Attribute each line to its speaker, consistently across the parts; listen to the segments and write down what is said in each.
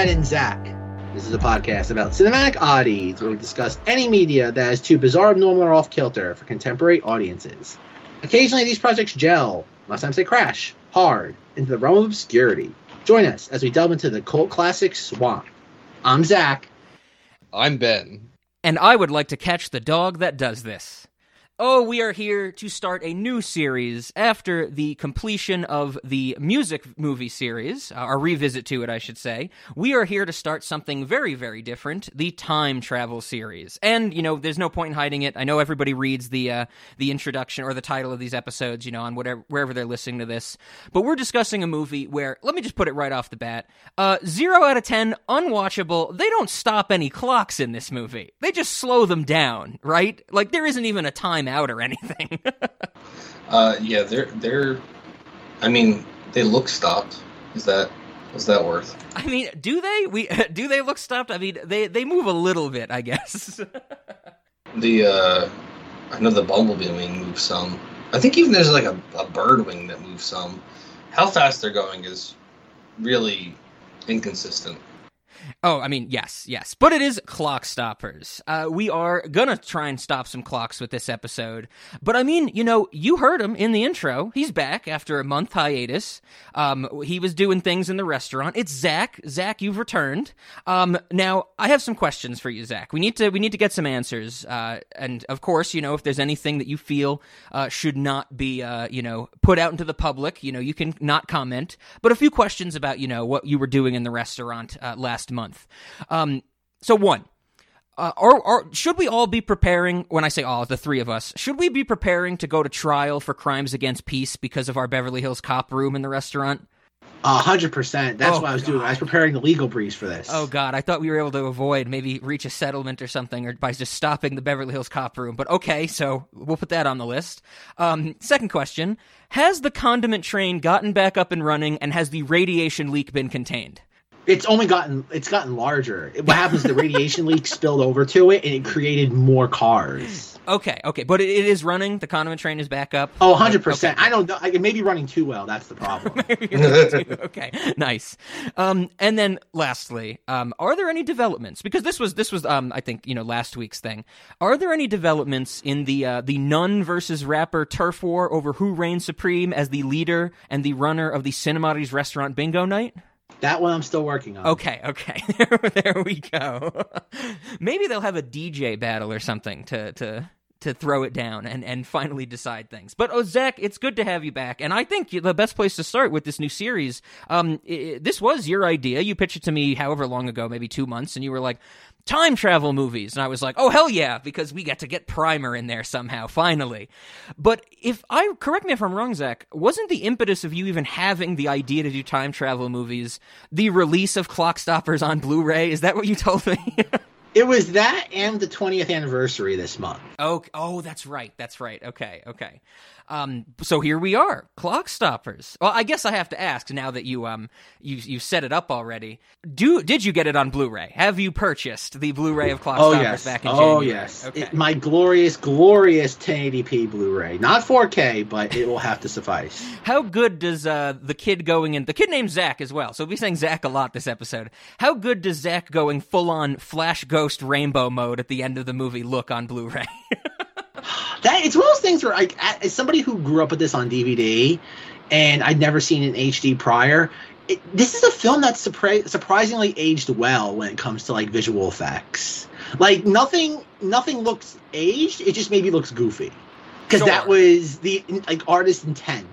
Speaker 1: Ben, and Zach. This is a podcast about cinematic oddities where we discuss any media that is too bizarre, abnormal, or off kilter for contemporary audiences. Occasionally, these projects gel, most times they crash, hard, into the realm of obscurity. Join us as we delve into the cult classic Swamp. I'm Zach.
Speaker 2: I'm Ben.
Speaker 3: And I would like to catch the dog that does this. Oh, we are here to start a new series after the completion of the music movie series, uh, our revisit to it, I should say. We are here to start something very, very different, the time travel series. And, you know, there's no point in hiding it. I know everybody reads the uh, the introduction or the title of these episodes, you know, on whatever wherever they're listening to this. But we're discussing a movie where, let me just put it right off the bat, uh, zero out of ten, unwatchable. They don't stop any clocks in this movie. They just slow them down, right? Like there isn't even a time out or anything.
Speaker 2: uh, yeah, they're they're. I mean, they look stopped. Is that is that worth?
Speaker 3: I mean, do they? We do they look stopped? I mean, they they move a little bit, I guess.
Speaker 2: the uh, I know the bumblebee wing moves some. I think even there's like a, a bird wing that moves some. How fast they're going is really inconsistent.
Speaker 3: Oh, I mean, yes, yes. But it is Clock Stoppers. Uh, we are gonna try and stop some clocks with this episode. But I mean, you know, you heard him in the intro. He's back after a month hiatus. Um, he was doing things in the restaurant. It's Zach. Zach, you've returned. Um, now, I have some questions for you, Zach. We need to, we need to get some answers. Uh, and of course, you know, if there's anything that you feel, uh, should not be, uh, you know, put out into the public, you know, you can not comment. But a few questions about, you know, what you were doing in the restaurant, uh, last month. Um, so one, uh, or, or, should we all be preparing? When I say all, the three of us, should we be preparing to go to trial for crimes against peace because of our Beverly Hills cop room in the restaurant?
Speaker 1: A hundred percent. That's oh, what I was God. doing. I was preparing the legal briefs for this.
Speaker 3: Oh God, I thought we were able to avoid maybe reach a settlement or something, or by just stopping the Beverly Hills cop room. But okay, so we'll put that on the list. Um, second question: Has the condiment train gotten back up and running, and has the radiation leak been contained?
Speaker 1: It's only gotten it's gotten larger. What happens? The radiation leak spilled over to it, and it created more cars.
Speaker 3: Okay, okay, but it, it is running. The condiment train is back up.
Speaker 1: Oh, 100 percent. I don't know. I may be running too well. That's the problem.
Speaker 3: okay, nice. Um, and then lastly, um, are there any developments? Because this was this was um, I think you know last week's thing. Are there any developments in the uh, the nun versus rapper turf war over who reigns supreme as the leader and the runner of the Cinemati's restaurant bingo night?
Speaker 1: That one I'm still working on.
Speaker 3: Okay, okay. there, we go. Maybe they'll have a DJ battle or something to to to throw it down and, and finally decide things. But oh, Zach, it's good to have you back. And I think the best place to start with this new series, um, it, this was your idea. You pitched it to me however long ago, maybe two months, and you were like, time travel movies. And I was like, oh, hell yeah, because we got to get Primer in there somehow, finally. But if I, correct me if I'm wrong, Zach, wasn't the impetus of you even having the idea to do time travel movies the release of Clock Stoppers on Blu ray? Is that what you told me?
Speaker 1: It was that and the 20th anniversary this month.
Speaker 3: Oh, oh, that's right. That's right. Okay, okay. Um, so here we are, clock stoppers. Well, I guess I have to ask now that you um you you set it up already. Do did you get it on Blu-ray? Have you purchased the Blu-ray of Clock
Speaker 1: oh,
Speaker 3: Stoppers
Speaker 1: yes.
Speaker 3: back in
Speaker 1: oh,
Speaker 3: January?
Speaker 1: Oh yes, okay. It, my glorious, glorious 1080p Blu-ray. Not 4K, but it will have to suffice.
Speaker 3: How good does uh the kid going in? The kid named Zach as well. So we'll be saying Zach a lot this episode. How good does Zach going full on Flash Ghost Rainbow mode at the end of the movie look on Blu-ray?
Speaker 1: that it's one of those things where like as somebody who grew up with this on DVD and I'd never seen an HD prior, it, this is a film that's surpri- surprisingly aged well when it comes to like visual effects. Like nothing nothing looks aged, it just maybe looks goofy. Cuz sure. that was the like artist intent.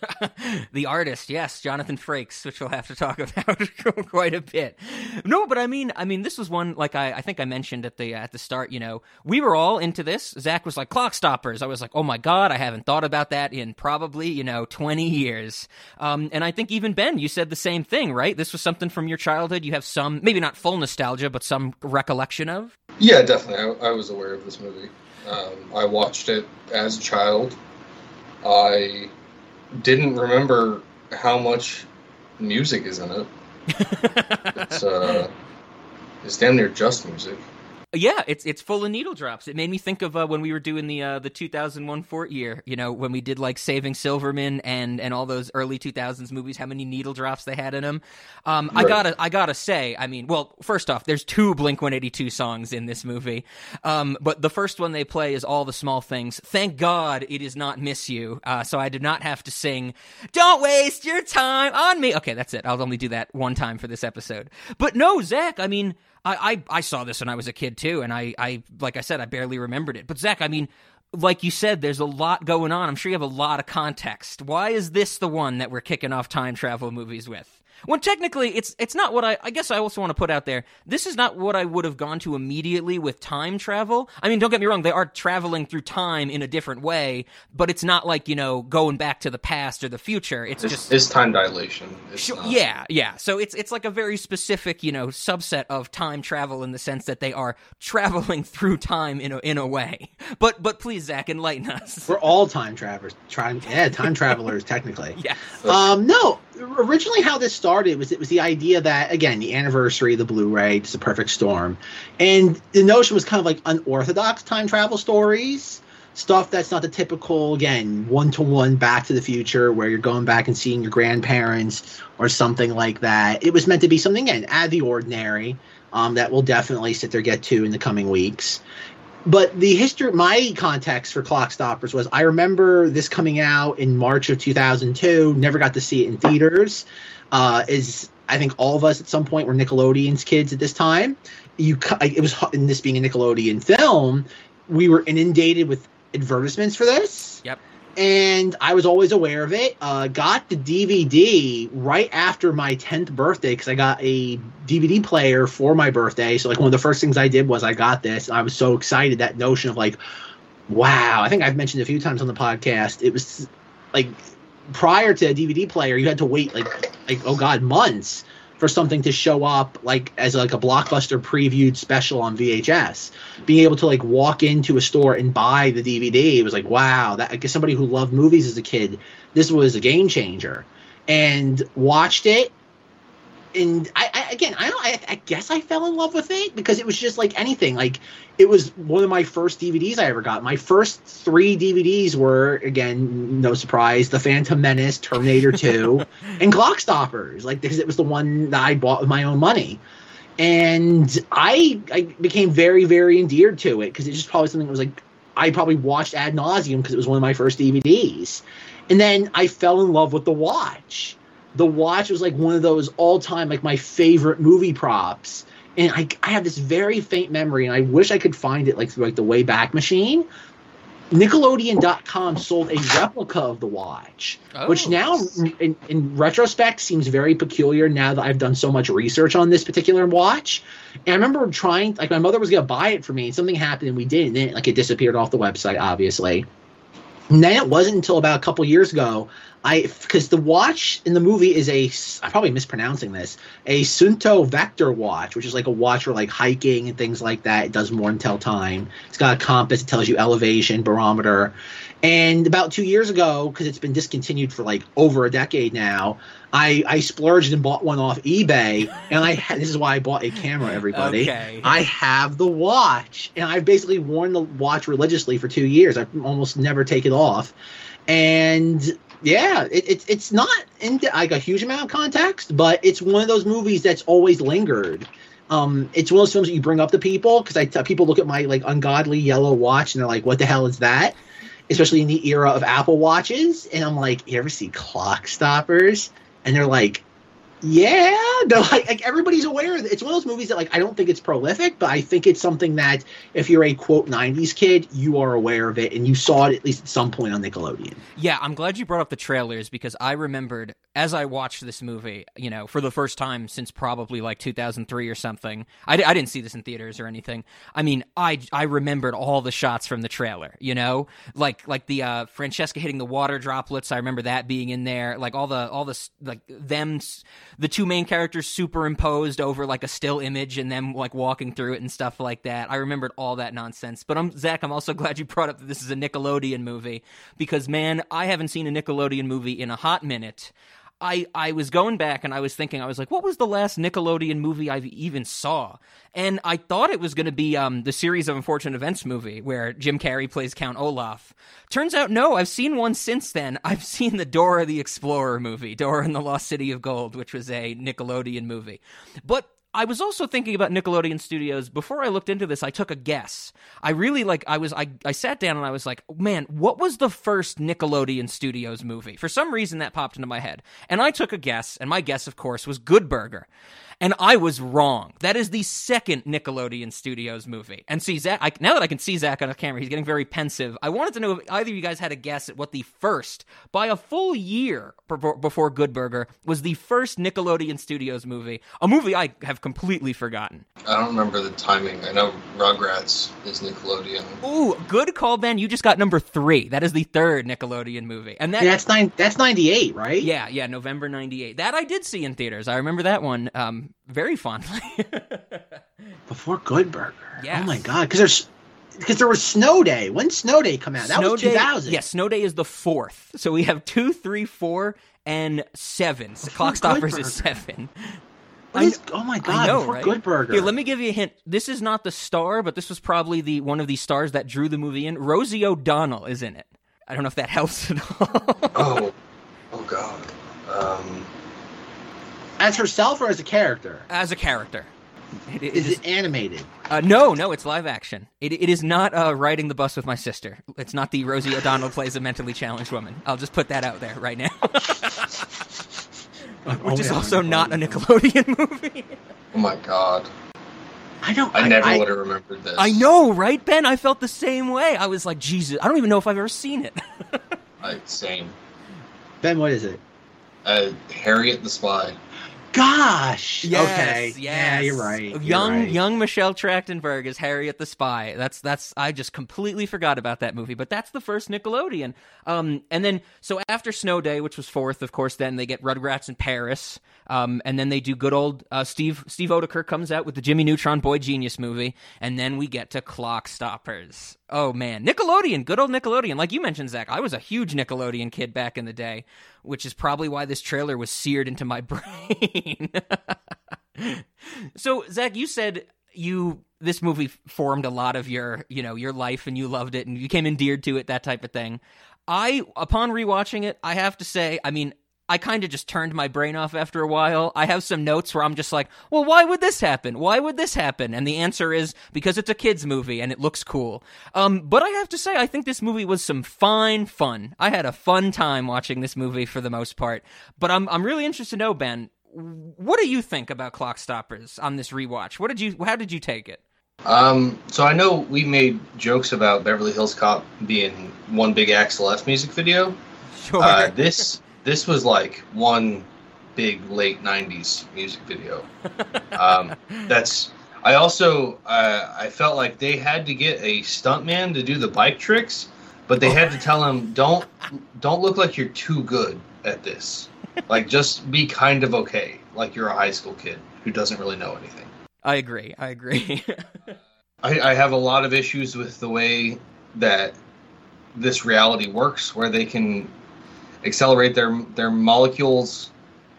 Speaker 3: the artist, yes, Jonathan Frakes, which we'll have to talk about quite a bit. No, but I mean, I mean, this was one like I, I think I mentioned at the at the start. You know, we were all into this. Zach was like clock stoppers. I was like, oh my god, I haven't thought about that in probably you know twenty years. Um, and I think even Ben, you said the same thing, right? This was something from your childhood. You have some, maybe not full nostalgia, but some recollection of.
Speaker 2: Yeah, definitely. I, I was aware of this movie. Um, I watched it as a child. I didn't remember how much music is in it. it's uh, it's damn near just music.
Speaker 3: Yeah, it's it's full of needle drops. It made me think of uh, when we were doing the uh, the 2001 Fort year. You know, when we did like Saving Silverman and and all those early 2000s movies. How many needle drops they had in them? Um, right. I gotta I gotta say, I mean, well, first off, there's two Blink 182 songs in this movie, um, but the first one they play is all the small things. Thank God it is not Miss You, uh, so I did not have to sing. Don't waste your time on me. Okay, that's it. I'll only do that one time for this episode. But no, Zach. I mean. I, I, I saw this when I was a kid too, and I, I like I said, I barely remembered it. But Zach, I mean, like you said, there's a lot going on. I'm sure you have a lot of context. Why is this the one that we're kicking off time travel movies with? When technically, it's it's not what I. I guess I also want to put out there. This is not what I would have gone to immediately with time travel. I mean, don't get me wrong; they are traveling through time in a different way, but it's not like you know going back to the past or the future. It's,
Speaker 2: it's
Speaker 3: just
Speaker 2: it's time dilation. It's
Speaker 3: sure, yeah, yeah. So it's it's like a very specific you know subset of time travel in the sense that they are traveling through time in a in a way. But but please, Zach, enlighten us.
Speaker 1: We're all time travelers. Trying, yeah, time travelers technically.
Speaker 3: Yeah.
Speaker 1: Um, no, originally how this started was it was the idea that again the anniversary of the Blu-ray, it's a perfect storm, and the notion was kind of like unorthodox time travel stories, stuff that's not the typical again one to one Back to the Future where you're going back and seeing your grandparents or something like that. It was meant to be something again out of the ordinary. Um, that we'll definitely sit there get to in the coming weeks but the history my context for clock stoppers was i remember this coming out in march of 2002 never got to see it in theaters. Uh is i think all of us at some point were nickelodeon's kids at this time. You it was in this being a nickelodeon film we were inundated with advertisements for this.
Speaker 3: Yep
Speaker 1: and I was always aware of it. Uh, got the DVD right after my 10th birthday because I got a DVD player for my birthday. So, like, one of the first things I did was I got this. I was so excited. That notion of, like, wow. I think I've mentioned a few times on the podcast. It was like prior to a DVD player, you had to wait, like, like oh God, months for something to show up like as like a blockbuster previewed special on VHS. Being able to like walk into a store and buy the DVD it was like wow, that somebody who loved movies as a kid, this was a game changer. And watched it and I, I again I don't I, I, guess I fell in love with it because it was just like anything like it was one of my first DVDs I ever got. My first three DVDs were again no surprise The Phantom Menace, Terminator 2, and Clock Stoppers like because it was the one that I bought with my own money. And I I became very very endeared to it because it's just probably something that was like I probably watched ad nauseum because it was one of my first DVDs. And then I fell in love with the watch the watch was like one of those all time like my favorite movie props. And I, I have this very faint memory and i wish i could find it like through like the wayback machine. Nickelodeon.com sold a replica of the watch oh. which now in, in, retrospect seems very peculiar now that i've done so much research on this particular watch. And i remember trying like my mother was going to buy it for me and something happened and we didn't and then like it disappeared off the website obviously and then it wasn't until about a couple years ago I because the watch in the movie is a I'm probably mispronouncing this a Suunto Vector watch, which is like a watch for like hiking and things like that. It does more than tell time. It's got a compass. It tells you elevation, barometer. And about two years ago, because it's been discontinued for like over a decade now, I I splurged and bought one off eBay, and I this is why I bought a camera. Everybody,
Speaker 3: okay.
Speaker 1: I have the watch, and I've basically worn the watch religiously for two years. I've almost never take it off, and yeah, it, it, it's not in like a huge amount of context, but it's one of those movies that's always lingered. Um, it's one of those films that you bring up to people because I t- people look at my like ungodly yellow watch and they're like, "What the hell is that?" Especially in the era of Apple watches, and I'm like, "You ever see Clock Stoppers?" And they're like, yeah, like, like everybody's aware. It's one of those movies that like I don't think it's prolific, but I think it's something that if you're a quote '90s kid, you are aware of it and you saw it at least at some point on Nickelodeon.
Speaker 3: Yeah, I'm glad you brought up the trailers because I remembered as I watched this movie, you know, for the first time since probably like 2003 or something. I, I didn't see this in theaters or anything. I mean, I I remembered all the shots from the trailer. You know, like like the uh, Francesca hitting the water droplets. I remember that being in there. Like all the all the like them the two main characters superimposed over like a still image and them like walking through it and stuff like that. I remembered all that nonsense. But I'm Zach. I'm also glad you brought up that this is a Nickelodeon movie because man, I haven't seen a Nickelodeon movie in a hot minute. I I was going back and I was thinking I was like, what was the last Nickelodeon movie I even saw? And I thought it was going to be um, the series of unfortunate events movie where Jim Carrey plays Count Olaf. Turns out, no. I've seen one since then. I've seen the Dora the Explorer movie, Dora and the Lost City of Gold, which was a Nickelodeon movie. But I was also thinking about Nickelodeon Studios. Before I looked into this, I took a guess. I really like I was I, I sat down and I was like, man, what was the first Nickelodeon Studios movie? For some reason that popped into my head. And I took a guess, and my guess, of course, was Good Burger. And I was wrong. That is the second Nickelodeon Studios movie. And see, Zach, I, now that I can see Zach on the camera, he's getting very pensive. I wanted to know if either of you guys had a guess at what the first, by a full year before Good Burger, was the first Nickelodeon Studios movie. A movie I have completely forgotten.
Speaker 4: I don't remember the timing. I know Rugrats is Nickelodeon.
Speaker 3: Ooh, good call, Ben. You just got number three. That is the third Nickelodeon movie, and that,
Speaker 1: that's nine. That's ninety eight, right?
Speaker 3: Yeah, yeah, November ninety eight. That I did see in theaters. I remember that one. Um, very fondly.
Speaker 1: Before Good Burger.
Speaker 3: Yes.
Speaker 1: Oh my god, because there's because there was Snow Day. When Snow Day come out? That
Speaker 3: Snow
Speaker 1: was
Speaker 3: Day,
Speaker 1: 2000.
Speaker 3: Yeah, Snow Day is the fourth. So we have two, three, four, and seven. So Clock Stoppers is seven.
Speaker 1: What is, oh my god!
Speaker 3: I know,
Speaker 1: before
Speaker 3: right?
Speaker 1: Good Burger.
Speaker 3: Here, let me give you a hint. This is not the star, but this was probably the one of the stars that drew the movie in. Rosie O'Donnell is in it. I don't know if that helps at all.
Speaker 4: oh, oh god. Um,
Speaker 1: as herself or as a character?
Speaker 3: As a character.
Speaker 1: It, it is, is, it animated?
Speaker 3: Uh, no, no, it's live action. It, it is not uh, riding the bus with my sister. It's not the Rosie O'Donnell plays a mentally challenged woman. I'll just put that out there right now. Which is also not a Nickelodeon movie.
Speaker 4: oh my god.
Speaker 1: I don't.
Speaker 4: I, I never would have remembered this.
Speaker 3: I know, right, Ben? I felt the same way. I was like, Jesus, I don't even know if I've ever seen it.
Speaker 4: I, same.
Speaker 1: Ben, what is it?
Speaker 4: Uh, Harriet the Spy.
Speaker 1: Gosh.
Speaker 3: Yes,
Speaker 1: okay.
Speaker 3: Yes.
Speaker 1: Yeah, you're right. You're
Speaker 3: young
Speaker 1: right.
Speaker 3: young Michelle Trachtenberg is Harriet the Spy. That's that's I just completely forgot about that movie, but that's the first Nickelodeon. Um, and then so after Snow Day, which was fourth, of course, then they get Rugrats in Paris. Um, and then they do good old uh, Steve Steve Oedekerk comes out with the Jimmy Neutron Boy Genius movie, and then we get to Clock Stoppers. Oh man, Nickelodeon, good old Nickelodeon. Like you mentioned, Zach, I was a huge Nickelodeon kid back in the day, which is probably why this trailer was seared into my brain. so, Zach, you said you this movie formed a lot of your you know your life and you loved it and you came endeared to it that type of thing i upon rewatching it i have to say i mean I kind of just turned my brain off after a while. I have some notes where I'm just like, well, why would this happen? Why would this happen? And the answer is because it's a kids movie and it looks cool. Um, but I have to say, I think this movie was some fine fun. I had a fun time watching this movie for the most part. But I'm I'm really interested to know, Ben, what do you think about Clock Stoppers on this rewatch? What did you how did you take it?
Speaker 4: Um, so I know we made jokes about Beverly Hills Cop being one big Axel F music video.
Speaker 3: Sure.
Speaker 4: Uh, this this was like one big late 90s music video. Um, that's i also uh, i felt like they had to get a stuntman to do the bike tricks but they had to tell him don't don't look like you're too good at this. Like just be kind of okay like you're a high school kid who doesn't really know anything.
Speaker 3: I agree i agree.
Speaker 4: I, I have a lot of issues with the way that this reality works where they can accelerate their their molecules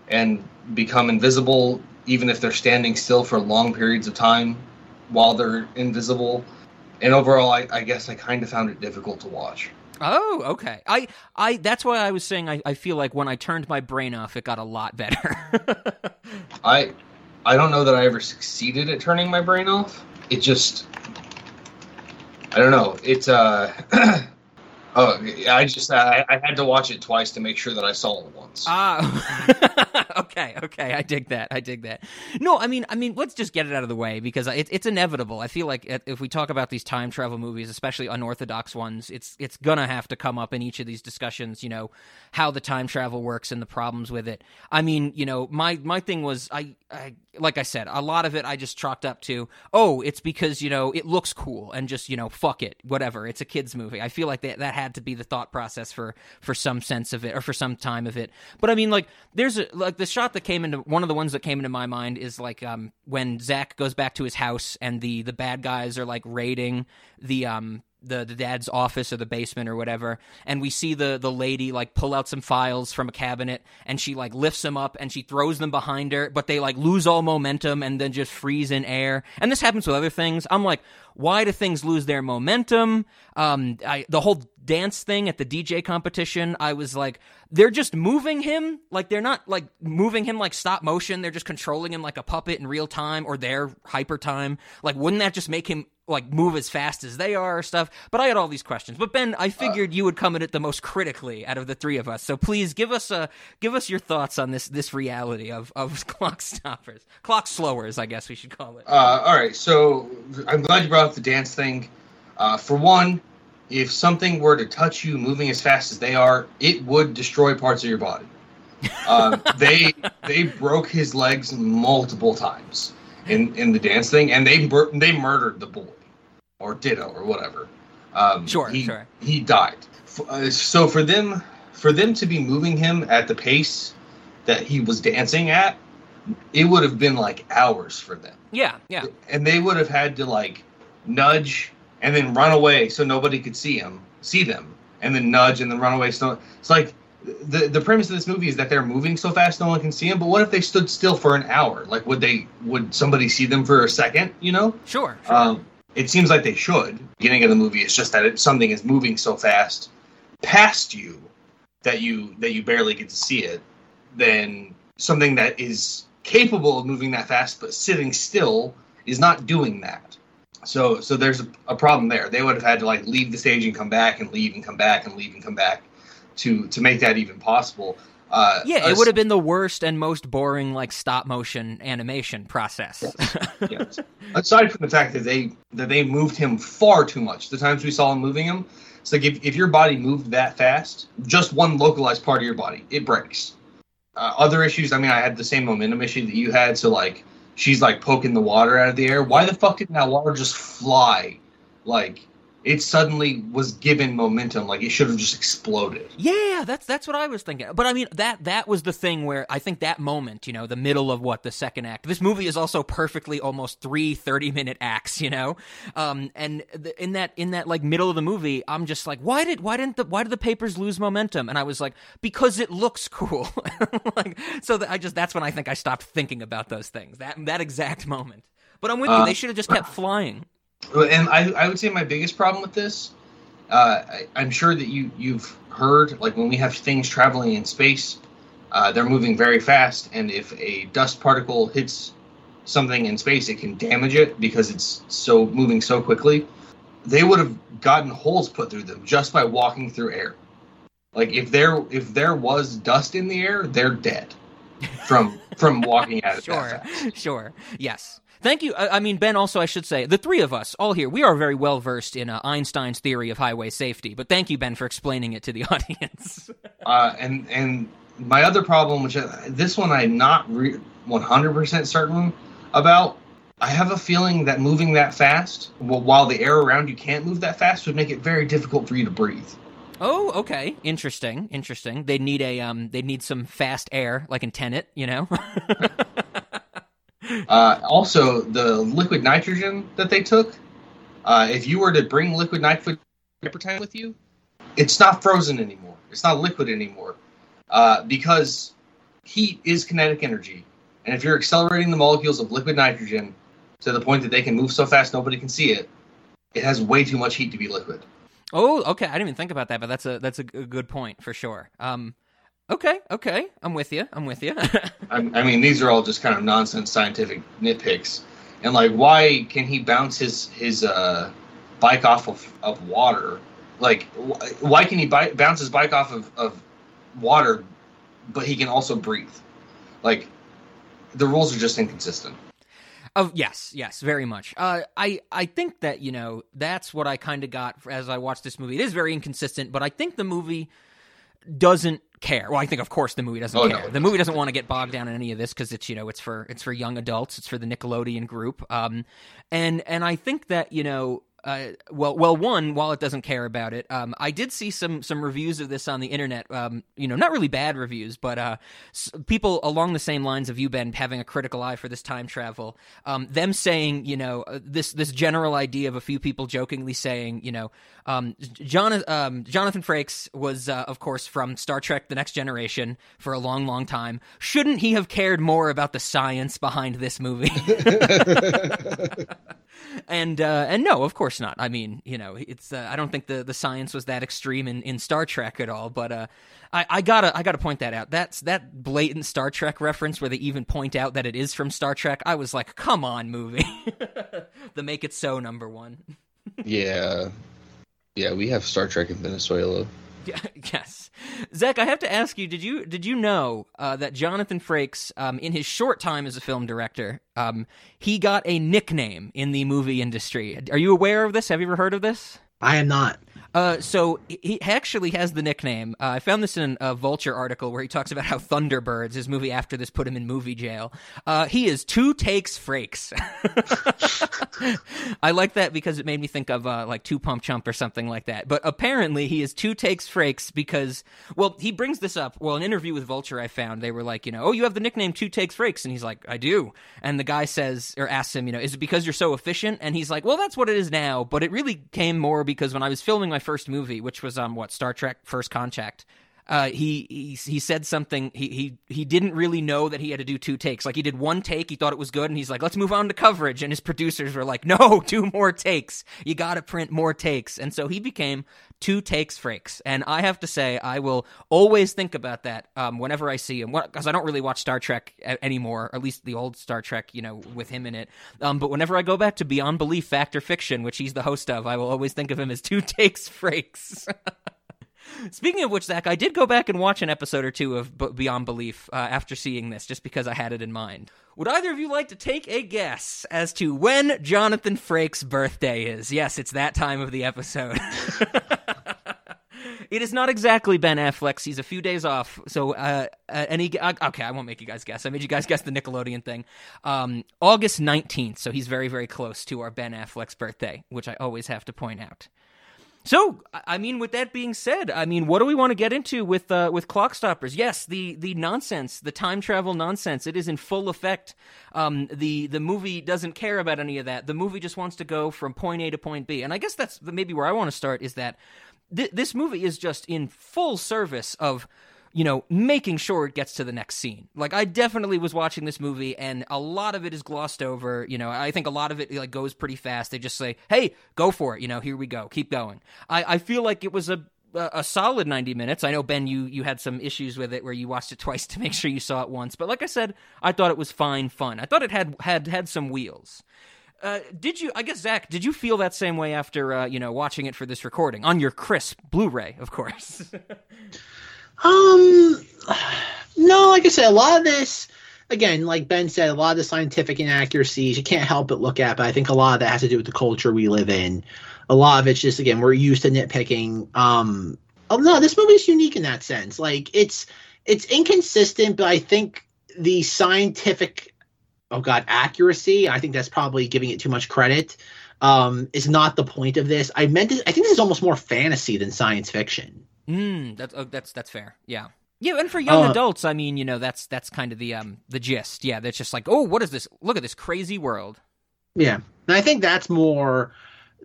Speaker 4: and become invisible even if they're standing still for long periods of time while they're invisible. And overall i, I guess i kind of found it difficult to watch.
Speaker 3: Oh okay. I i that's why i was saying I, I feel like when i turned my brain off it got a lot better.
Speaker 4: I i don't know that i ever succeeded at turning my brain off. It just i don't know. It's uh Oh, I just I, I, had to watch it twice to make sure that I saw it once.
Speaker 3: Ah, okay, okay, I dig that. I dig that. No, I mean, I mean, let's just get it out of the way because it, it's inevitable. I feel like if we talk about these time travel movies, especially unorthodox ones, it's it's gonna have to come up in each of these discussions. You know, how the time travel works and the problems with it. I mean, you know, my my thing was I I like I said, a lot of it I just chalked up to, oh, it's because, you know, it looks cool and just, you know, fuck it, whatever. It's a kids movie. I feel like that that had to be the thought process for for some sense of it or for some time of it. But I mean like there's a, like the shot that came into one of the ones that came into my mind is like um when Zach goes back to his house and the the bad guys are like raiding the um the the dad's office or the basement or whatever, and we see the the lady like pull out some files from a cabinet, and she like lifts them up and she throws them behind her, but they like lose all momentum and then just freeze in air. And this happens with other things. I'm like, why do things lose their momentum? Um, I, the whole dance thing at the DJ competition, I was like, they're just moving him. Like they're not like moving him like stop motion. They're just controlling him like a puppet in real time or their hyper time. Like, wouldn't that just make him like move as fast as they are or stuff? But I had all these questions. But Ben, I figured uh, you would come at it the most critically out of the three of us. So please give us a give us your thoughts on this this reality of of clock stoppers, clock slowers, I guess we should call it.
Speaker 4: Uh, all right. So I'm glad you brought up the dance thing. Uh, for one, if something were to touch you moving as fast as they are, it would destroy parts of your body. Um, they they broke his legs multiple times in in the dance thing, and they they murdered the boy or Ditto or whatever.
Speaker 3: Um, sure,
Speaker 4: he,
Speaker 3: sure.
Speaker 4: He died. Uh, so for them for them to be moving him at the pace that he was dancing at, it would have been like hours for them.
Speaker 3: Yeah, yeah.
Speaker 4: And they would have had to like nudge and then run away so nobody could see him, see them, and then nudge and then run away. So it's like the the premise of this movie is that they're moving so fast no one can see them. But what if they stood still for an hour? Like, would they? Would somebody see them for a second? You know?
Speaker 3: Sure. sure.
Speaker 4: Um, it seems like they should. Beginning of the movie, it's just that it, something is moving so fast past you that you that you barely get to see it. Then something that is capable of moving that fast but sitting still is not doing that. So so there's a, a, problem there. They would have had to like leave the stage and come back and leave and come back and leave and come back to to make that even possible. Uh,
Speaker 3: yeah, it would have been the worst and most boring like stop motion animation process.
Speaker 4: Yes. yes. Aside from the fact that they that they moved him far too much, the times we saw him moving him, it's like if, if your body moved that fast, just one localized part of your body, it breaks. Uh, other issues, I mean, I had the same momentum issue that you had, so like she's like poking the water out of the air. Why the fuck didn't that water just fly? Like it suddenly was given momentum like it should have just exploded.
Speaker 3: Yeah that's that's what i was thinking. But i mean that that was the thing where i think that moment you know the middle of what the second act this movie is also perfectly almost three 30 minute acts you know? Um and the, in that in that like middle of the movie i'm just like why did why didn't the why did the papers lose momentum? And i was like because it looks cool. Like so that i just that's when i think i stopped thinking about those things that that exact moment. But i'm with uh, you they should have just kept flying
Speaker 4: and I, I would say my biggest problem with this, uh, I, am sure that you you've heard like when we have things traveling in space, uh, they're moving very fast, and if a dust particle hits something in space, it can damage it because it's so moving so quickly. They would have gotten holes put through them just by walking through air. Like if there if there was dust in the air, they're dead from from walking at it.
Speaker 3: Sure, sure, yes. Thank you. I, mean, Ben, also, I should say, the three of us, all here, we are very well versed in uh, Einstein's theory of highway safety. But thank you, Ben, for explaining it to the audience.
Speaker 4: uh, and and my other problem, which I, this one I'm not re- 100% certain about, I have a feeling that moving that fast, well, while the air around you can't move that fast, would make it very difficult for you to breathe.
Speaker 3: Oh, okay. Interesting. Interesting. They need a um. They need some fast air, like in Tenet, you know.
Speaker 4: Uh, also, the liquid nitrogen that they took, uh, if you were to bring liquid nitrogen with you, it's not frozen anymore. It's not liquid anymore uh, because heat is kinetic energy. And if you're accelerating the molecules of liquid nitrogen to the point that they can move so fast nobody can see it, it has way too much heat to be liquid.
Speaker 3: Oh, okay. I didn't even think about that, but that's a that's a, good point for sure. Um, Okay, okay, I'm with you. I'm with you.
Speaker 4: I, I, mean, these are all just kind of nonsense scientific nitpicks, and like, why can he bounce his his uh, bike off of, of water? Like, wh- why can he bi- bounce his bike off of, of water, but he can also breathe? Like, the rules are just inconsistent.
Speaker 3: Oh yes, yes, very much. Uh, I I think that you know that's what I kind of got as I watched this movie. It is very inconsistent, but I think the movie doesn't care. Well, I think of course the movie doesn't oh, care. No. The movie doesn't want to get bogged down in any of this because it's you know it's for it's for young adults. It's for the Nickelodeon group. Um, and and I think that you know uh, well, well, one, while it doesn't care about it, um, I did see some some reviews of this on the internet. Um, you know, not really bad reviews, but uh, s- people along the same lines of you, Ben, having a critical eye for this time travel. Um, them saying, you know, uh, this this general idea of a few people jokingly saying, you know, um, John, um, Jonathan Frakes was, uh, of course, from Star Trek: The Next Generation for a long, long time. Shouldn't he have cared more about the science behind this movie? and uh, and no, of course not. I mean, you know, it's uh, I don't think the, the science was that extreme in, in Star Trek at all. But uh, I, I gotta I gotta point that out. That's that blatant Star Trek reference where they even point out that it is from Star Trek. I was like, come on, movie, the Make It So number one.
Speaker 4: yeah, yeah, we have Star Trek in Venezuela.
Speaker 3: Yes, Zach. I have to ask you: Did you did you know uh, that Jonathan Frakes, um, in his short time as a film director, um, he got a nickname in the movie industry? Are you aware of this? Have you ever heard of this?
Speaker 1: I am not.
Speaker 3: Uh, so he actually has the nickname. Uh, I found this in a Vulture article where he talks about how Thunderbirds, his movie after this, put him in movie jail. Uh, he is two takes Frakes. I like that because it made me think of uh, like two pump chump or something like that. But apparently he is two takes Frakes because, well, he brings this up. Well, an interview with Vulture I found, they were like, you know, oh, you have the nickname two takes Frakes, and he's like, I do. And the guy says or asks him, you know, is it because you're so efficient? And he's like, well, that's what it is now. But it really came more because when I was filming my first movie, which was um what Star Trek First Contact. Uh, he, he he said something. He he he didn't really know that he had to do two takes. Like he did one take, he thought it was good, and he's like, "Let's move on to coverage." And his producers were like, "No, two more takes. You got to print more takes." And so he became two takes Frakes. And I have to say, I will always think about that um, whenever I see him, because I don't really watch Star Trek anymore, or at least the old Star Trek, you know, with him in it. Um, but whenever I go back to Beyond Belief, Fact or Fiction, which he's the host of, I will always think of him as two takes Frakes. Speaking of which, Zach, I did go back and watch an episode or two of B- Beyond Belief uh, after seeing this, just because I had it in mind. Would either of you like to take a guess as to when Jonathan Frakes' birthday is? Yes, it's that time of the episode. it is not exactly Ben Affleck's. He's a few days off. So, uh, uh, any uh, okay, I won't make you guys guess. I made you guys guess the Nickelodeon thing. Um, August nineteenth. So he's very, very close to our Ben Affleck's birthday, which I always have to point out. So, I mean, with that being said, I mean, what do we want to get into with uh, with Clock Stoppers? Yes, the the nonsense, the time travel nonsense, it is in full effect. Um, the the movie doesn't care about any of that. The movie just wants to go from point A to point B, and I guess that's maybe where I want to start. Is that th- this movie is just in full service of you know, making sure it gets to the next scene. Like I definitely was watching this movie and a lot of it is glossed over, you know, I think a lot of it like goes pretty fast. They just say, "Hey, go for it." You know, here we go. Keep going. I I feel like it was a a solid 90 minutes. I know Ben you you had some issues with it where you watched it twice to make sure you saw it once, but like I said, I thought it was fine fun. I thought it had had had some wheels. Uh, did you? I guess Zach, did you feel that same way after uh, you know watching it for this recording on your crisp Blu-ray, of course?
Speaker 1: Um, no, like I said, a lot of this, again, like Ben said, a lot of the scientific inaccuracies you can't help but look at. But I think a lot of that has to do with the culture we live in. A lot of it's just again we're used to nitpicking. Um, oh no, this movie is unique in that sense. Like it's it's inconsistent, but I think the scientific, oh god, accuracy. I think that's probably giving it too much credit. Um, is not the point of this. I meant it, I think this is almost more fantasy than science fiction.
Speaker 3: Mm, that's uh, that's that's fair. Yeah. Yeah, and for young
Speaker 1: Uh,
Speaker 3: adults, I mean, you know, that's that's kind of the um the gist. Yeah, that's just like, oh, what is this? Look at this crazy world.
Speaker 1: Yeah, and I think that's more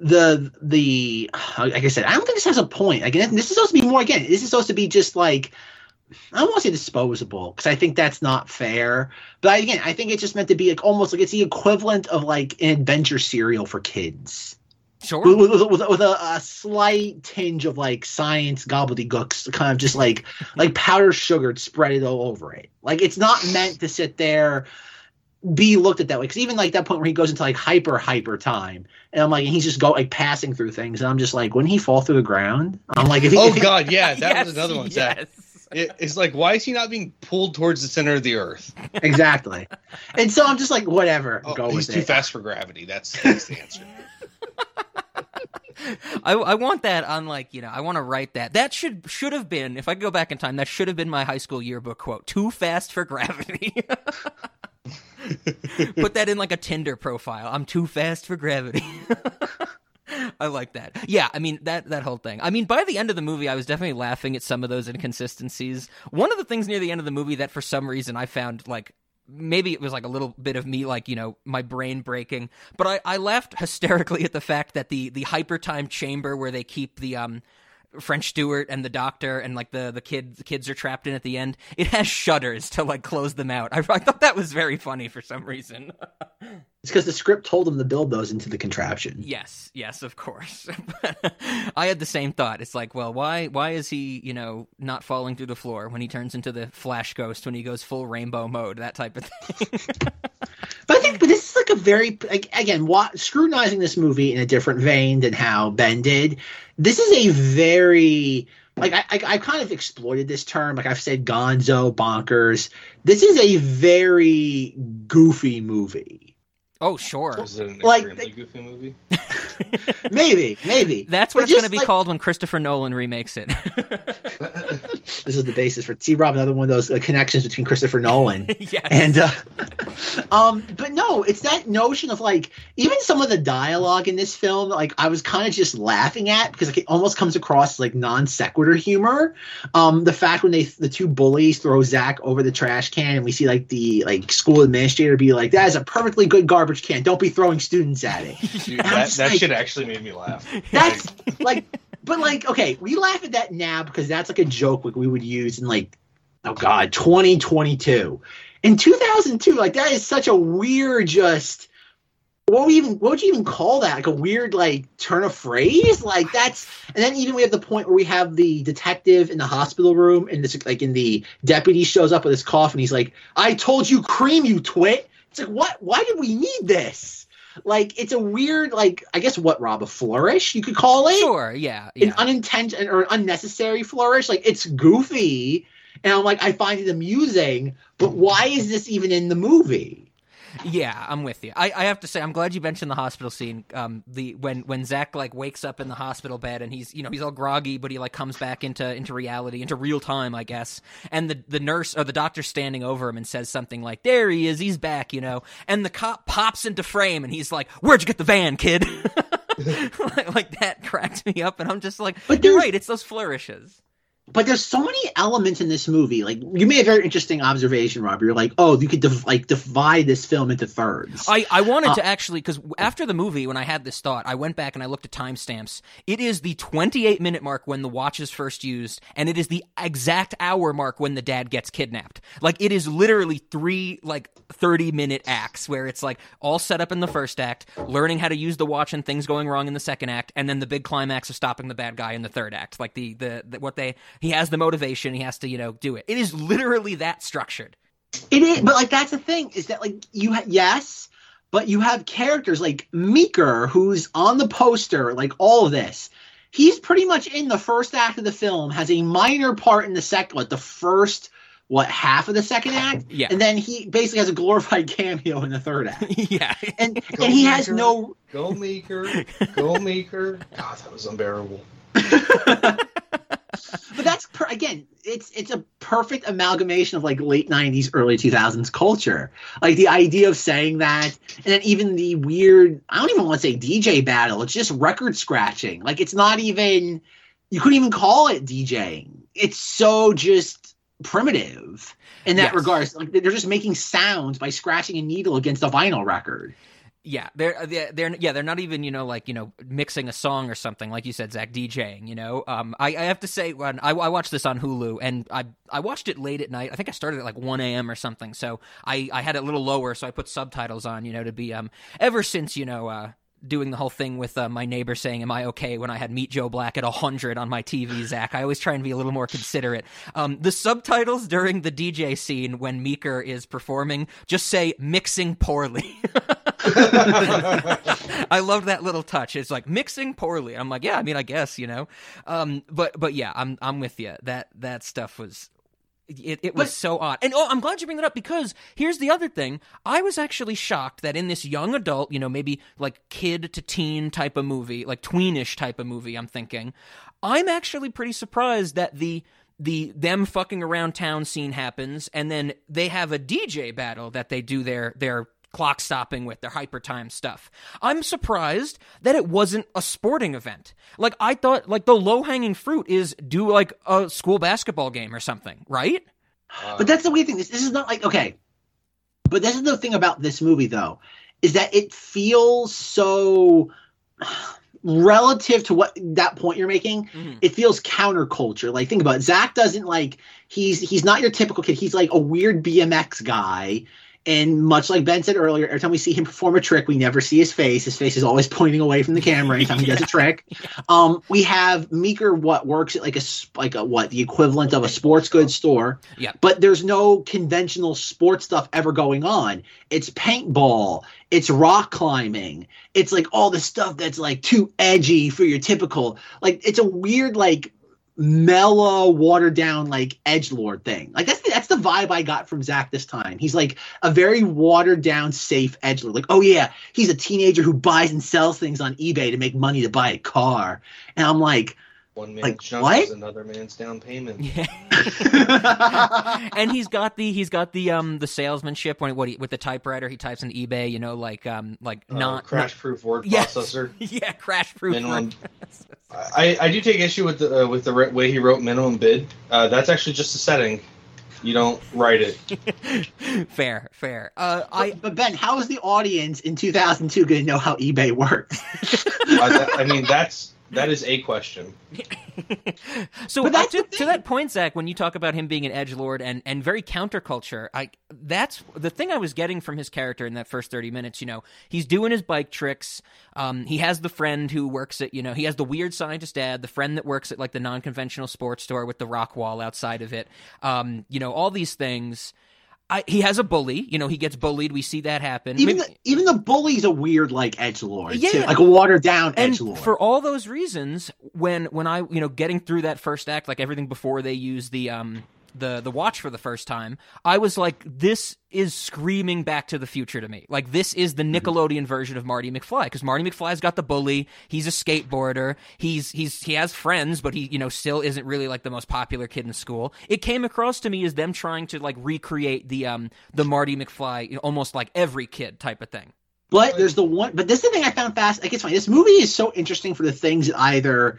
Speaker 1: the the like I said. I don't think this has a point. Again, this is supposed to be more. Again, this is supposed to be just like I don't want to say disposable because I think that's not fair. But again, I think it's just meant to be like almost like it's the equivalent of like an adventure serial for kids
Speaker 3: Sure.
Speaker 1: with, with, with, with a, a slight tinge of like science gobbledygooks, kind of just like like powdered sugar spread it all over it. Like it's not meant to sit there be looked at that way because even like that point where he goes into like hyper hyper time and i'm like and he's just go like passing through things and i'm just like wouldn't he fall through the ground i'm like if he,
Speaker 4: Oh God, yeah, that
Speaker 3: Yes,
Speaker 4: was another one. Zach.
Speaker 3: Yes.
Speaker 4: It, it's like, why is he not being pulled towards the center of the earth?
Speaker 1: exactly and so i'm just like whatever
Speaker 4: Oh,
Speaker 1: go
Speaker 4: he's
Speaker 1: with
Speaker 4: too
Speaker 1: it
Speaker 4: fast for gravity. That's, that's the answer.
Speaker 3: I, I want that on like you know I want to write that that should should have been if I go back in time that should have been my high school yearbook quote too fast for gravity put that in like a Tinder profile I'm too fast for gravity I like that. Yeah, I mean that that whole thing. I mean, by the end of the movie, I was definitely laughing at some of those inconsistencies. One of the things near the end of the movie that, for some reason, I found like maybe it was like a little bit of me like you know my brain breaking but i i laughed hysterically at the fact that the the hyper time chamber where they keep the um French Stewart and the doctor and like the the kid the kids are trapped in at the end. It has shutters to like close them out. I, I thought that was very funny for some reason.
Speaker 1: It's because the script told them to build those into the contraption.
Speaker 3: yes, yes, of course. I had the same thought. It's like, well, why why is he you know not falling through the floor when he turns into the Flash Ghost when he goes full rainbow mode that type of thing.
Speaker 1: But I think, but this is like a very like again, wa- scrutinizing this movie in a different vein than how Ben did. This is a very like I, I I kind of exploited this term. Like I've said, Gonzo, bonkers. This is a very goofy movie.
Speaker 3: Oh sure,
Speaker 2: Is it an
Speaker 1: Like,
Speaker 2: extremely goofy movie?
Speaker 1: Maybe, maybe
Speaker 3: that's what
Speaker 1: But
Speaker 3: it's going to be
Speaker 1: like-
Speaker 3: called when Christopher Nolan remakes it.
Speaker 1: This is the basis for T. Rob, another one of those uh, connections between Christopher Nolan.
Speaker 3: yes.
Speaker 1: and uh, um but no it's that notion of like even some of the dialogue in this film like i was kind of just laughing at because like, it almost comes across like non sequitur humor um the fact when they the two bullies throw zach over the trash can and we see like the like school administrator be like that is a perfectly good garbage can don't be throwing students at it
Speaker 2: Dude, that,
Speaker 1: just
Speaker 2: that
Speaker 1: like-
Speaker 2: shit actually made me laugh.
Speaker 1: that's like but like okay we laugh at that now because that's like a joke like we would use in like oh god 2022 in 2002 like that is such a weird just what would we even what would you even call that? Like a weird like turn of phrase? Like that's and then even we have the point where we have the detective in the hospital room and this like in the deputy shows up with his cough and he's like i told you cream you twit. It's like what why did we need this like it's a weird like i guess what rob a flourish you could call it
Speaker 3: Sure, yeah,
Speaker 1: an
Speaker 3: yeah.
Speaker 1: unintentional or unnecessary flourish. Like it's goofy, and I'm like, I find it amusing, but why is this even in the movie?
Speaker 3: Yeah, I'm with you. I, I have to say, I'm glad you mentioned the hospital scene. Um, the when when Zach like wakes up in the hospital bed and he's you know he's all groggy, but he like comes back into into reality, into real time, I guess. And the the nurse or the doctor standing over him and says something like, "There he is, he's back," you know. And the cop pops into frame and he's like, "Where'd you get the van, kid?" like, like that cracked me up, and I'm just like,
Speaker 1: But
Speaker 3: "You're right, it's those flourishes."
Speaker 1: But there's so many elements in this movie. Like you made a very interesting observation, Rob. You're like, oh, you could div- like divide this film into thirds.
Speaker 3: I, I wanted
Speaker 1: Uh,
Speaker 3: to actually because after the movie, when I had this thought, I went back and I looked at timestamps. It is the 28 minute mark when the watch is first used, and it is the exact hour mark when the dad gets kidnapped. Like it is literally three like 30 minute acts where it's like all set up in the first act, learning how to use the watch and things going wrong in the second act, and then the big climax of stopping the bad guy in the third act. Like the the, the what they he has the motivation, he has to you know do it. It is literally that structured.
Speaker 1: It is, but like that's the thing is that like you ha- yes, but you have characters like Meeker who's on the poster, like all of this. He's pretty much in the first act of the film, has a minor part in the second, like the first what half of the second act,
Speaker 3: Yeah.
Speaker 1: and then he basically has a glorified cameo in the third act,
Speaker 3: yeah.
Speaker 1: and
Speaker 2: Go
Speaker 1: and he has no.
Speaker 2: Go Meeker. Go Meeker. God, that was unbearable.
Speaker 1: But that's per, again, it's it's a perfect amalgamation of like late '90s, early 2000s culture. Like the idea of saying that, and then even the weird. I don't even want to say DJ battle. It's just record scratching. Like it's not even. You couldn't even call it DJing. It's so just primitive in that
Speaker 3: Yes.
Speaker 1: regard. Like they're just making sounds by scratching a needle against a vinyl record.
Speaker 3: Yeah, they're they're, they're yeah they're not even you know like you know mixing a song or something like you said Zach DJing you know um I, I have to say when I, I watched this on Hulu and I I watched it late at night I think I started at like one a.m. or something so I I had it a little lower so I put subtitles on you know to be um ever since you know uh doing the whole thing with uh, my neighbor saying am I okay when I had Meet Joe Black at hundred on my TV Zach I always try and be a little more considerate um the subtitles during the DJ scene when Meeker is performing just say mixing poorly. I love that little touch. It's like mixing poorly. I'm like, yeah, I mean, I guess you know, um, but but yeah, I'm I'm with you. That that stuff was. It, it was
Speaker 1: But-
Speaker 3: so odd. And oh, I'm glad you bring that up because here's the other thing. I was actually shocked that in this young adult, you know, maybe like kid to teen type of movie, like tweenish type of movie, I'm thinking, I'm actually pretty surprised that the the them fucking around town scene happens and then they have a DJ battle that they do their their clock stopping with, their hyper time stuff. I'm surprised that it wasn't a sporting event. Like I thought, like the low hanging fruit is do like a school basketball game or something, right?
Speaker 1: But that's the weird thing. This, this is not like okay. But this is the thing about this movie though, is that it feels so relative to what that point you're making.
Speaker 3: Mhm.
Speaker 1: It feels counterculture. Like think about it. Zach doesn't like he's he's not your typical kid. He's like a weird BMX guy. And much like Ben said earlier, every time we see him perform a trick, we never see his face. His face is always pointing away from the camera anytime he does a trick. Um, we have Meeker, what works at like a like a what the equivalent of a sports goods store
Speaker 3: Yeah.
Speaker 1: but there's no conventional sports stuff ever going on. It's paintball, it's rock climbing, it's like all the stuff that's like too edgy for your typical. Like it's a weird like mellow, watered down like edge lord thing. Like that's the, that's the vibe I got from Zach this time. He's like a very watered down, safe edge lord. Like oh yeah, he's a teenager who buys and sells things on eBay to make money to buy a car. And I'm like.
Speaker 4: One man's
Speaker 1: Like,
Speaker 4: junk
Speaker 1: what?
Speaker 4: is another man's down payment.
Speaker 3: Yeah. and he's got the he's got the um the salesmanship when what he, with the typewriter he types in eBay, you know, like um like
Speaker 4: Uh,
Speaker 3: not
Speaker 4: crash-proof word
Speaker 3: Yes.
Speaker 4: processor.
Speaker 3: yeah, crash proof.
Speaker 4: Minimum. I, I do take issue with the uh, with the re- way he wrote minimum bid. Uh, that's actually just a setting. You don't write it.
Speaker 3: fair, fair. Uh, I
Speaker 1: but, but Ben, how is the audience in 2002 going to know how eBay works?
Speaker 4: I, that- I mean, that's that is a question.
Speaker 3: so to, to that point, Zach, when you talk about him being an edge lord and, and very counterculture, I that's the thing I was getting from his character in that first thirty minutes. You know, he's doing his bike tricks. Um, he has the friend who works at you know he has the weird scientist dad, the friend that works at like the non conventional sports store with the rock wall outside of it. Um, you know, all these things. I, he has a bully. You know, he gets bullied. We see that happen.
Speaker 1: even
Speaker 3: Maybe-
Speaker 1: the, even the bully's a weird like edge lord,
Speaker 3: Yeah.
Speaker 1: too, like a watered down edge lord.
Speaker 3: for all those reasons when when i you know getting through that first act like everything before they use the um the the watch for the first time i was like this is screaming back to the future to me like this is the nickelodeon version of marty mcfly because marty mcfly's got the bully he's a skateboarder he's he's he has friends but he you know still isn't really like the most popular kid in school it came across to me as them trying to like recreate the um the marty mcfly you know, almost like every kid type of thing
Speaker 1: but there's the one. But this is the thing I found fast. Like it's funny. This movie is so interesting for the things it either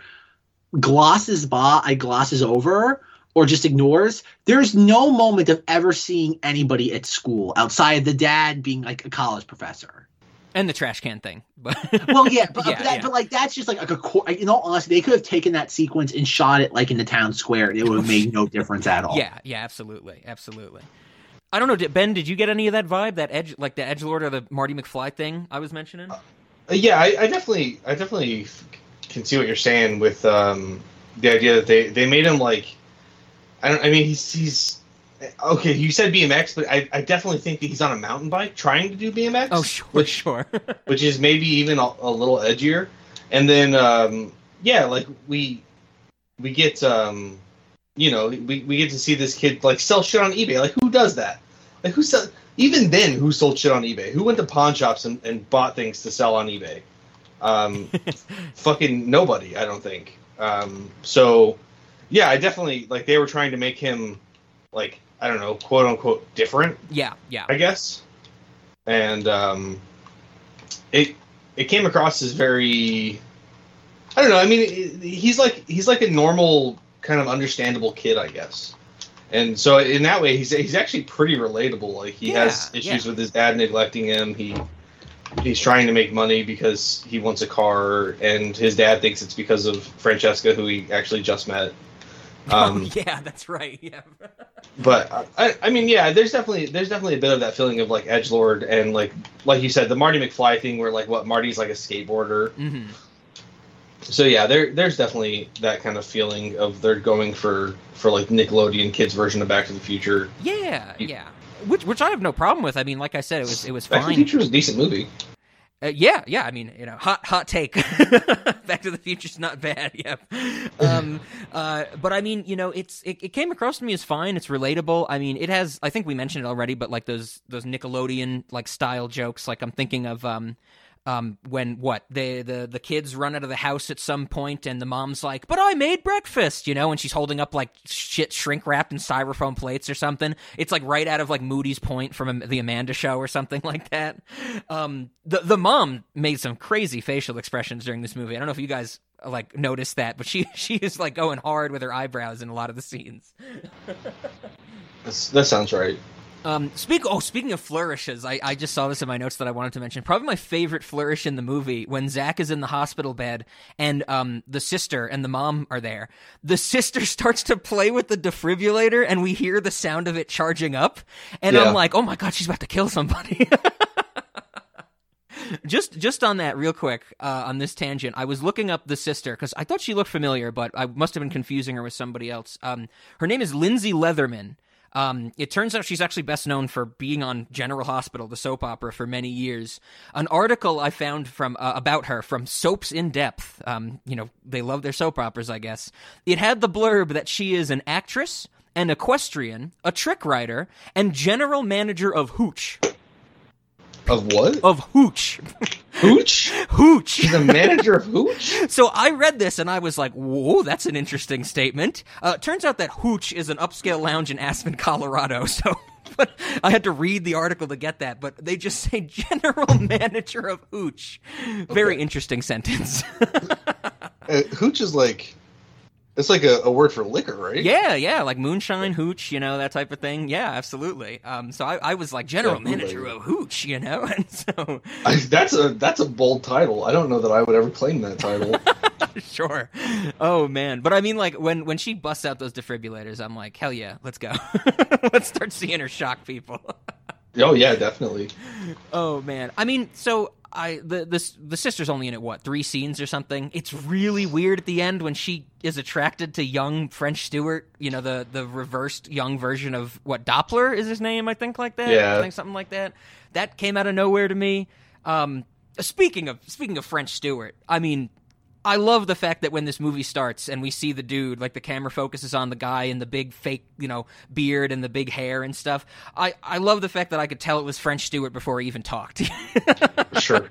Speaker 1: glosses by, I glosses over, or just ignores. There's no moment of ever seeing anybody at school outside the dad being like a college professor.
Speaker 3: and the trash can thing
Speaker 1: Well, yeah, but,
Speaker 3: Yeah,
Speaker 1: but, that,
Speaker 3: yeah.
Speaker 1: but like that's just like, like a core. In all honesty, they could have taken that sequence and shot it like in the town square. and It would have made no difference at all.
Speaker 3: Yeah, yeah, absolutely, absolutely. I don't know, did, Ben. Did you get any of that vibe? That edge, like the edge lord or the Marty McFly thing I was mentioning?
Speaker 4: Uh, yeah, I, I definitely, I definitely can see what you're saying with um, the idea that they they made him like, I don't, I mean, he's he's okay. You said BMX, but I, I definitely think that he's on a mountain bike trying to do BMX.
Speaker 3: oh, sure,
Speaker 4: which
Speaker 3: sure.
Speaker 4: which is maybe even a, a little edgier. And then, um, yeah, like we we get, um, you know, we, we get to see this kid like sell shit on eBay. Like, who does that? Like, who sell? Even then, who sold shit on eBay? Who went to pawn shops and, and bought things to sell on eBay? Um, fucking nobody, I don't think. Um, so, yeah, I definitely like they were trying to make him like I don't know, quote unquote different.
Speaker 3: yeah, yeah.
Speaker 4: I guess. And um, it it came across as very I don't know. I mean, it- he's like he's like a normal kind of understandable kid, I guess. And so in that way, he's he's actually pretty relatable. Like he
Speaker 3: Yeah,
Speaker 4: has issues
Speaker 3: yeah.
Speaker 4: with his dad neglecting him. He he's trying to make money because he wants a car, and his dad thinks it's because of Francesca, who he actually just met. Um,
Speaker 3: oh, yeah, that's right. Yeah.
Speaker 4: but uh, I, I mean, yeah, there's definitely there's definitely a bit of that feeling of like edge lord and like like you said, the Marty McFly thing, where like what Marty's like a skateboarder.
Speaker 3: hmm
Speaker 4: So yeah, there there's definitely that kind of feeling of they're going for for like Nickelodeon kids version of Back to the Future.
Speaker 3: Yeah, yeah. Which which I have no problem with. I mean, like I said, it was it was
Speaker 4: Back to the
Speaker 3: fine.
Speaker 4: Future was a decent movie.
Speaker 3: Uh, yeah, yeah. I mean, you know, hot hot take. Back to the Future's not bad. Yeah. Um, uh, but I mean, you know, it's it, it came across to me as fine. It's relatable. I mean, it has. I think we mentioned it already, but like those those Nickelodeon like style jokes. Like I'm thinking of um, um, when what the the the kids run out of the house at some point, and the mom's like, "But I made breakfast," you know, and she's holding up like shit shrink wrapped in styrofoam plates or something. It's like right out of like Moody's Point from the Amanda Show or something like that. Um, the the mom made some crazy facial expressions during this movie. I don't know if you guys like noticed that, but she she is like going hard with her eyebrows in a lot of the scenes.
Speaker 4: That sounds right.
Speaker 3: Um, speak. Oh, speaking of flourishes, I, I just saw this in my notes that I wanted to mention. Probably my favorite flourish in the movie when Zach is in the hospital bed and um the sister and the mom are there. The sister starts to play with the defibrillator and we hear the sound of it charging up, and
Speaker 4: Yeah.
Speaker 3: I'm like, oh my god, she's about to kill somebody. just just on that real quick uh, on this tangent i was looking up the sister because i thought she looked familiar but i must have been confusing her with somebody else um, her name is lindze letherman um, it turns out she's actually best known for being on General Hospital, the soap opera, for many years. An article I found from uh, about her from Soaps in Depth. Um, you know, they love their soap operas, I guess. It had the blurb that she is an actress, an equestrian, a trick rider, and general manager of Hooch.
Speaker 4: Of what?
Speaker 3: Of Hooch.
Speaker 4: Hooch?
Speaker 3: Hooch.
Speaker 4: A manager of Hooch?
Speaker 3: So I read this and I was like, whoa, that's an interesting statement. Uh, turns out that Hooch is an upscale lounge in Aspen, Colorado. So but I had to read the article to get that, but they just say general manager of Hooch. Very interesting sentence.
Speaker 4: Uh, Hooch is like, it's like a, a word for liquor, right?
Speaker 3: yeah, yeah, like moonshine, Hooch, you know, that type of thing. Yeah, absolutely. Um, so I, I was like general
Speaker 4: Yeah,
Speaker 3: manager of Hooch, you know, and so
Speaker 4: I, that's a that's a bold title. I don't know that I would ever claim that title.
Speaker 3: sure. Oh man, but I mean, like when when she busts out those defibrillators, I'm like, hell yeah, let's go. let's start seeing her shock people.
Speaker 4: oh yeah, definitely.
Speaker 3: oh man, I mean, so I the this the sister's only in it what three scenes or something. It's really weird at the end when she is attracted to young French Stewart. You know the the reversed young version of what Dopler is his name, I think like that.
Speaker 4: Yeah.
Speaker 3: I think something like that. That came out of nowhere to me. Um, speaking of speaking of French Stewart, I mean, I love the fact that when this movie starts and we see the dude, like the camera focuses on the guy in the big fake, you know, beard and the big hair and stuff. I, I love the fact that I could tell it was French Stewart before he even talked.
Speaker 4: Sure.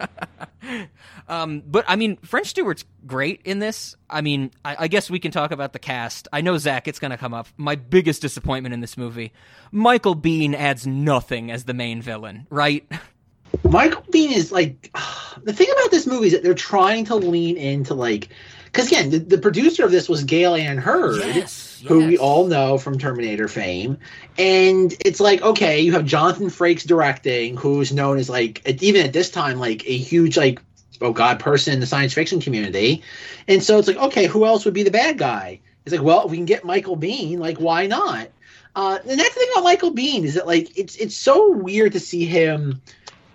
Speaker 3: um, but I mean, French Stewart's great in this. I mean, I, I guess we can talk about the cast. I know Zach, it's going to come up. My biggest disappointment in this movie: Michael Biehn adds nothing as the main villain. Right?
Speaker 1: Michael Biehn is like the thing about this movie is that they're trying to lean into like because again the, the producer of this was Gale Anne Hurd,
Speaker 3: Yes,
Speaker 1: who we all know from Terminator fame, and it's like okay, you have Jonathan Frakes directing, who's known as like even at this time like a huge like oh god person in the science fiction community, and so it's like okay, who else would be the bad guy? It's like well, if we can get Michael Biehn, like why not? Uh, the next thing about Michael Biehn is that like it's it's so weird to see him.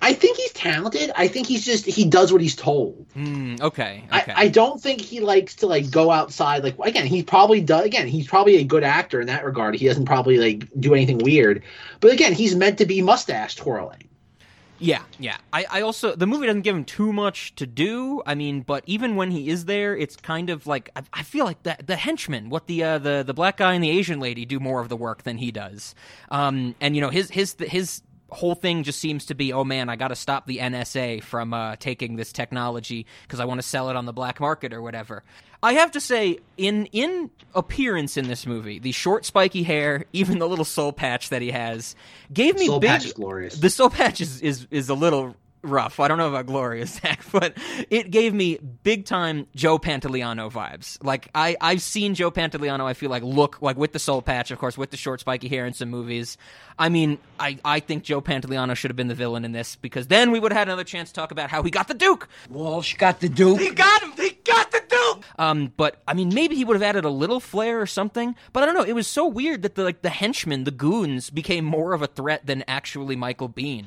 Speaker 1: I think he's talented. I think he's just he does what he's told.
Speaker 3: Hmm, okay. Okay.
Speaker 1: I, I don't think he likes to like go outside. Like again, he probably does. Again, he's probably a good actor in that regard. He doesn't probably like do anything weird. But again, he's meant to be mustache twirling.
Speaker 3: Yeah, yeah. I, I also the movie doesn't give him too much to do. I mean, but even when he is there, it's kind of like I, I feel like the the henchmen, what the uh, the the black guy and the Asian lady do more of the work than he does. Um, and you know his his his whole thing just seems to be, oh man, I got to stop the NSA from uh, taking this technology because I want to sell it on the black market or whatever. I have to say, in in appearance in this movie, the short spiky hair, even the little soul patch that he has, gave me
Speaker 1: Soul
Speaker 3: big.
Speaker 1: patch is glorious.
Speaker 3: The soul patch is, is, is a little rough. I don't know about glorious, Zach, but it gave me big time Joe Pantoliano vibes. Like I I've seen Joe Pantoliano. I feel like look like with the soul patch, of course, with the short spiky hair in some movies. I mean, I I think Joe Pantoliano should have been the villain in this because then we would have had another chance to talk about how he got the Duke.
Speaker 5: Walsh got the Duke.
Speaker 3: He got him. He got the Duke. Um, but I mean, maybe he would have added a little flair or something. But I don't know. It was so weird that the like the henchmen, the goons, became more of a threat than actually Michael Biehn.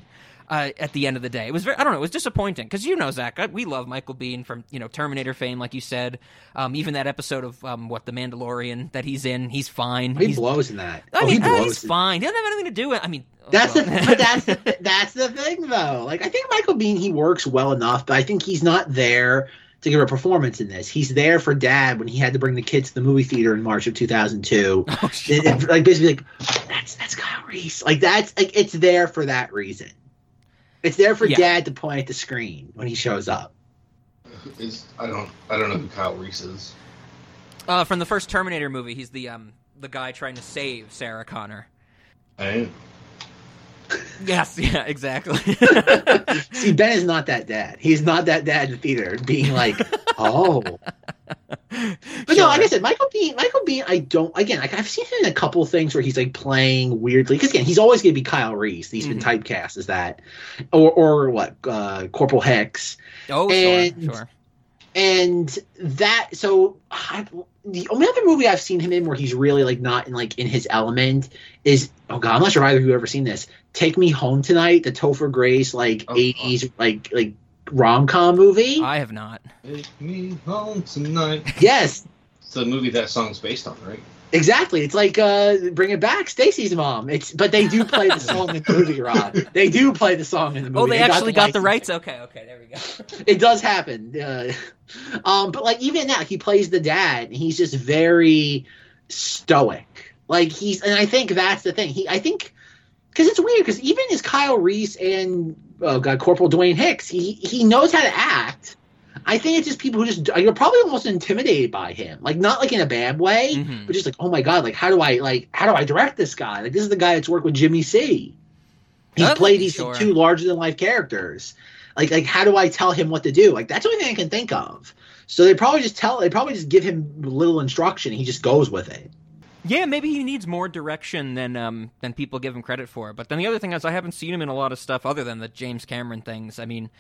Speaker 3: Uh, at the end of the day, it was very. I don't know. It was disappointing because you know, Zach, we love Michael Biehn from you know Terminator fame, like you said. Um, even that episode of um, what the Mandalorian that he's in, he's fine.
Speaker 1: He
Speaker 3: he's,
Speaker 1: blows in that.
Speaker 3: I
Speaker 1: oh,
Speaker 3: mean,
Speaker 1: he
Speaker 3: uh, he's fine. He doesn't have anything to do with. I mean,
Speaker 1: That's
Speaker 3: well,
Speaker 1: the that's the, that's the thing though. Like I think Michael Biehn he works well enough, but I think he's not there to give a performance in this. He's there for Dad when he had to bring the kids to the movie theater in March of 2002.
Speaker 3: Oh.
Speaker 1: It- it- like basically like that's that's Kyle Reese. Like that's like it's there for that reason. It's there for
Speaker 3: Yeah.
Speaker 1: Dad to point at the screen when he shows up.
Speaker 4: Is I don't I don't know who Kyle Reese is.
Speaker 3: Uh, from the first Terminator movie, he's the um the guy trying to save Sarah Connor.
Speaker 4: I
Speaker 3: Yes, yeah, exactly.
Speaker 1: See, Ben is not that dad. He's not that dad in the theater being like, oh. But no, like I said, Michael Biehn, Michael Biehn, I don't. Again, like I've seen him in a couple things where he's like playing weirdly. Because again, he's always going to be Kyle Reese. He's been
Speaker 3: Mhm.
Speaker 1: typecast as that, or or what, uh, Corporal Hicks,
Speaker 3: oh,
Speaker 1: and-
Speaker 3: sure, sure.
Speaker 1: And that. So I, the only other movie I've seen him in where he's really like not in like in his element is oh god, I'm not sure if either of you have ever seen this. Take Me Home Tonight, the Topher Grace like
Speaker 4: Oh,
Speaker 1: 80s like like rom com movie.
Speaker 3: I have not.
Speaker 4: Take me home tonight.
Speaker 1: yes,
Speaker 4: It's the movie that song's based on, right?
Speaker 1: Exactly. It's like uh bring it back, Stacy's mom. It's but they do play the song in the movie, Rob. They do play the song in the movie.
Speaker 3: Oh, they actually got the
Speaker 1: license.
Speaker 3: rights. Okay, okay, there we go.
Speaker 1: It does happen. Uh, um, but like even now, he plays the dad, and he's just very stoic. Like he's, and I think that's the thing. He, I think, because it's weird. Because even as Kyle Reese and oh god, Corporal Dwayne Hicks, he he knows how to act. I think it's just people who just you're probably almost intimidated by him, like not like in a bad way,
Speaker 3: Mhm.
Speaker 1: but just like oh my god, like how do I like how do I direct this guy? Like this is the guy that's worked with Jimmy C. He's
Speaker 3: Uh,
Speaker 1: played these
Speaker 3: sure.
Speaker 1: two larger than life characters. Like like how do I tell him what to do? Like that's the only thing I can think of. So they probably just tell they probably just give him little instruction. He just goes with it.
Speaker 3: Yeah, maybe he needs more direction than um than people give him credit for. But then the other thing is, I haven't seen him in a lot of stuff other than the James Cameron things. I mean,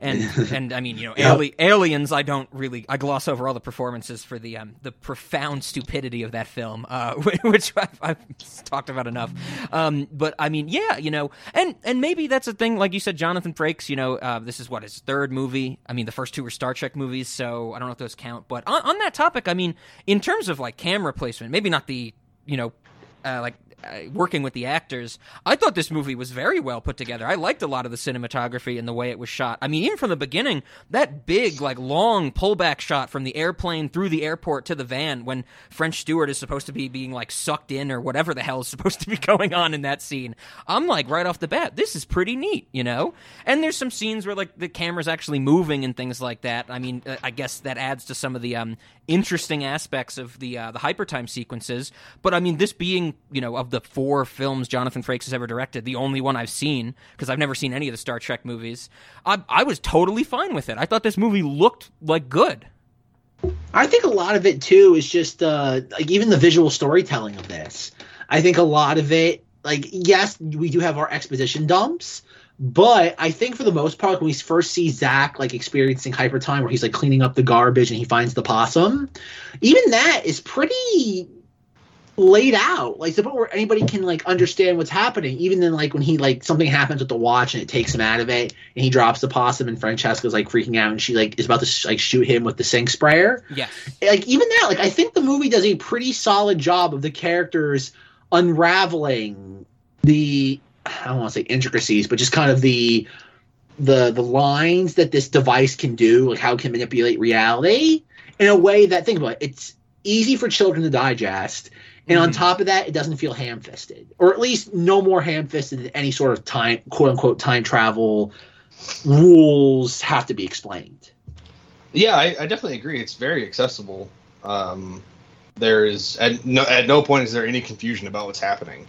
Speaker 3: and and I mean, you know,
Speaker 1: Yeah.
Speaker 3: Ali- Aliens. I don't really. I gloss over all the performances for the um the profound stupidity of that film, uh, which I've, I've talked about enough. Um, but I mean, yeah, you know, and and maybe that's a thing. Like you said, Jonathan Frakes. You know, uh, this is what his third movie. I mean, the first two were Star Trek movies, so I don't know if those count. But on, on that topic, I mean, in terms of like camera placement, maybe not the you know, uh, like working with the actors, I thought this movie was very well put together. I liked a lot of the cinematography and the way it was shot. I mean, even from the beginning, that big, like, long pullback shot from the airplane through the airport to the van when French Stewart is supposed to be being, like, sucked in or whatever the hell is supposed to be going on in that scene. I'm like, right off the bat, this is pretty neat, you know? And there's some scenes where, like, the camera's actually moving and things like that. I mean, uh, I guess that adds to some of the um, interesting aspects of the uh, the hypertime sequences. But I mean, this being you know of the four films Jonathan Frakes has ever directed, the only one I've seen because I've never seen any of the Star Trek movies. I, I was totally fine with it. I thought this movie looked like good.
Speaker 1: I think a lot of it too is just uh like even the visual storytelling of this. I think a lot of it like yes, we do have our exposition dumps, but I think for the most part when we first see Zach like experiencing hyper time where he's like cleaning up the garbage and he finds the possum, even that is pretty laid out. Like the point where anybody can like understand what's happening even then like when he like something happens with the watch and it takes him out of it and he drops the possum and francesca's like freaking out and she like is about to sh- like shoot him with the sink sprayer.
Speaker 3: Yeah
Speaker 1: like even that like i think the movie does a pretty solid job of the characters unraveling the i don't want to say intricacies but just kind of the the the lines that this device can do like how it can manipulate reality in a way that think about it it's easy for children to digest and on
Speaker 3: Mhm.
Speaker 1: top of that it doesn't feel ham-fisted or at least no more ham-fisted than any sort of time quote unquote time travel rules have to be explained
Speaker 4: Yeah, I, I definitely agree. It's very accessible. Um, there is at no at no point is there any confusion about what's happening,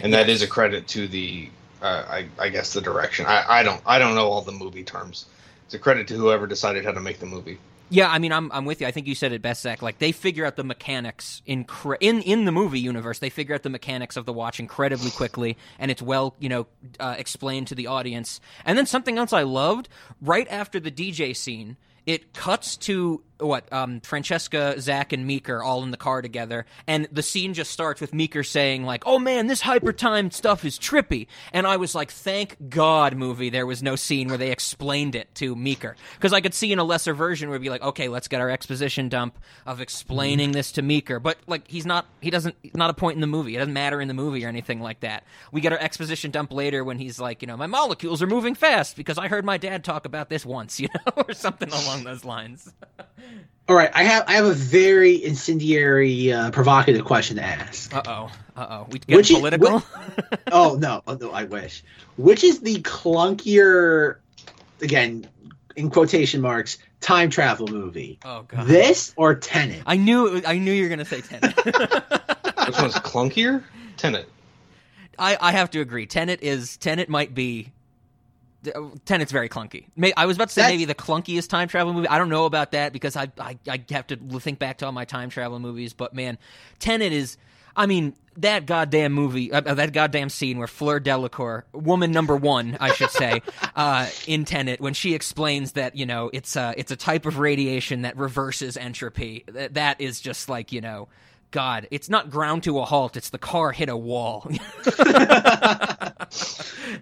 Speaker 4: and that is a credit to the uh, I, I guess the direction. I, I don't I don't know all the movie terms. It's a credit to whoever decided how to make the movie.
Speaker 3: Yeah, I mean, I'm I'm with you. I think you said it best, Zach. Like they figure out the mechanics incre- in in the movie universe. They figure out the mechanics of the watch incredibly quickly, and it's well, you know, uh, explained to the audience. And then something else I loved right after the DJ scene, it cuts to what um, Francesca, Zach, and Meeker all in the car together, and the scene just starts with Meeker saying like, "Oh man, this hyper time stuff is trippy," and I was like, "Thank God, movie, there was no scene where they explained it to Meeker," because I could see in a lesser version where it'd be like, "Okay, let's get our exposition dump of explaining this to Meeker," but like he's not, he doesn't, not a point in the movie. It doesn't matter in the movie or anything like that. We get our exposition dump later when he's like, you know, my molecules are moving fast because I heard my dad talk about this once, you know, or something along those lines.
Speaker 1: All right, I have I have a very incendiary, uh, provocative question to ask.
Speaker 3: Uh oh. Uh oh. We get
Speaker 1: Which is-
Speaker 3: political.
Speaker 1: oh no, oh, no, I wish. Which is the clunkier, again, in quotation marks, time travel movie?
Speaker 3: oh god.
Speaker 1: This or Tenet?
Speaker 3: I knew. I knew you were gonna say Tenet.
Speaker 4: Which one's clunkier? Tenet.
Speaker 3: I, I have to agree. Tenet is Tenet might be. Tenet's very clunky. May, I was about to say
Speaker 1: That's-
Speaker 3: maybe the clunkiest time travel movie. I don't know about that because I, I I have to think back to all my time travel movies. But man, Tenet is. I mean that goddamn movie, uh, uh, that goddamn scene where Fleur Delacour, woman number one, I should say, uh, in Tenet, when she explains that you know it's a it's a type of radiation that reverses entropy. That, that is just like you know. God, it's not ground to a halt. It's the car hit a wall.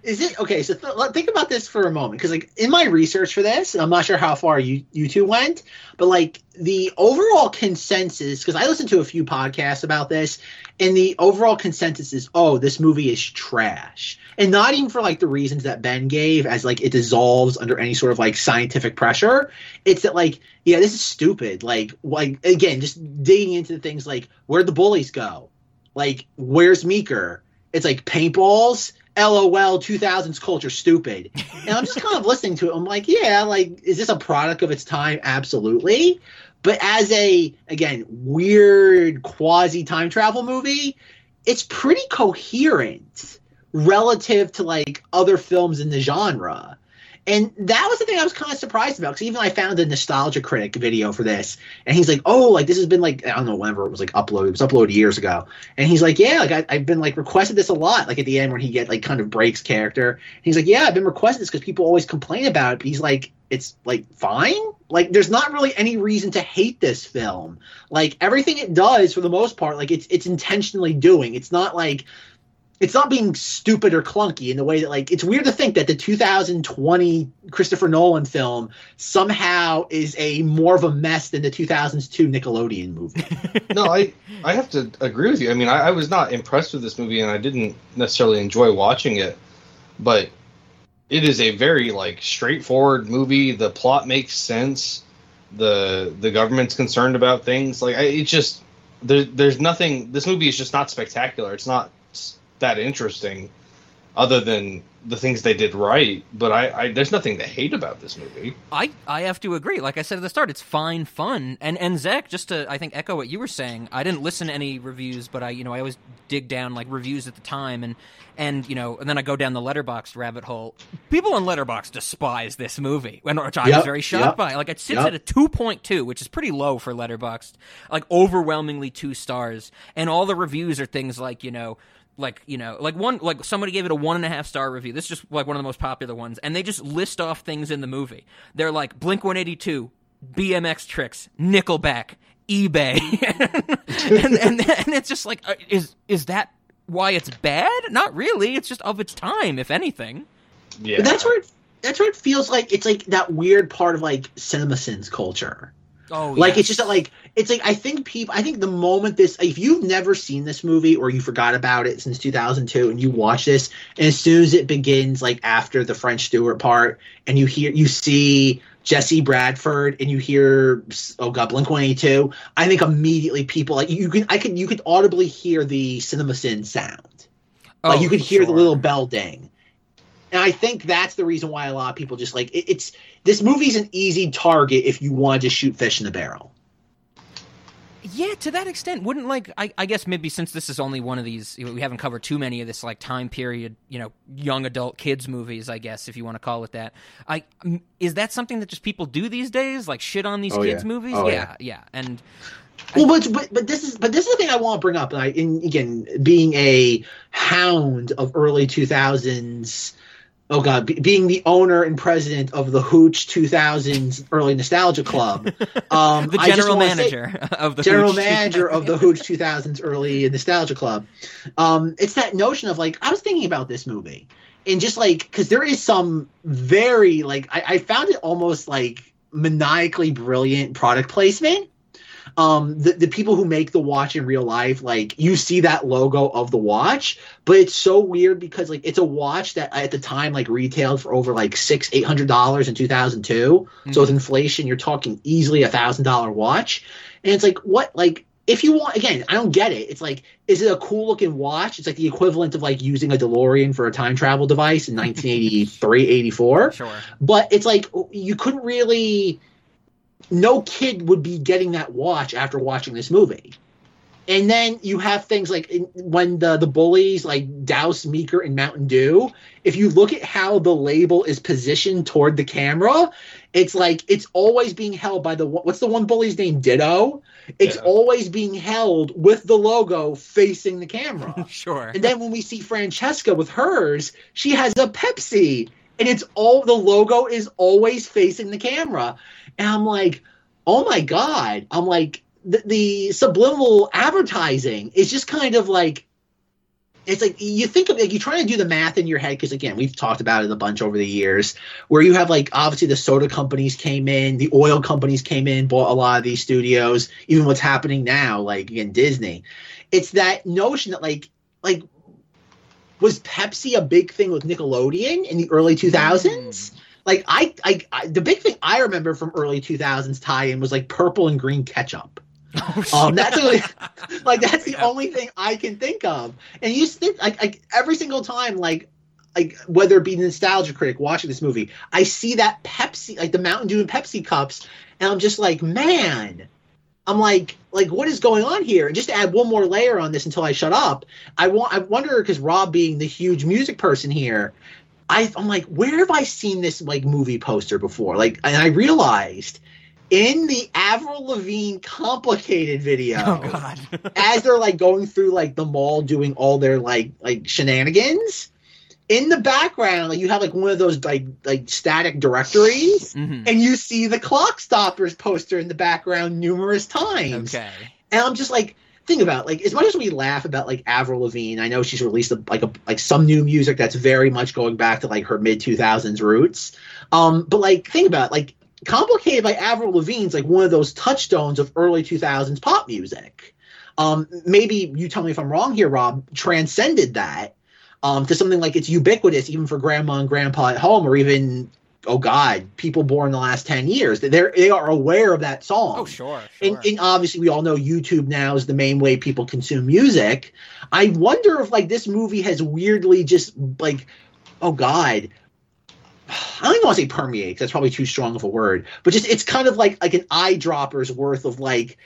Speaker 1: Is it okay? So th- think about this for a moment, because like in my research for this, I'm not sure how far you you two went, but like the overall consensus, because I listened to a few podcasts about this, and the overall consensus is, oh, this movie is trash, and not even for like the reasons that Ben gave, as like it dissolves under any sort of like scientific pressure. It's that like, yeah, this is stupid. Like, like again, just digging into the things like where'd the bullies go? Like, where's Meeker? It's like paintballs. LOL 2000s culture stupid. And I'm just kind of listening to it. I'm like, yeah, like, is this a product of its time? Absolutely. But as a, again, weird quasi time travel movie, it's pretty coherent relative to like other films in the genre. And that was the thing I was kind of surprised about because even I found a nostalgia critic video for this, and he's like, "Oh, like this has been like I don't know whenever it was like uploaded. It was uploaded years ago." And he's like, "Yeah, like I, I've been like requested this a lot. Like at the end when he get like kind of breaks character, he's like, "Yeah, I've been requested this because people always complain about it." But he's like, "It's like fine. Like there's not really any reason to hate this film. Like everything it does for the most part, like it's it's intentionally doing. It's not like." It's not being stupid or clunky in the way that like it's weird to think that the 2020 Christopher Nolan film somehow is a more of a mess than the 2002 Nickelodeon movie.
Speaker 4: no, I I have to agree with you. I mean, I, I was not impressed with this movie, and I didn't necessarily enjoy watching it, but it is a very like straightforward movie. The plot makes sense. the The government's concerned about things. Like I, it's just there, there's nothing. This movie is just not spectacular. It's not s- that interesting, other than the things they did right. But I, I there's nothing to hate about this movie.
Speaker 3: I, I have to agree. Like I said at the start, it's fine fun. And and Zach, just to I think echo what you were saying, I didn't listen to any reviews, but I you know I always dig down like reviews at the time and and you know and then I go down the letterboxd rabbit hole. People on letterboxd despise this movie, and which I was very shocked
Speaker 1: yep,
Speaker 3: by. Like it sits
Speaker 1: yep.
Speaker 3: at a two point two, which is pretty low for letterboxd, like overwhelmingly two stars. And all the reviews are things like you know like you know like one like somebody gave it a one and a half star review this is just like one of the most popular ones. And they just list off things in the movie. They're like blink 182 bmx tricks nickelback ebay. And, and, and it's just like uh, is is that why it's bad? Not really. It's just of its time if anything.
Speaker 4: Yeah,
Speaker 1: But that's where it, that's where it feels like it's like that weird part of like cinema sins culture.
Speaker 3: Oh
Speaker 1: like it's just like it's like I think people I think the moment this if you've never seen this movie or you forgot about it since 2002 and you watch this and as soon as it begins like after the French Stewart part and you hear you see Jesse Bradford and you hear oh god Blink 182 I think immediately people like you can I can you could audibly hear the cinema sin sound. Like
Speaker 3: Oh,
Speaker 1: you could hear the little bell ding and I think that's the reason why a lot of people just like it, it's this movie's an easy target if you want to shoot fish in the barrel
Speaker 3: Yeah, to that extent, wouldn't like I, I guess maybe since this is only one of these, we haven't covered too many of this like time period, you know, young adult kids movies. I guess if you want to call it that. I is that something that just people do these days, like shit on these
Speaker 1: Oh,
Speaker 3: kids
Speaker 1: yeah.
Speaker 3: movies?
Speaker 1: Oh,
Speaker 3: yeah, yeah, and
Speaker 1: Well, but, but but this is but this is the thing I want to bring up. And I, in, again, being a hound of early two thousands, oh god, be, being the owner and president of the Hooch two thousands early nostalgia club, um,
Speaker 3: the general
Speaker 1: wanna say-
Speaker 3: manager of the
Speaker 1: general
Speaker 3: Hooch-
Speaker 1: manager of the Hooch 2000s early nostalgia club. Um, it's that notion of like I was thinking about this movie and just like because there is some very like I, I found it almost like maniacally brilliant product placement. Um the, the people who make the watch in real life like you see that logo of the watch but it's so weird because like it's a watch that at the time like retailed for over like six eight hundred dollars in 2002 so with inflation you're talking easily a thousand dollar watch. And it's like what like if you want again i don't get it. It's like is it a cool looking watch? It's like the equivalent of like using a delorean for a time travel device in 1983 84
Speaker 3: Sure.
Speaker 1: but it's like you couldn't really no kid would be getting that watch after watching this movie. And then you have things like when the the bullies like douse meeker and mountain dew if you look at how the label is positioned toward the camera it's like it's always being held by the what's the one bully's name? Ditto. It's always being held with the logo facing the camera.
Speaker 3: Sure.
Speaker 1: and then when we see Francesca with hers, she has a Pepsi, and it's all the logo is always facing the camera. And I'm like, oh my god! I'm like the, the subliminal advertising is just kind of like. It's like you think of like you try to do the math in your head because again we've talked about it a bunch over the years where you have like obviously the soda companies came in the oil companies came in bought a lot of these studios even what's happening now like again Disney it's that notion that like like was Pepsi a big thing with Nickelodeon in the early 2000s? Like I, I, I, the big thing I remember from early 2000s tie-in was like purple and green ketchup. Um, that's really, like that's the
Speaker 3: Yeah.
Speaker 1: only thing I can think of. And you think like, like every single time, like like whether it be nostalgia critic watching this movie, I see that Pepsi, like the Mountain Dew and Pepsi cups, and I'm just like, man. I'm like, like, what is going on here? And just to add one more layer on this until I shut up, I want, I wonder because Rob being the huge music person here, I, I'm like, where have I seen this like movie poster before? Like, and I realized in the Avril Lavigne complicated video
Speaker 3: Oh God.
Speaker 1: as they're like going through like the mall doing all their like like shenanigans in the background like you have like one of those like like static directories
Speaker 3: Mhm.
Speaker 1: and you see the clockstoppers poster in the background numerous times
Speaker 3: Okay.
Speaker 1: and i'm just like think about like as much as we laugh about like avril lavigne i know she's released a, like a like some new music that's very much going back to like her mid 2000s roots. Um but like think about like complicated by avril lavigne's like one of those touchstones of early 2000s pop music. Um maybe you tell me if i'm wrong here rob transcended that um to something like it's ubiquitous even for grandma and grandpa at home or even oh god people born in the last 10 years they're they are aware of that song
Speaker 3: Oh sure. Sure.
Speaker 1: and, and obviously we all know youtube now is the main way people consume music i wonder if like this movie has weirdly just like oh god I don't even want to say permeate 'cause that's probably too strong of a word, but just it's kind of like like an eyedropper's worth of like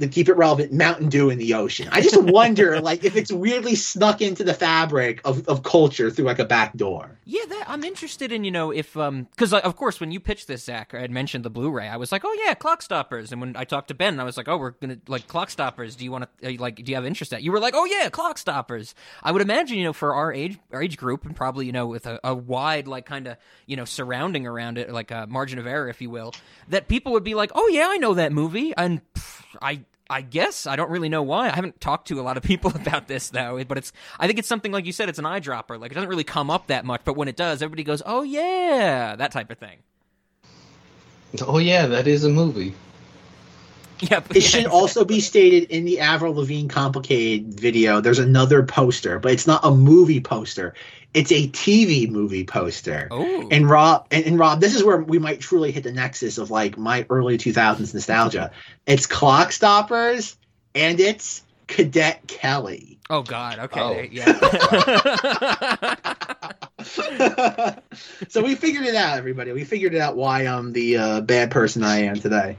Speaker 1: to keep it relevant, Mountain Dew in the ocean. I just wonder like if it's weirdly snuck into the fabric of, of culture through like a back door.
Speaker 3: Yeah, that, I'm interested in you know if um because of course when you pitched this Zach, I had mentioned the Blu-ray. I was like, oh yeah, Clockstoppers. And when I talked to Ben, I was like, oh, we're gonna like Clockstoppers. Do you want to like do you have interest in that? You were like, oh yeah, Clockstoppers. I would imagine you know for our age our age group and probably you know with a, a wide like kind of you know surrounding around it like a margin of error if you will that people would be like, oh yeah, I know that movie and pff, I. I guess I don't really know why. I haven't talked to a lot of people about this though, but it's I think it's something like you said. It's an eyedropper. Like it doesn't really come up that much, but when it does, everybody goes, "Oh yeah," that type of thing.
Speaker 4: Oh yeah, that is a movie.
Speaker 3: Yep.
Speaker 1: It should also be stated in the Avril Lavigne complicated video. There's another poster, but it's not a movie poster. It's a TV movie poster.
Speaker 3: Oh.
Speaker 1: And Rob and, and Rob, this is where we might truly hit the nexus of like my early 2000s nostalgia. It's Clockstoppers and it's Cadet Kelly.
Speaker 3: oh God. Okay.
Speaker 4: Oh.
Speaker 3: Yeah.
Speaker 1: so we figured it out, everybody. We figured it out why I'm the uh, bad person I am today.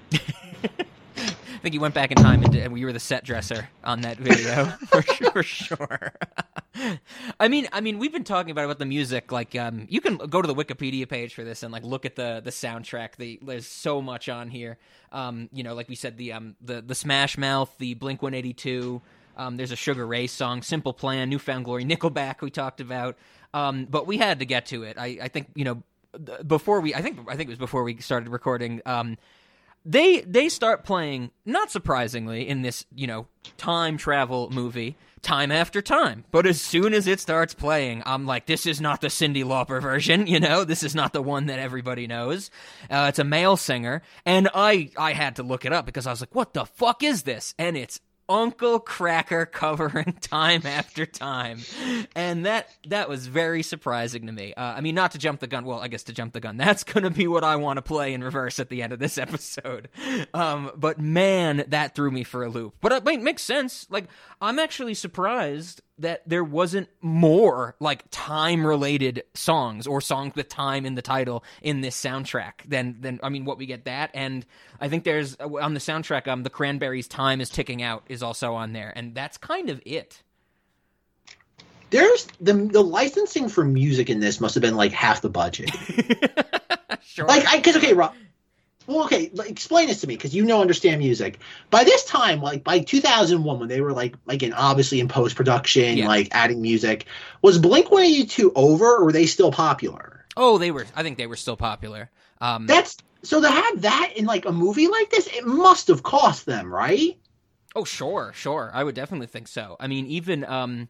Speaker 3: I think you went back in time and, and you were the set dresser on that video for sure. For sure. I mean, I mean, we've been talking about about the music. Like, um, you can go to the Wikipedia page for this and like look at the the soundtrack. The, there's so much on here. Um, you know, like we said, the um the the Smash Mouth, the Blink 182. Um, there's a Sugar Ray song, Simple Plan, New Found Glory, Nickelback. We talked about, um, but we had to get to it. I, I think you know before we. I think I think it was before we started recording. Um, they they start playing not surprisingly in this you know time travel movie time after time. But as soon as it starts playing, I'm like, this is not the Cyndi Lauper version, you know? This is not the one that everybody knows. Uh, it's a male singer. And I, I had to look it up because I was like, what the fuck is this? And it's Uncle Kracker covering time after time, and that that was very surprising to me. Uh, I mean, not to jump the gun. Well, I guess to jump the gun. That's going to be what I want to play in reverse at the end of this episode. Um, but man, that threw me for a loop. But uh, it makes sense. Like I'm actually surprised that there wasn't more like time related songs or songs with time in the title in this soundtrack than than I mean what we get that and I think there's uh, on the soundtrack um the Cranberries time is ticking out is also on there and that's kind of it.
Speaker 1: There's the the licensing for music in this must have been like half the budget.
Speaker 3: sure.
Speaker 1: Like I cuz okay, Rob, well, okay, explain this to me because you know understand music. By this time, like by 2001, when they were like, again, obviously in post production,
Speaker 3: Yeah.
Speaker 1: like adding music, was Blink 182 over, or were they still popular?
Speaker 3: Oh, they were. I think they were still popular. Um,
Speaker 1: That's so to have that in like a movie like this, it must have cost them, right?
Speaker 3: oh, sure, sure. I would definitely think so. I mean, even um,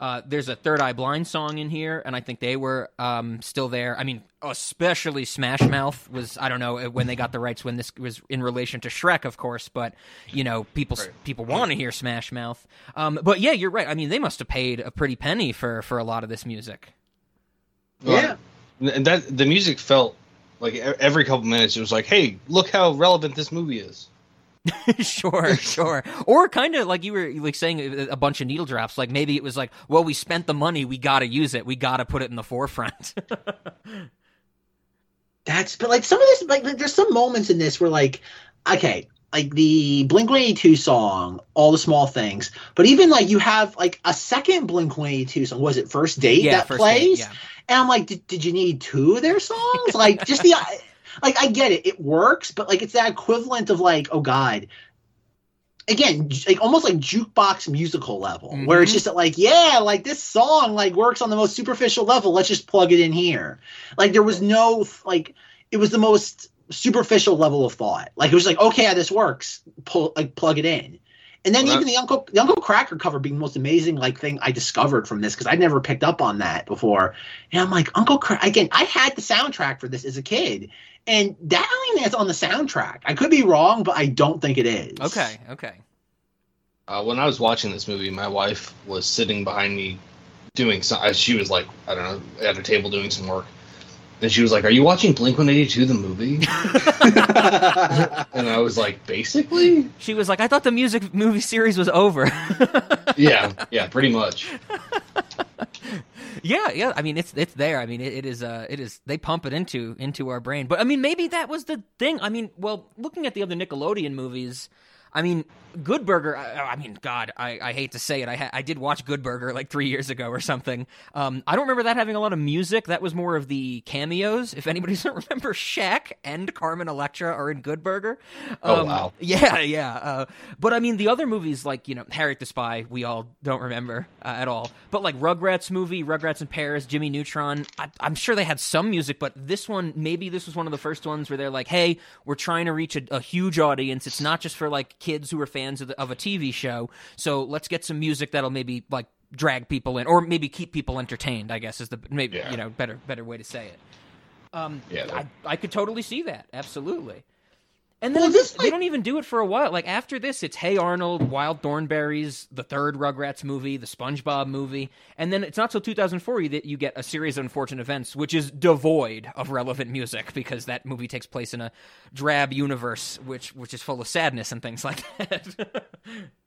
Speaker 3: uh, there's a Third Eye Blind song in here, and I think they were um, still there. I mean, especially Smash Mouth was. I don't know uh, when they got the rights when this was in relation to Shrek, of course, but you know, people
Speaker 4: Right.
Speaker 3: people want to hear Smash Mouth. Um, but yeah, you're right. I mean, they must have paid a pretty penny for for a lot of this music.
Speaker 1: Yeah.
Speaker 4: and that the music felt like every couple minutes it was like, hey, look how relevant this movie is.
Speaker 3: sure, sure. Or kind of like you were like saying a bunch of needle drops. Like maybe it was like, well, we spent the money, we got to use it, we got to put it in the forefront.
Speaker 1: That's but like some of this, like like, there's some moments in this where like, okay, like the Blink 182 song, all the small things, but even like you have like a second Blink 182 song. Was it First Date
Speaker 3: yeah,
Speaker 1: that
Speaker 3: first
Speaker 1: plays?
Speaker 3: date, yeah.
Speaker 1: And I'm like, did, did you need two of their songs? Like, just the, like, I get it, it works, but like, it's that equivalent of like, oh god, again, like almost like jukebox musical level, where it's
Speaker 3: Mhm.
Speaker 1: just like, yeah, like this song like works on the most superficial level. Let's just plug it in here. Like, there was no like, it was the most superficial level of thought. Like, it was like, okay, this works. Pull like plug it in. And then
Speaker 4: Well,
Speaker 1: even the Uncle the Uncle Kracker cover being the most amazing like thing I discovered from this because I'd never picked up on that before. And I'm like, Uncle Kracker again, I had the soundtrack for this as a kid. And that I don't that's on the soundtrack. I could be wrong, but I don't think it is.
Speaker 3: Okay, okay.
Speaker 4: Uh, when I was watching this movie, my wife was sitting behind me doing some. She was like, I don't know, at a table doing some work, and she was like, "Are you watching Blink One Eighty Two, the movie?" and I was like, "Basically,
Speaker 3: She was like, I thought the music movie series was over.
Speaker 4: yeah, yeah, pretty much."
Speaker 3: Yeah, yeah. I mean, it's it's there. I mean, it, it is. Uh, it is. They pump it into into our brain. But I mean, maybe that was the thing. I mean, well, looking at the other Nickelodeon movies, I mean, Good Burger. I, I mean, God, I, I hate to say it. I ha- I did watch Good Burger like three years ago or something. Um, I don't remember that having a lot of music. That was more of the cameos. If anybody doesn't remember, Shaq and Carmen Electra are in Good Burger.
Speaker 4: Oh,
Speaker 3: Um,
Speaker 4: wow.
Speaker 3: Yeah, yeah. Uh, but I mean, the other movies like you know Harriet the Spy, we all don't remember uh, at all. But like Rugrats movie, Rugrats in Paris, Jimmy Neutron, I, I'm sure they had some music, but this one, maybe this was one of the first ones where they're like, hey, we're trying to reach a, a huge audience. It's not just for like kids who are fans of, the, of a TV show. So let's get some music that'll maybe like drag people in, or maybe keep people entertained. I guess is the maybe
Speaker 4: Yeah.
Speaker 3: you know better better way to say it. Um,
Speaker 4: Yeah,
Speaker 3: I, I could totally see that. Absolutely. And then
Speaker 1: Well, this,
Speaker 3: they
Speaker 1: like-
Speaker 3: don't even do it for a while. Like after this, it's Hey Arnold, Wild Thornberrys, the third Rugrats movie, the SpongeBob movie, and then it's not till 2004 that you get a series of unfortunate events, which is devoid of relevant music because that movie takes place in a drab universe, which which is full of sadness and things like that.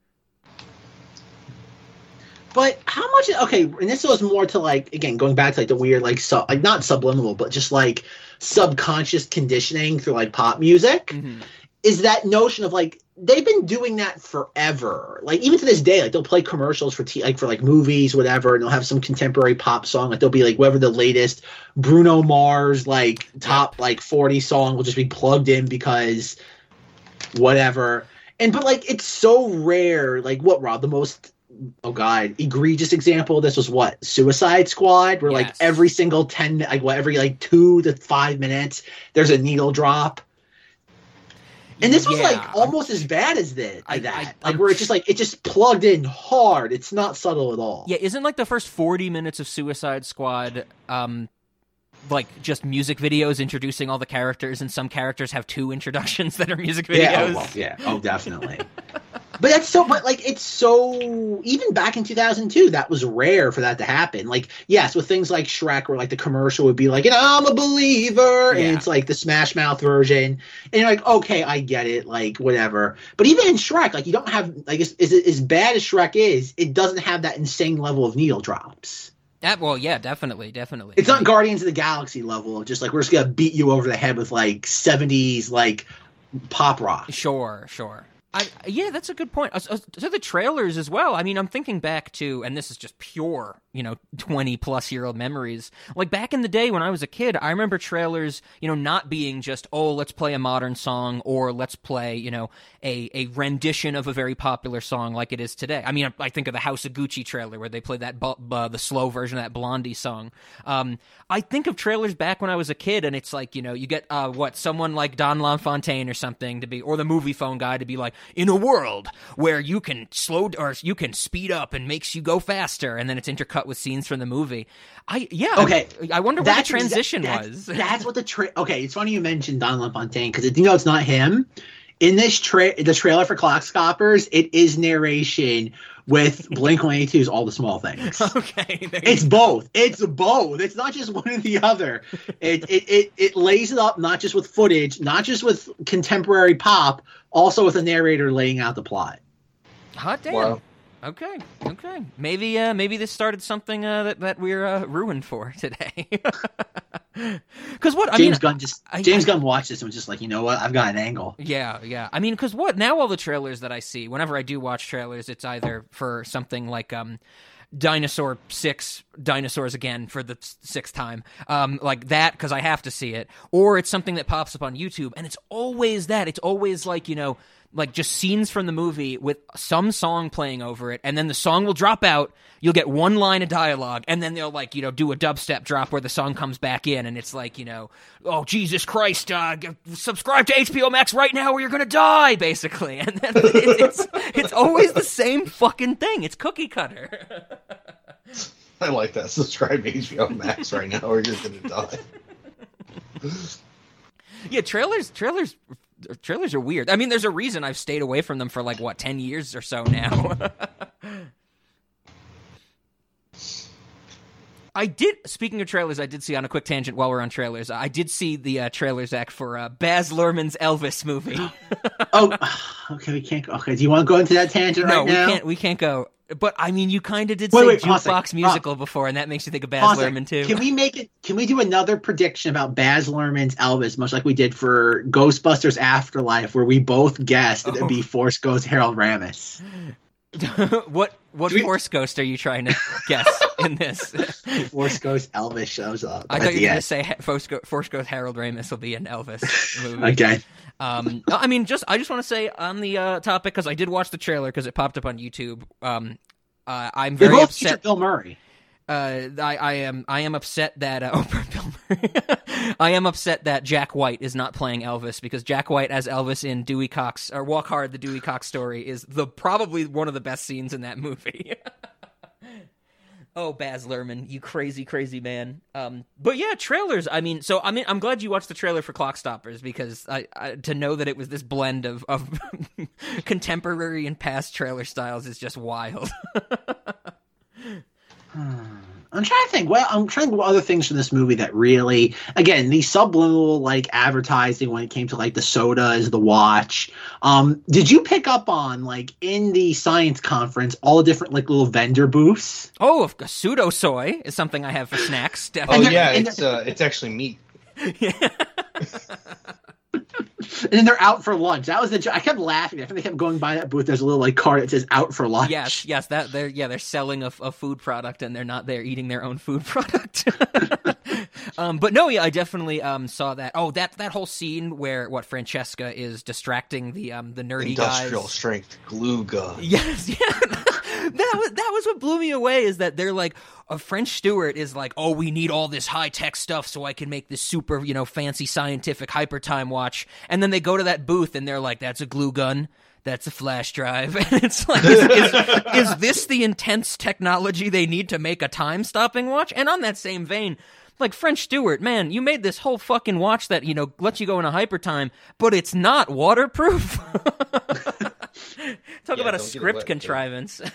Speaker 1: But how much? Okay, and this was more to like again going back to like the weird like sub like not subliminal, but just like subconscious conditioning through like pop music.
Speaker 3: Mhm.
Speaker 1: Is that notion of like they've been doing that forever? Like even to this day, like they'll play commercials for t- like for like movies, whatever, and they'll have some contemporary pop song. Like they'll be like whatever the latest Bruno Mars like top like forty song will just be plugged in because whatever. And but like it's so rare. Like what Rob the most oh god egregious example this was what suicide squad where like every single 10 like what every like two to five minutes there's a needle drop And this was
Speaker 3: Yeah,
Speaker 1: like
Speaker 3: I'm-
Speaker 1: almost as bad as that.
Speaker 3: I-
Speaker 1: that.
Speaker 3: I-
Speaker 1: like
Speaker 3: I'm-
Speaker 1: where it's just like it just plugged in hard. It's not subtle at all.
Speaker 3: Yeah, isn't like the first 40 minutes of Suicide Squad um like just music videos introducing all the characters and some characters have two introductions that are music videos.
Speaker 1: Yeah, oh, well, yeah, oh, definitely. but that's so, but like it's so. Even back in 2002, that was rare for that to happen. Like, yes, with things like Shrek, where like the commercial would be like, "You know, I'm a believer,"
Speaker 3: Yeah.
Speaker 1: and it's like the Smash Mouth version, and you're like, okay, I get it, like whatever. But even in Shrek, like you don't have like as, as, as bad as Shrek is, it doesn't have that insane level of needle drops.
Speaker 3: That, well, yeah, definitely, definitely.
Speaker 1: It's not Guardians of the Galaxy level of just like we're just gonna beat you over the head with like 70s like pop rock.
Speaker 3: Sure, sure. I, yeah, that's a good point. Uh, uh, to the trailers as well. I mean, I'm thinking back to, and this is just pure, you know, 20 plus year old memories. Like back in the day when I was a kid, I remember trailers, you know, not being just, oh, let's play a modern song or let's play, you know, a, a rendition of a very popular song like it is today. I mean, I, I think of the House of Gucci trailer where they play that, bu- uh, the slow version of that Blondie song. Um, I think of trailers back when I was a kid and it's like, you know, you get, uh, what, someone like Don LaFontaine or something to be, or the movie phone guy to be like, in a world where you can slow or you can speed up and makes you go faster, and then it's intercut with scenes from the movie. I yeah.
Speaker 1: Okay.
Speaker 3: I, I wonder what the
Speaker 1: exa-
Speaker 3: transition
Speaker 1: that's-
Speaker 3: was.
Speaker 1: That's what the tra- okay. It's funny you mentioned Don LaFontaine because you know it's not him. In this tra- the trailer for Clockstoppers, it is narration with Blink 182's "All the Small Things."
Speaker 3: okay.
Speaker 1: It's both. It's both. It's not just one or the other. It, it it it lays it up not just with footage, not just with contemporary pop, also with a narrator laying out the plot.
Speaker 3: Hot damn.
Speaker 4: Wow.
Speaker 3: Okay. Okay. Maybe uh maybe this started something uh, that that we're uh, ruined for today. Because what I
Speaker 1: James
Speaker 3: mean,
Speaker 1: Gunn just
Speaker 3: I-
Speaker 1: James
Speaker 3: I-
Speaker 1: Gunn watched this and was just like, you know what, I've got an angle.
Speaker 3: Yeah, yeah. I mean, because what now? All the trailers that I see, whenever I do watch trailers, it's either for something like um, Dinosaur Six, Dinosaurs Again for the sixth time, um, like that because I have to see it, or it's something that pops up on YouTube, and it's always that. It's always like you know, like just scenes from the movie with some song playing over it, and then the song will drop out. You'll get one line of dialogue, and then they'll like you know do a dubstep drop where the song comes back in, and it's like you know, oh Jesus Christ, uh, g- subscribe to HBO Max right now, or you're gonna die, basically. And then it, it's it's always the same fucking thing. It's cookie cutter.
Speaker 4: I like that. Subscribe to HBO Max right now, or you're just gonna die.
Speaker 3: yeah, trailers, trailers. Trailers are weird. I mean, there's a reason I've stayed away from them for like what ten years or so now. I did. Speaking of trailers, I did see on a quick tangent while we're on trailers. I did see the uh, trailers act for uh, Baz Luhrmann's Elvis movie.
Speaker 1: Oh, okay, we can't. go Okay, do you want to go into that tangent
Speaker 3: no,
Speaker 1: right
Speaker 3: we can't. We can't go. But I mean, you kind of did
Speaker 1: Wait,
Speaker 3: say
Speaker 1: wait,
Speaker 3: jukebox musical before, and that makes you think of Baz. Luhrmann too.
Speaker 1: Can we make it? Can we do another prediction about Baz Luhrmann's Elvis, much like we did for Ghostbusters Afterlife, where we both guessed that it'd be Force Ghost Harold Ramis?
Speaker 3: what what
Speaker 1: we-
Speaker 3: Force Ghost are you trying to guess in this?
Speaker 1: Force Ghost Elvis shows up.
Speaker 3: I thought you were going to say Force Ghost, Harold Ramis will be in Elvis movie.
Speaker 1: Okay.
Speaker 3: Um, I mean, just I just want to say on the uh, topic because I did watch the trailer because it popped up on YouTube. Um, uh, I'm very upset.
Speaker 1: Bill Murray.
Speaker 3: Uh, I, I am I am upset that uh, oh, Bill Murray. I am upset that Jack White is not playing Elvis because Jack White as Elvis in Dewey Cox or Walk Hard the Dewey Cox story is the probably one of the best scenes in that movie. oh, Baz Luhrmann, you crazy crazy man. Um, but yeah, trailers. I mean, so I mean, I'm glad you watched the trailer for Clockstoppers because I, I to know that it was this blend of of contemporary and past trailer styles is just wild.
Speaker 1: I'm trying to think. Well, I'm trying to think what other things from this movie that really, again, the subliminal like advertising when it came to like the sodas, the watch. Um, did you pick up on like in the science conference all the different like little vendor booths?
Speaker 3: Oh, of course, pseudo soy is something I have for snacks.
Speaker 4: Oh
Speaker 3: Definitely.
Speaker 1: they're-
Speaker 4: yeah, it's uh, it's actually meat.
Speaker 1: And then they're out for lunch. That was the. jo- I kept laughing. I think they kept going by that booth. There's a little like card that says "out for lunch."
Speaker 3: yes, yes, that they're yeah they're selling a, a food product and they're not there eating their own food product. um, but no, yeah, I definitely um saw that. Oh, that that whole scene where what Francesca is distracting the um the nerdy
Speaker 4: Industrial
Speaker 3: guys.
Speaker 4: strength glue gun.
Speaker 3: Yes, yeah. That was that was what blew me away is that they're like a French Stewart is like, oh, we need all this high tech stuff so I can make this super you know fancy scientific hyper time watch, and then they go to that booth and they're like, that's a glue gun. That's a flash drive. And it's like, is, is, is this the intense technology they need to make a time stopping watch? And on that same vein, like French Stewart, man, you made this whole fucking watch that, you know, lets you go into hyper time, but it's not waterproof. Talk
Speaker 4: Yeah,
Speaker 3: about a
Speaker 4: don't get it
Speaker 3: script
Speaker 4: wet,
Speaker 3: contrivance.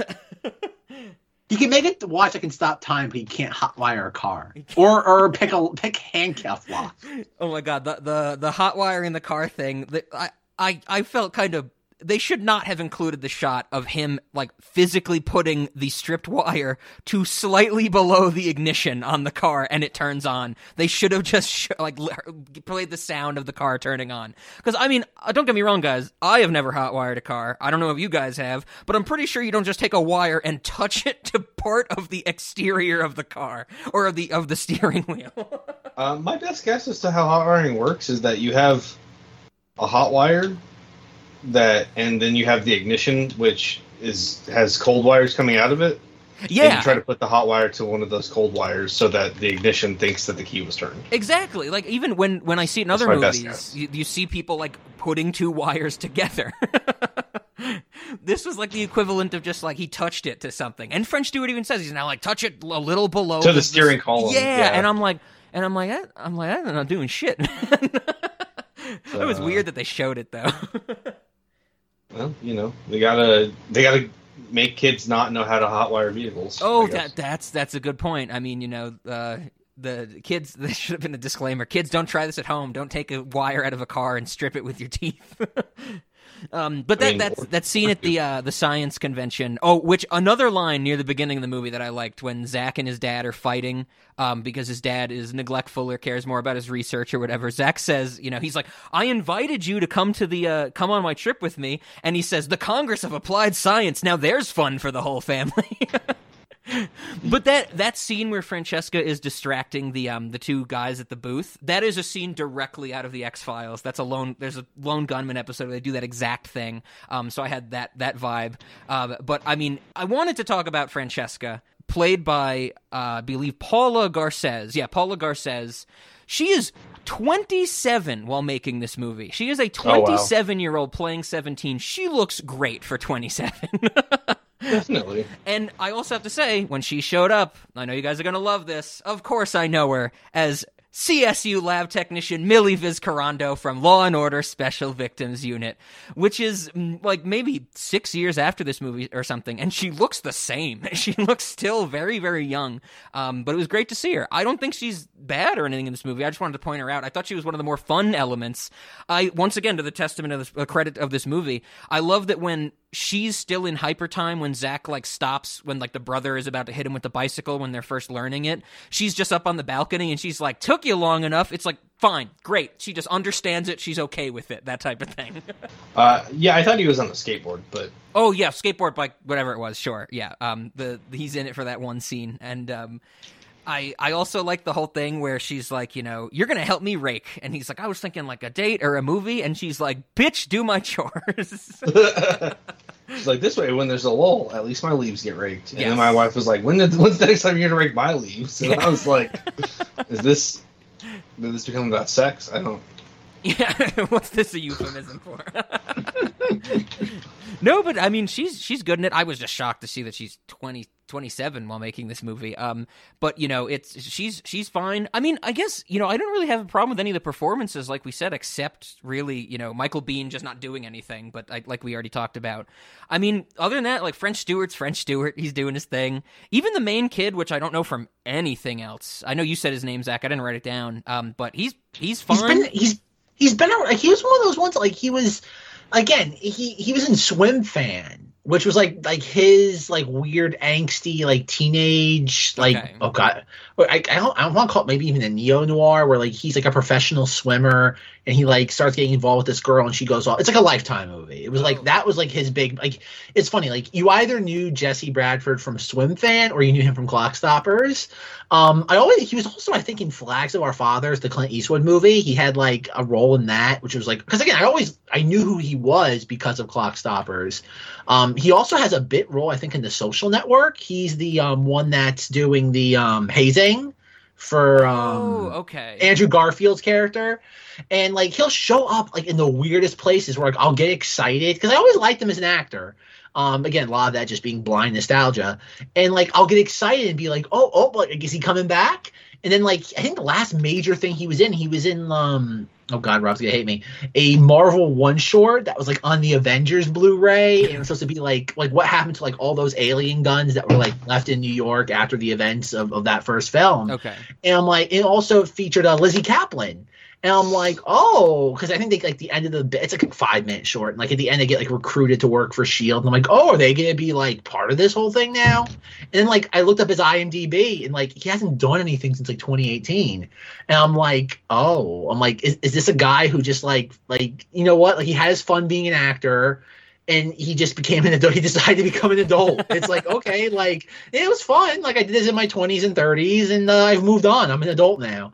Speaker 1: You can make it the watch I can stop time, but you can't hotwire a car or or pick a pick handcuff lock.
Speaker 3: oh my god, the the the hot wire in the car thing. The, I I I felt kind of they should not have included the shot of him like physically putting the stripped wire to slightly below the ignition on the car and it turns on. They should have just sh- like played the sound of the car turning on. Because I mean, uh, don't get me wrong, guys. I have never hot wired a car. I don't know if you guys have, but I'm pretty sure you don't just take a wire and touch it to part of the exterior of the car or of the of the steering wheel.
Speaker 4: Uh, my best guess as to how hot wiring works is that you have a hot wire that, and then you have the ignition, which is has cold wires coming out of it. And
Speaker 3: yeah,
Speaker 4: you try to put the hot wire to one of those cold wires so that the ignition thinks that the key was turned.
Speaker 3: Exactly. Like even when when I see it in other movies, you, you see people like putting two wires together. this was like the equivalent of just like he touched it to something. And French Stewart even says he's now like touch it a little below
Speaker 4: To the steering column,
Speaker 3: Yeah,
Speaker 4: yeah.
Speaker 3: and I'm like, and I'm like, I, I'm like, I'm not doing shit. it was
Speaker 4: Uh,
Speaker 3: weird that they showed it though.
Speaker 4: Well, you know, they gotta they gotta make kids not know how to hotwire vehicles.
Speaker 3: Oh, that that's that's a good point. I mean, you know, uh, the kids. This should have been a disclaimer: kids, don't try this at home. Don't take a wire out of a car and strip it with your teeth. um, but that
Speaker 4: I mean,
Speaker 3: that's that scene at the uh, the science convention. Oh, which another line near the beginning of the movie that I liked when Zach and his dad are fighting um, because his dad is neglectful or cares more about his research or whatever. Zach says, you know, he's like, I invited you to come to the uh, come on my trip with me, and he says, the Congress of Applied Science. Now there's fun for the whole family. But that that scene where Francesca is distracting the um the two guys at the booth, that is a scene directly out of the X Files. That's a lone there's a lone gunman episode where they do that exact thing. Um, so I had that that vibe. Uh, but I mean, I wanted to talk about Francesca, played by uh, I believe Paula Garces. Yeah, Paula Garces. She is 27 while making this movie. She is a
Speaker 4: Oh, wow.
Speaker 3: 27 year old playing 17. She looks great for 27.
Speaker 4: definitely.
Speaker 3: And I also have to say, when she showed up, I know you guys are going to love this. Of course, I know her as CSU lab technician Millie Vizcarando from Law and Order Special Victims Unit, which is mm, like maybe six years after this movie or something, and she looks the same. She looks still very, very young. Um, but it was great to see her. I don't think she's bad or anything in this movie. I just wanted to point her out. I thought she was one of the more fun elements. I once again to the testament of the uh, credit of this movie. I love that when she's still in hyper time when Zach like stops when like the brother is about to hit him with the bicycle when they're first learning it. She's just up on the balcony and she's like, "Took you long enough." It's like, fine, great. She just understands it. She's okay with it. That type of thing.
Speaker 4: Uh, yeah, I thought he was on the skateboard, but
Speaker 3: oh yeah, skateboard bike, whatever it was. Sure, yeah. Um, the he's in it for that one scene and um. I, I also like the whole thing where she's like, you know, you're gonna help me rake, and he's like, I was thinking like a date or a movie, and she's like, bitch, do my chores.
Speaker 4: she's like, this way, when there's a lull, at least my leaves get raked. And
Speaker 3: Yes.
Speaker 4: then my wife was like, when did, when's the next time you're gonna rake my leaves? And. I was like, is this did this become about sex? I don't.
Speaker 3: Yeah, what's this a euphemism for? no, but I mean, she's she's good in it. I was just shocked to see that she's 20, 27 while making this movie. Um, but you know, it's she's she's fine. I mean, I guess you know, I don't really have a problem with any of the performances, like we said, except really, you know, Michael Biehn just not doing anything. But I, like we already talked about, I mean, other than that, like French Stewart's French Stewart, he's doing his thing. Even the main kid, which I don't know from anything else. I know you said his name, Zach. I didn't write it down. Um, but he's he's fine.
Speaker 1: He's been he's he's been he was one of those ones like he was again he he was in Swimfan, which was like like his like weird angsty like teenage like
Speaker 3: Okay.
Speaker 1: oh god I, I don't I don't want to call it maybe even a neo noir where like he's like a professional swimmer and he like starts getting involved with this girl and she goes off. It's like a lifetime movie. It was
Speaker 3: Oh.
Speaker 1: like that was like his big like. It's funny like you either knew Jesse Bradford from Swimfan or you knew him from Clockstoppers. Um, I always he was also I think in Flags of Our Fathers, the Clint Eastwood movie. He had like a role in that, which was like because again I always I knew who he was because of Clockstoppers. Um, he also has a bit role, I think, in the Social Network. He's the um, one that's doing the um, hazing for um,
Speaker 3: oh, okay.
Speaker 1: Andrew Garfield's character, and like he'll show up like in the weirdest places where like I'll get excited because I always liked him as an actor. Um, again, a lot of that just being blind nostalgia, and like I'll get excited and be like, oh, oh, like is he coming back? And then like I think the last major thing he was in, he was in um oh god, Rob's gonna hate me. A Marvel one short that was like on the Avengers Blu-ray, and it was supposed to be like like what happened to like all those alien guns that were like left in New York after the events of, of that first film.
Speaker 3: Okay.
Speaker 1: And I'm like, it also featured uh, Lizzy Caplan. And I'm like, oh, because I think they like the end of the bit, it's like a five minute short. And like at the end, they get like recruited to work for Shield. And I'm like, oh, are they gonna be like part of this whole thing now? And then like I looked up his IMDb and like he hasn't done anything since like 2018. And I'm like, oh, I'm like, is, is this a guy who just like like you know what? Like he has fun being an actor and he just became an adult. He decided to become an adult. It's like okay, like it was fun. Like I did this in my twenties and thirties, and uh, I've moved on. I'm an adult now.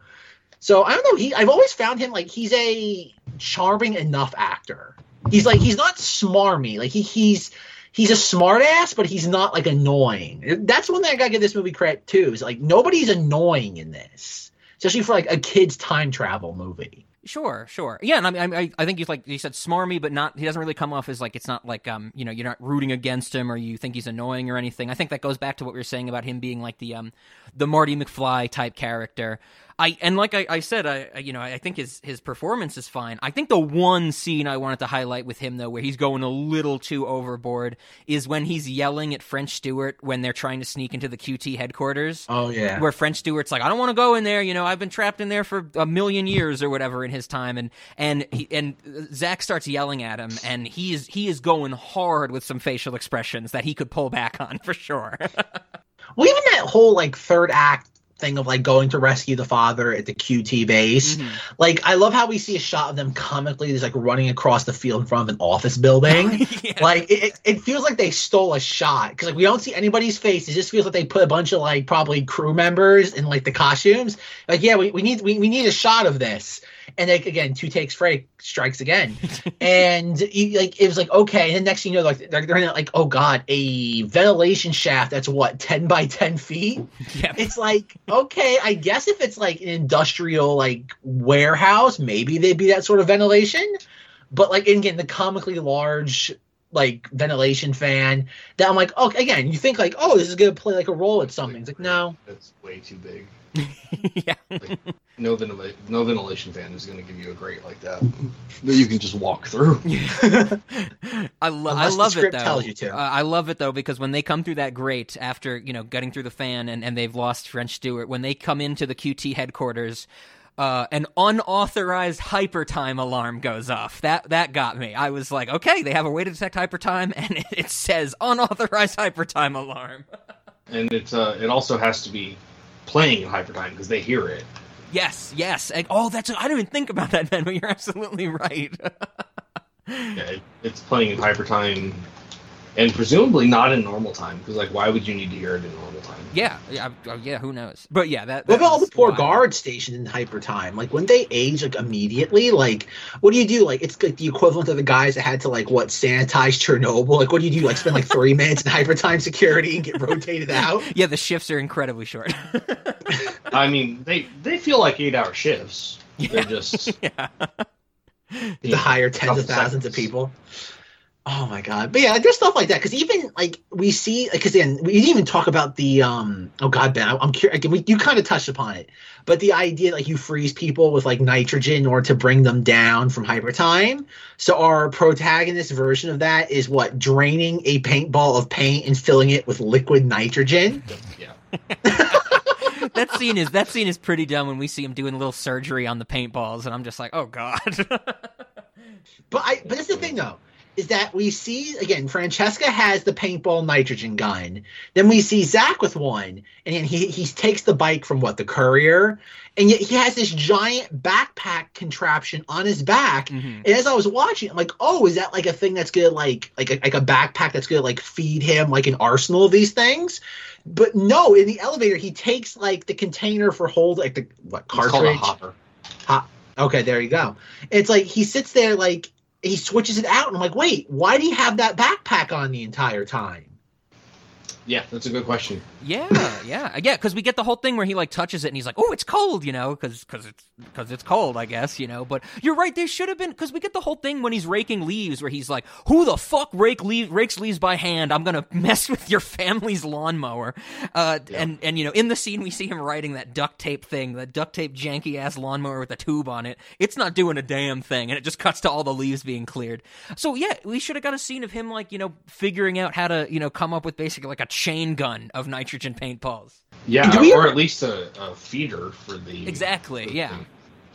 Speaker 1: So I don't know. He I've always found him like he's a charming enough actor. He's like he's not smarmy. Like he he's he's a smartass, but he's not like annoying. That's one thing I gotta give this movie credit too. Is like nobody's annoying in this, especially for like a kid's time travel movie.
Speaker 3: Sure, sure. Yeah, and I mean, I, I think he's like he said, smarmy, but not. He doesn't really come off as like it's not like um, you know, you're not rooting against him or you think he's annoying or anything. I think that goes back to what we were saying about him being like the um, the Marty McFly type character. I and like I, I said, I you know I think his his performance is fine. I think the one scene I wanted to highlight with him though, where he's going a little too overboard, is when he's yelling at French Stewart when they're trying to sneak into the QT headquarters.
Speaker 1: Oh yeah,
Speaker 3: where French Stewart's like, I don't want to go in there. You know, I've been trapped in there for a million years or whatever in his time, and and he, and Zach starts yelling at him, and he is he is going hard with some facial expressions that he could pull back on for sure.
Speaker 1: well, even that whole like third act thing of like going to rescue the father at the QT base.
Speaker 3: Mhm.
Speaker 1: Like I love how we see a shot of them comically just like running across the field in front of an office building.
Speaker 3: Yeah.
Speaker 1: Like it, it- it feels like they stole a shot because like we don't see anybody's face. It just feels like they put a bunch of like probably crew members in like the costumes. Like yeah, we, we need we, we need a shot of this. And like again, two takes Frank strikes again, and you, like it was like okay. And then next thing you know, like they're, they're in like oh god, a ventilation shaft that's what ten by ten feet
Speaker 3: yeah.
Speaker 1: it's like okay i guess if it's like an industrial like warehouse maybe they'd be that sort of ventilation but like again the comically large like ventilation fan that i'm like oh again you think like oh this is gonna play like a role at something it's like no
Speaker 4: That's way too big.
Speaker 3: yeah.
Speaker 4: No ventilation, no ventilation fan is going to give you a grate like that that you can just walk through.
Speaker 3: I, lo- I love it though.
Speaker 1: tells you to.
Speaker 3: Uh, I love it though because when they come through that grate after you know getting through the fan and, and they've lost French Stewart, when they come into the QT headquarters, uh, an unauthorized hyper time alarm goes off. That that got me. I was like, okay, they have a way to detect hyper time, and it, it says unauthorized hyper time alarm.
Speaker 4: and it's uh, it also has to be playing in hypertime because they hear it.
Speaker 3: yes, yes. And- oh, that's I didn't even think about that, Ben, but you're absolutely right.
Speaker 4: Yeah, it, it's playing in hypertime, and presumably not in normal time because like why would you need to hear it in normal time?
Speaker 3: yeah, yeah, uh, yeah. Who knows? But yeah, that.
Speaker 1: what
Speaker 3: that
Speaker 1: about all the
Speaker 3: was
Speaker 1: poor
Speaker 3: wild.
Speaker 1: guards stationed in hyper time like when they age like immediately like what do you do like it's like the equivalent of the guys that had to like what sanitize chernobyl like what do you do like spend like three minutes in hyper time security and get rotated out
Speaker 3: Yeah, the shifts are incredibly short.
Speaker 4: I mean, they they feel like eight hour shifts.
Speaker 3: Yeah.
Speaker 4: They're just
Speaker 3: yeah.
Speaker 1: to hire tens of thousands of people. Oh my god! But yeah, like, there's stuff like that because even like we see because then we didn't even talk about the um oh god Ben I- I'm curious again we, you kind of touched upon it but the idea like you freeze people with like nitrogen in order to bring them down from hyper time so our protagonist version of that is what draining a paintball of paint and filling it with liquid nitrogen
Speaker 4: yeah.
Speaker 3: that scene is that scene is pretty dumb when we see him doing a little surgery on the paintballs, and I'm just like, oh god.
Speaker 1: But I but that's the thing though, is that we see again Francesca has the paintball nitrogen gun. Then we see Zach with one, and he he takes the bike from what the courier, and yet he has this giant backpack contraption on his back.
Speaker 3: Mhm.
Speaker 1: And as I was watching, I'm like, oh, is that like a thing that's gonna like like a, like a backpack that's gonna like feed him like an arsenal of these things? But no, in the elevator, he takes like the container for hold like the what
Speaker 4: It's called a
Speaker 1: cartridge.
Speaker 4: hopper.
Speaker 1: Okay, there you go. It's like he sits there like he switches it out, and I'm like, wait, why do you have that backpack on the entire time?
Speaker 4: Yeah, that's a good question.
Speaker 3: Yeah, yeah, yeah. Because we get the whole thing where he like touches it and he's like, "Oh, it's cold," you know, because because it's because it's cold, I guess, you know. But you're right. There should have been because we get the whole thing when he's raking leaves where he's like, "Who the fuck rake leaves, rakes leaves by hand? I'm gonna mess with your family's lawnmower." Uh,
Speaker 4: Yeah.
Speaker 3: and and you know, in the scene we see him riding that duct tape thing, that duct tape janky ass lawnmower with a tube on it. It's not doing a damn thing, and it just cuts to all the leaves being cleared. So yeah, we should have got a scene of him like you know figuring out how to you know come up with basically like a chain gun of nitrogen paintballs.
Speaker 4: Yeah, or
Speaker 1: ever-
Speaker 4: at least a, a feeder for the
Speaker 3: Exactly,
Speaker 4: the
Speaker 3: yeah.
Speaker 4: thing.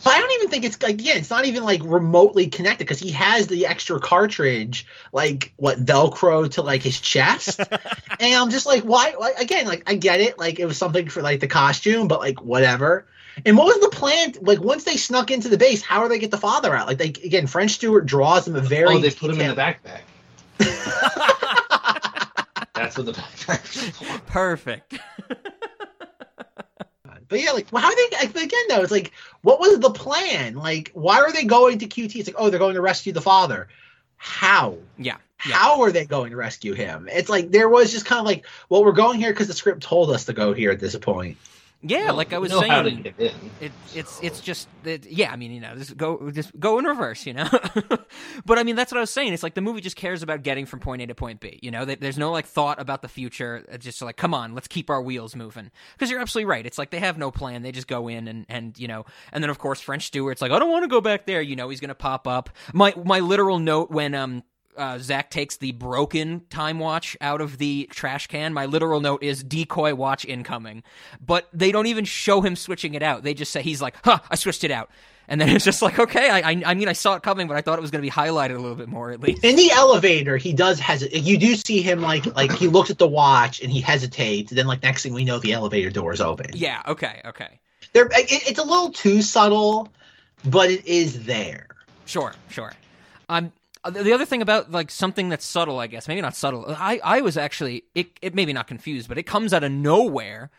Speaker 1: But I don't even think it's again. It's not even like remotely connected because he has the extra cartridge, like what Velcro to like his chest, and I'm just like, why? Like, again, like I get it, like it was something for like the costume, but like whatever. And what was the plan? Like once they snuck into the base, how do they get the father out? Like they again, French Stewart draws him a oh, very.
Speaker 4: Oh, they put him in the backpack. That's what the backpack is for.
Speaker 3: Perfect.
Speaker 1: But yeah, like, well, how are they? Again, though, it's like, what was the plan? Like, why are they going to QT? It's like, oh, they're going to rescue the father. How?
Speaker 3: Yeah. Yeah.
Speaker 1: How are they going to rescue him? It's like there was just kind of like, well, we're going here because the script told us to go here at this point.
Speaker 3: Yeah, like I was
Speaker 4: know how to
Speaker 3: saying,
Speaker 4: get in.
Speaker 3: it, it's it's just that yeah. I mean, you know, just go just go in reverse, you know. but I mean, that's what I was saying. It's like the movie just cares about getting from point A to point B. You know, there's no like thought about the future. It's just like, come on, let's keep our wheels moving. Because you're absolutely right. It's like they have no plan. They just go in and and you know, and then of course French Stewart's like, I don't want to go back there. You know, he's gonna pop up. My my literal note when um uh, Zach takes the broken time watch out of the trash can. My literal note is decoy watch incoming. But they don't even show him switching it out. They just say he's like, "Huh, I switched it out," and then it's just like, okay, I I, I mean, I saw it coming, but I thought it was going to be highlighted a little bit more at least.
Speaker 1: In the elevator, he does hesitate. You do see him like like he looks at the watch and he hesitates. Then like next thing we know, the elevator door is open.
Speaker 3: Yeah. Okay. Okay.
Speaker 1: There, it, it's a little too subtle, but it is there.
Speaker 3: Sure. Sure. Um. Uh, the other thing about like something that's subtle, I guess, maybe not subtle. I, I was actually it, it maybe not confused, but it comes out of nowhere.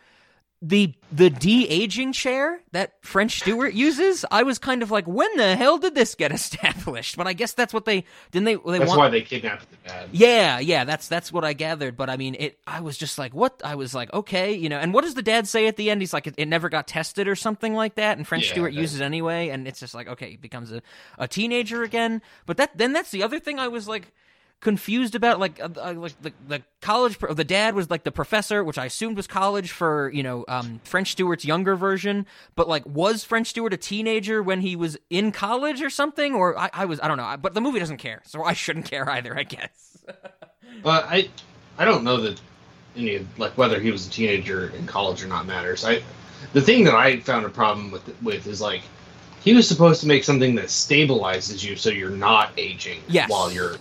Speaker 3: The the de aging chair that French Stewart uses, I was kind of like, when the hell did this get established? But I guess that's what they didn't they they
Speaker 4: That's
Speaker 3: want.
Speaker 4: why they kidnapped the dad.
Speaker 3: Yeah, yeah, that's that's what I gathered. But I mean, it. I was just like, what? I was like, okay, you know. And what does the dad say at the end? He's like, it, it never got tested or something like that. And French
Speaker 4: Yeah,
Speaker 3: Stewart
Speaker 4: that-
Speaker 3: uses it anyway, and it's just like, okay, he becomes a, a teenager again. But that then that's the other thing I was like confused about. Like, uh, uh, like the the college, pro- the dad was like the professor, which I assumed was college for you know um, French Stewart's younger version. But like, was French Stewart a teenager when he was in college or something? Or I, I was, I don't know. But the movie doesn't care, so I shouldn't care either. I guess.
Speaker 4: But I, I don't know that any of- like whether he was a teenager in college or not matters. I, the thing that I found a problem with with is like he was supposed to make something that stabilizes you so you're not aging
Speaker 3: Yes.
Speaker 4: while you're,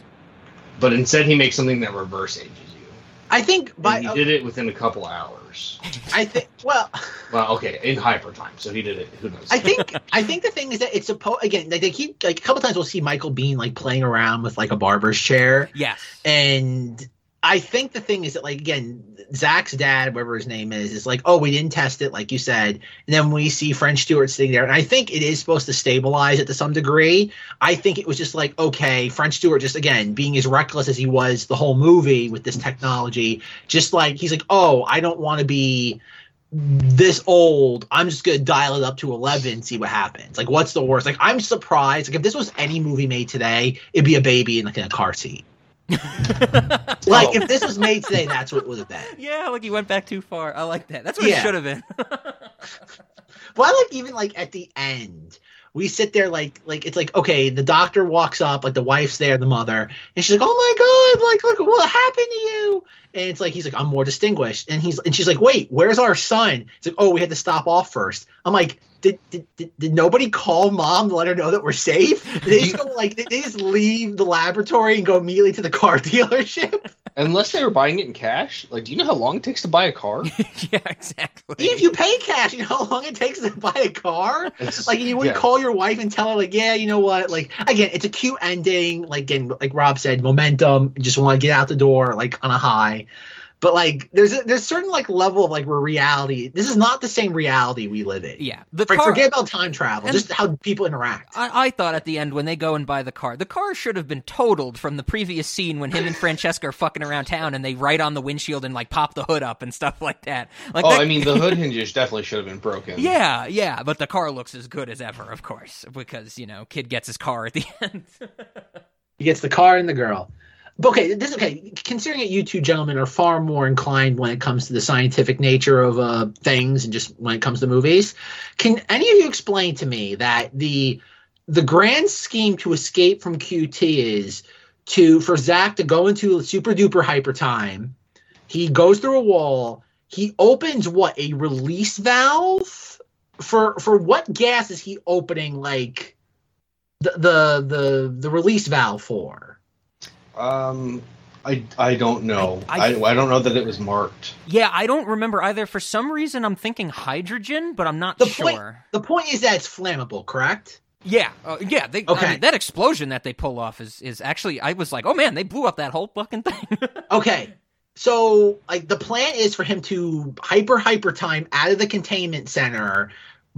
Speaker 4: but instead he makes something that reverse ages you.
Speaker 1: I think,
Speaker 4: And he did it within a couple hours.
Speaker 1: I think, well,
Speaker 4: Well, okay, in hyper time, so he did it. Who knows?
Speaker 1: I think, I think the thing is that it's supposed again. Like they keep like a couple times we'll see Michael Biehn like playing around with like a barber's chair,
Speaker 3: Yes.
Speaker 1: and I think the thing is that like again, Zach's dad, whatever his name is, is like, oh, we didn't test it, like you said, and then we see French Stewart sitting there, and I think it is supposed to stabilize it to some degree. I think it was just like, okay, French Stewart just again being as reckless as he was the whole movie with this technology, just like he's like, oh, I don't want to be this old. I'm just gonna dial it up to 11 see what happens. Like what's the worst? Like i'm surprised. Like if this was any movie made today it'd be a baby in like in a car seat like if this was made today that's what it would have been
Speaker 3: Yeah, like he went back too far. I like that. That's what it should have been.
Speaker 1: Well, I like even like at the end, we sit there like like it's like okay, the doctor walks up, like the wife's there, the mother, and she's like, "Oh my god, like look what happened to you." And it's like he's like, "I'm more distinguished," and he's and she's like, "Wait, where's our son?" It's like, "Oh, we had to stop off first. I'm like, did did, did, did nobody call mom to let her know that we're safe? Did they just go like did they just leave the laboratory and go immediately to the car dealership?
Speaker 4: Unless they were buying it in cash, like, do you know how long it takes to buy a car?
Speaker 3: yeah, exactly.
Speaker 1: Even if you pay cash, you know how long it takes to buy a car.
Speaker 4: It's-
Speaker 1: like you wouldn't
Speaker 4: yeah.
Speaker 1: call your wife and tell her like yeah you know what like again it's a cute ending like again like rob said momentum just want to get out the door like on a high but like there's a, there's certain like level of like where reality. This is not the same reality we live in.
Speaker 3: Yeah, the
Speaker 1: Like,
Speaker 3: car.
Speaker 1: forget about time travel, just how people interact.
Speaker 3: I, I thought at the end when they go and buy the car, the car should have been totaled from the previous scene when him and Francesca are fucking around town and they write on the windshield and like pop the hood up and stuff like that. Like
Speaker 4: Oh,
Speaker 3: that-
Speaker 4: I mean, the hood hinges definitely should have been broken.
Speaker 3: Yeah, yeah, but the car looks as good as ever, of course, because you know, kid gets his car at the end.
Speaker 1: He gets the car and the girl. Okay, this okay. Considering that you two gentlemen are far more inclined when it comes to the scientific nature of uh, things and just when it comes to movies, can any of you explain to me that the the grand scheme to escape from QT is to for Zach to go into super duper hyper time. He goes through a wall. He opens what a release valve for for what gas is he opening like the the the, the release valve for?
Speaker 4: Um, I I don't know.
Speaker 3: I-
Speaker 4: I, I, don't know that it was marked.
Speaker 3: yeah, I don't remember either. For some reason, I'm thinking hydrogen, but I'm not
Speaker 1: The
Speaker 3: sure.
Speaker 1: point- The point is that it's flammable, correct?
Speaker 3: Yeah, uh, yeah. They, I
Speaker 1: Okay.
Speaker 3: mean, that explosion that they pull off is is actually. I was like, oh man, they blew up that whole fucking thing.
Speaker 1: Okay. So like the plan is for him to hyper hyper time out of the containment center,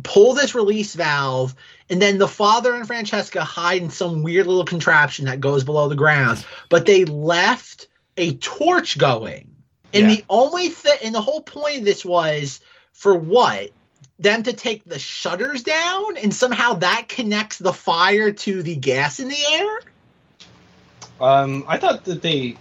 Speaker 1: pull this release valve, and then the father and Francesca hide in some weird little contraption that goes below the ground. But they left a torch going. And
Speaker 4: Yeah.
Speaker 1: the only thing and the whole point of this was for what? Them to take the shutters down and somehow that connects the fire to the gas in the air?
Speaker 4: Um, I thought that they,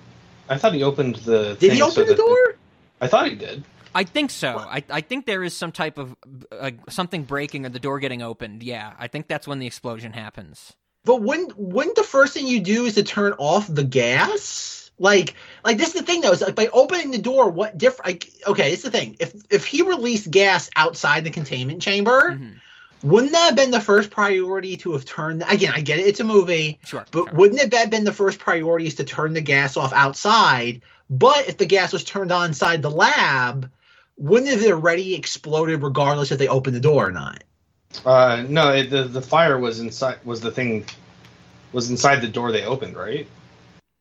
Speaker 4: I thought he opened the.
Speaker 1: Did he
Speaker 4: thing so
Speaker 1: open the door?
Speaker 4: I thought he did.
Speaker 3: I think so. I, I think there is some type of uh, something breaking or the door getting opened. Yeah, I think that's when the explosion happens.
Speaker 1: But wouldn't wouldn't the first thing you do is to turn off the gas? Like like this is the thing though, is like by opening the door, what different like okay, it's the thing. If if he released gas outside the containment chamber,
Speaker 3: Mhm.
Speaker 1: wouldn't that have been the first priority to have turned again, I get it, it's a movie,
Speaker 3: Sure.
Speaker 1: but
Speaker 3: sure.
Speaker 1: wouldn't it have been the first priority is to turn the gas off outside? But if the gas was turned on inside the lab, wouldn't it have already exploded regardless if they opened the door or not?
Speaker 4: Uh, no, it, the the fire was inside. Was the thing, was inside the door they opened, right?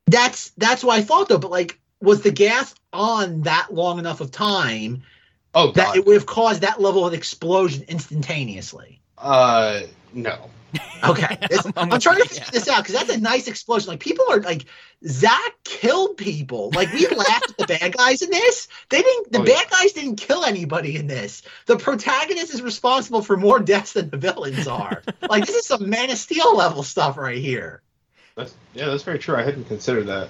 Speaker 1: That's that's what I thought though. But like, was the gas on that long enough of time
Speaker 4: Oh
Speaker 1: that it would have caused that level of explosion instantaneously?
Speaker 4: uh, no.
Speaker 1: Okay, This-
Speaker 3: I'm
Speaker 1: I'm,
Speaker 3: with
Speaker 1: trying to figure
Speaker 3: yeah.
Speaker 1: this out because that's a nice explosion. Like people are like, Zach killed people. Like we laughed at the bad guys in this. They didn't. The
Speaker 4: Oh, yeah.
Speaker 1: bad guys didn't kill anybody in this. The protagonist is responsible for more deaths than the villains are. like this is some Man of Steel level stuff right here.
Speaker 4: That's yeah, that's very true. I hadn't considered that.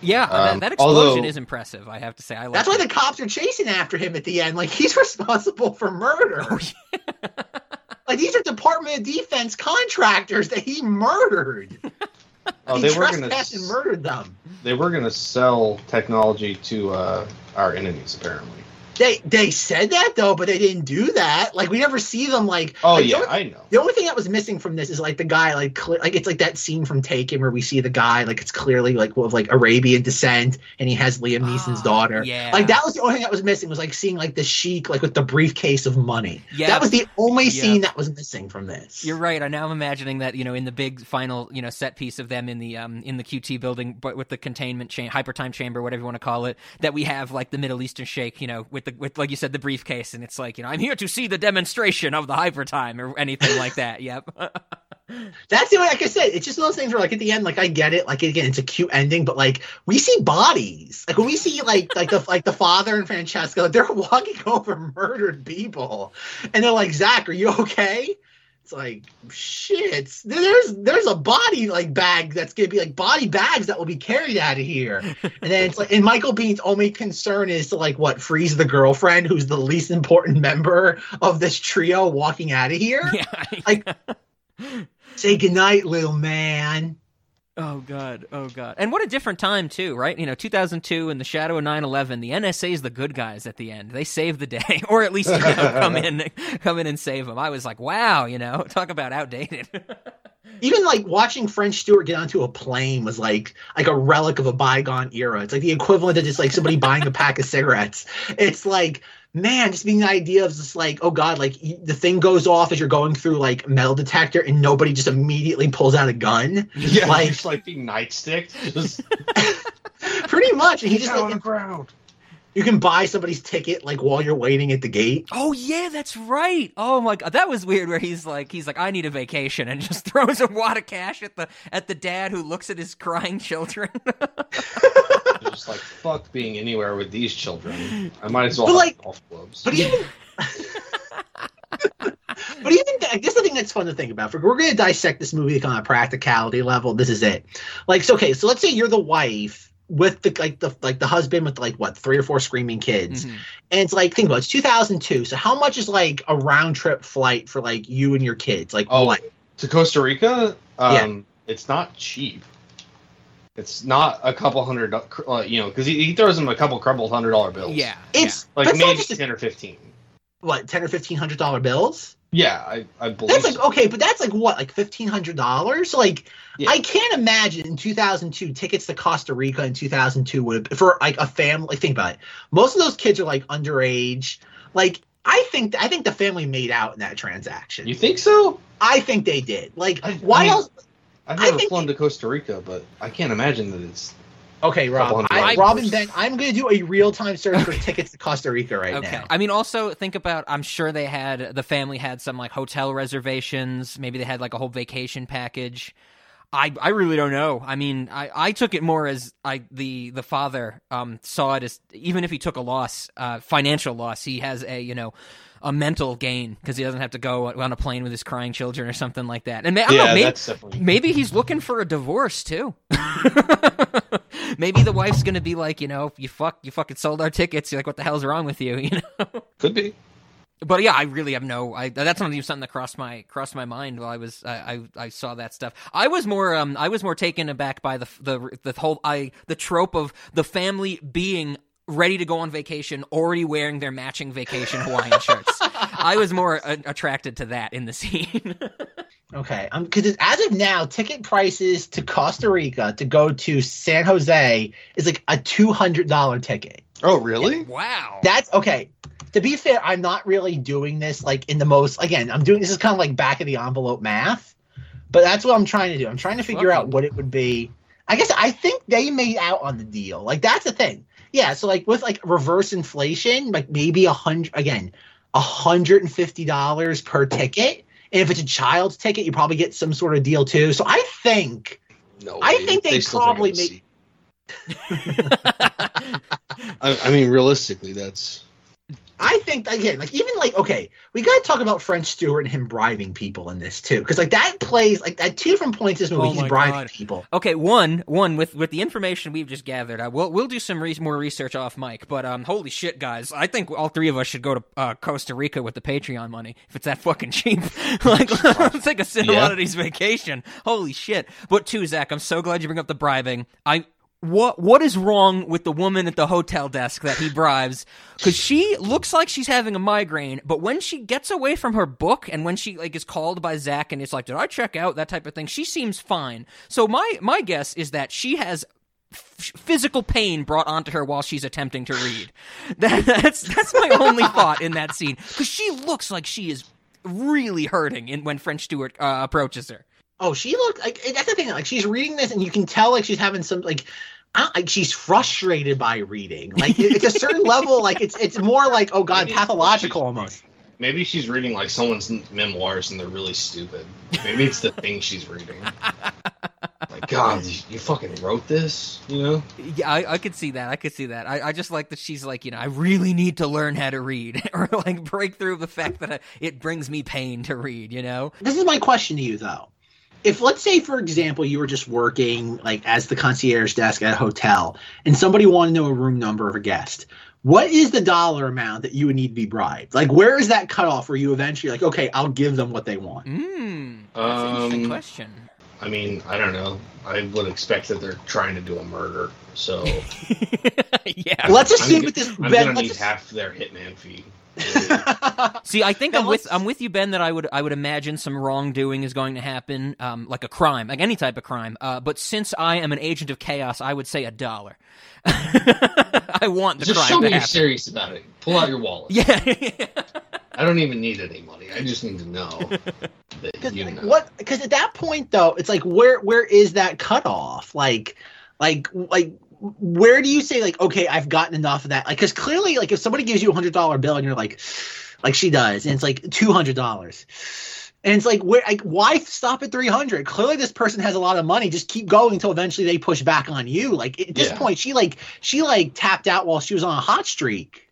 Speaker 3: Yeah, that,
Speaker 4: Um,
Speaker 3: that explosion
Speaker 4: although-
Speaker 3: is impressive. I have to say, I like.
Speaker 1: That's why the cops are chasing after him at the end. Like he's responsible for murder.
Speaker 3: Oh,
Speaker 1: Like these are Department of Defense contractors that he murdered.
Speaker 4: Oh,
Speaker 1: he
Speaker 4: they were gonna
Speaker 1: trespassed and murdered them.
Speaker 4: they were gonna sell technology to uh, our enemies apparently.
Speaker 1: They they said that though, but they didn't do that. Like we never see them like.
Speaker 4: Oh
Speaker 1: like,
Speaker 4: yeah,
Speaker 1: only-
Speaker 4: I know.
Speaker 1: The only thing that was missing from this is like the guy like cle like it's like that scene from Taken where we see the guy like it's clearly like of like Arabian descent and he has Liam Neeson's
Speaker 3: Ah,
Speaker 1: daughter.
Speaker 3: yeah.
Speaker 1: Like that was the only thing that was missing was like seeing like the sheik like with the briefcase of money.
Speaker 3: Yeah.
Speaker 1: That was the only
Speaker 3: Yeah.
Speaker 1: scene that was missing from this.
Speaker 3: You're right. I now I'm imagining that you know in the big final you know set piece of them in the um in the QT building, but with the containment chain, hyper time chamber, whatever you want to call it, that we have like the Middle Eastern sheik you know, with the with like you said the briefcase, and it's like you know I'm here to see the demonstration of the hyper time or anything like that. Yep.
Speaker 1: That's the way, like I said, it's just one of those things where, like, at the end, like, I get it. Like, again, it's a cute ending, but like, we see bodies. Like, when we see like, like the like the father and Francesca, like, they're walking over murdered people, and they're like, Zach, are you okay? It's like, shit. There's there's a body like bag that's gonna be like body bags that will be carried out of here, and then it's like, and Michael Biehn's only concern is to like what freeze the girlfriend, who's the least important member of this trio, walking out of here.
Speaker 3: yeah.
Speaker 1: Like- Say goodnight, little man.
Speaker 3: Oh god, oh god. And what a different time too, right? You know, 2002 in the shadow of 9/11, the NSA is the good guys at the end. They save the day or at least you know, come in come in and save them. I was like, "Wow, you know, talk about outdated."
Speaker 1: Even like watching French Stewart get onto a plane was like like a relic of a bygone era. It's like the equivalent of just like somebody buying a pack of cigarettes. It's like man, just being the idea of just like oh god, like the thing goes off as you're going through like metal detector and nobody just immediately pulls out a gun.
Speaker 4: Yeah,
Speaker 1: Like-
Speaker 4: just like being nightsticked. Just
Speaker 1: Pretty much, and he just
Speaker 4: down on
Speaker 1: like,
Speaker 4: the ground.
Speaker 1: You can buy somebody's ticket like while you're waiting at the gate.
Speaker 3: Oh yeah, that's right. Oh my god, that was weird. Where he's like, he's like, I need a vacation, and just throws a wad of cash at the at the dad who looks at his crying children.
Speaker 4: Just like fuck being anywhere with these children. I might as well
Speaker 1: But,
Speaker 4: have
Speaker 1: like-
Speaker 4: golf clubs.
Speaker 1: But even But even th- this is the thing that's fun to think about. If we're going to dissect this movie on a practicality level, this is it. Like, so okay, so let's say you're the wife with the like the like the husband with like what three or four screaming kids,
Speaker 3: Mhm.
Speaker 1: and it's like think about it, it's 2002. So how much is like a round trip flight for like you and your kids? Like
Speaker 4: Oh,
Speaker 1: what?
Speaker 4: to Costa Rica, um,
Speaker 1: Yeah.
Speaker 4: it's not cheap. It's not a couple hundred, uh, you know, because he, he throws them a couple crumpled hundred dollar bills.
Speaker 3: Yeah,
Speaker 1: It's
Speaker 4: like maybe
Speaker 1: just
Speaker 4: ten or fifteen.
Speaker 1: What ten or fifteen hundred dollar bills.
Speaker 4: Yeah, I, I believe.
Speaker 1: That's like
Speaker 4: so.
Speaker 1: okay, but that's like what, like fifteen hundred dollars? Like,
Speaker 4: Yeah.
Speaker 1: I can't imagine in two thousand two tickets to Costa Rica in two thousand two would for like a family. Think about it. Most of those kids are like underage. Like, I think I think the family made out in that transaction.
Speaker 4: You think so?
Speaker 1: I think they did. Like,
Speaker 4: I- I
Speaker 1: why
Speaker 4: mean-
Speaker 1: else?
Speaker 4: I've
Speaker 1: I
Speaker 4: never
Speaker 1: think-
Speaker 4: flown to Costa Rica, but I can't imagine that it's.
Speaker 1: Okay, Rob.
Speaker 4: Couple
Speaker 1: I,
Speaker 3: dollars.
Speaker 1: Robin, Ben, I'm going to do a real time search for tickets to Costa Rica right
Speaker 3: Okay.
Speaker 1: now.
Speaker 3: I mean, also think about. I'm sure they had the family had some like hotel reservations. Maybe they had like a whole vacation package. I I really don't know. I mean, I, I took it more as I the the father um saw it as even if he took a loss, uh, financial loss, he has a you know a mental gain because he doesn't have to go on a plane with his crying children or something like that. And may, I don't know, maybe,
Speaker 4: definitely.
Speaker 3: maybe he's looking for a divorce too. maybe the wife's gonna be like, you know, you fuck, you fucking sold our tickets. You're like, what the hell's wrong with you? You know.
Speaker 4: Could be.
Speaker 3: But yeah, I really have no. I that's not even something that crossed my crossed my mind while I was I, I I saw that stuff. I was more um I was more taken aback by the the the whole I the trope of the family being ready to go on vacation, already wearing their matching vacation Hawaiian shirts. I was more uh, attracted to that in the scene.
Speaker 1: Okay, um, because as of now, ticket prices to Costa Rica to go to San Jose is like a two hundred dollar ticket.
Speaker 4: Oh, really?
Speaker 3: wow.
Speaker 1: That's okay. To be fair, I'm not really doing this like in the most. Again, I'm doing this is kind of like back of the envelope math, but that's what I'm trying to do. I'm trying to figure out what it would be. I guess I think they made out on the deal. Like that's the thing. Yeah. So like with like reverse inflation, like maybe a hundred again, a hundred and fifty dollars per ticket. And if it's a child's ticket, you probably get some sort of deal too. So I think
Speaker 4: No.
Speaker 1: I think they
Speaker 4: still
Speaker 1: probably make-
Speaker 4: I, I mean, realistically, that's.
Speaker 1: I think again, like even like okay, we gotta talk about French Stewart and him bribing people in this too, because like that plays like at two different points in this movie,
Speaker 3: Oh
Speaker 1: he's bribing
Speaker 3: God.
Speaker 1: people.
Speaker 3: Okay, one, one with with the information we've just gathered, uh, we'll we'll do some re- more research off Mike, But um, holy shit, guys, I think all three of us should go to uh, Costa Rica with the Patreon money if it's that fucking cheap. like, let's take a Cinemodities vacation. Holy shit! But two, Zach, I'm so glad you bring up the bribing. I. What what is wrong with the woman at the hotel desk that he bribes? Because she looks like she's having a migraine, but when she gets away from her book and when she like is called by Zach and it's like, did I check out that type of thing? She seems fine. So my my guess is that she has physical pain brought onto her while she's attempting to read. That, that's that's my only thought in that scene because she looks like she is really hurting in, when French Stewart uh, approaches her.
Speaker 1: Oh, she looked like that's the thing. Like she's reading this, and you can tell like she's having some like. I Like she's frustrated by reading. Like it's a certain level. Like it's it's more like oh god,
Speaker 4: Maybe-
Speaker 1: pathological almost.
Speaker 4: Maybe she's reading like someone's memoirs and they're really stupid. Maybe it's the thing she's reading. Like, God, you, you fucking wrote this, you know?
Speaker 3: Yeah, I, I could see that. I could see that. I, I just like that she's like, you know, I really need to learn how to read, or like break through the fact that I, it brings me pain to read. You know?
Speaker 1: This is my question to you though. If let's say for example you were just working like as the concierge desk at a hotel and somebody wanted to know a room number of a guest, what is the dollar amount that you would need to be bribed? Like where is that cutoff where you eventually like, okay, I'll give them what they want?
Speaker 3: Mm, that's an interesting
Speaker 4: Um,
Speaker 3: question.
Speaker 4: I mean, I don't know. I would expect that they're trying to do a murder, so
Speaker 3: yeah.
Speaker 1: Let's
Speaker 4: I'm
Speaker 1: assume with this
Speaker 4: I'm
Speaker 1: Ben,
Speaker 4: gonna
Speaker 1: let's
Speaker 4: need
Speaker 1: ass-
Speaker 4: half their hitman fee.
Speaker 3: See, I think
Speaker 1: Now
Speaker 3: I'm with
Speaker 1: let's-
Speaker 3: I'm with you, Ben. That I would I would imagine some wrongdoing is going to happen, um, like a crime, like any type of crime. Uh, but since I am an agent of chaos, I would say a dollar. I want the
Speaker 4: Just
Speaker 3: crime
Speaker 4: show
Speaker 3: to
Speaker 4: me you're serious about it. Pull out your wallet.
Speaker 3: Yeah.
Speaker 4: I don't even need any money. I just need to know that
Speaker 1: Because
Speaker 4: you know.
Speaker 1: what? Because at that point, though, it's like where where is that cutoff? Like, like, like, where do you say like, okay, I've gotten enough of that? Like, because clearly, like, if somebody gives you a hundred dollar bill and you're like, like she does, and it's like two hundred dollars. And it's like, where, like, why stop at 300? Clearly, this person has a lot of money. Just keep going until eventually they push back on you. Like, at this
Speaker 4: Yeah.
Speaker 1: point, she like, she like tapped out while she was on a hot streak.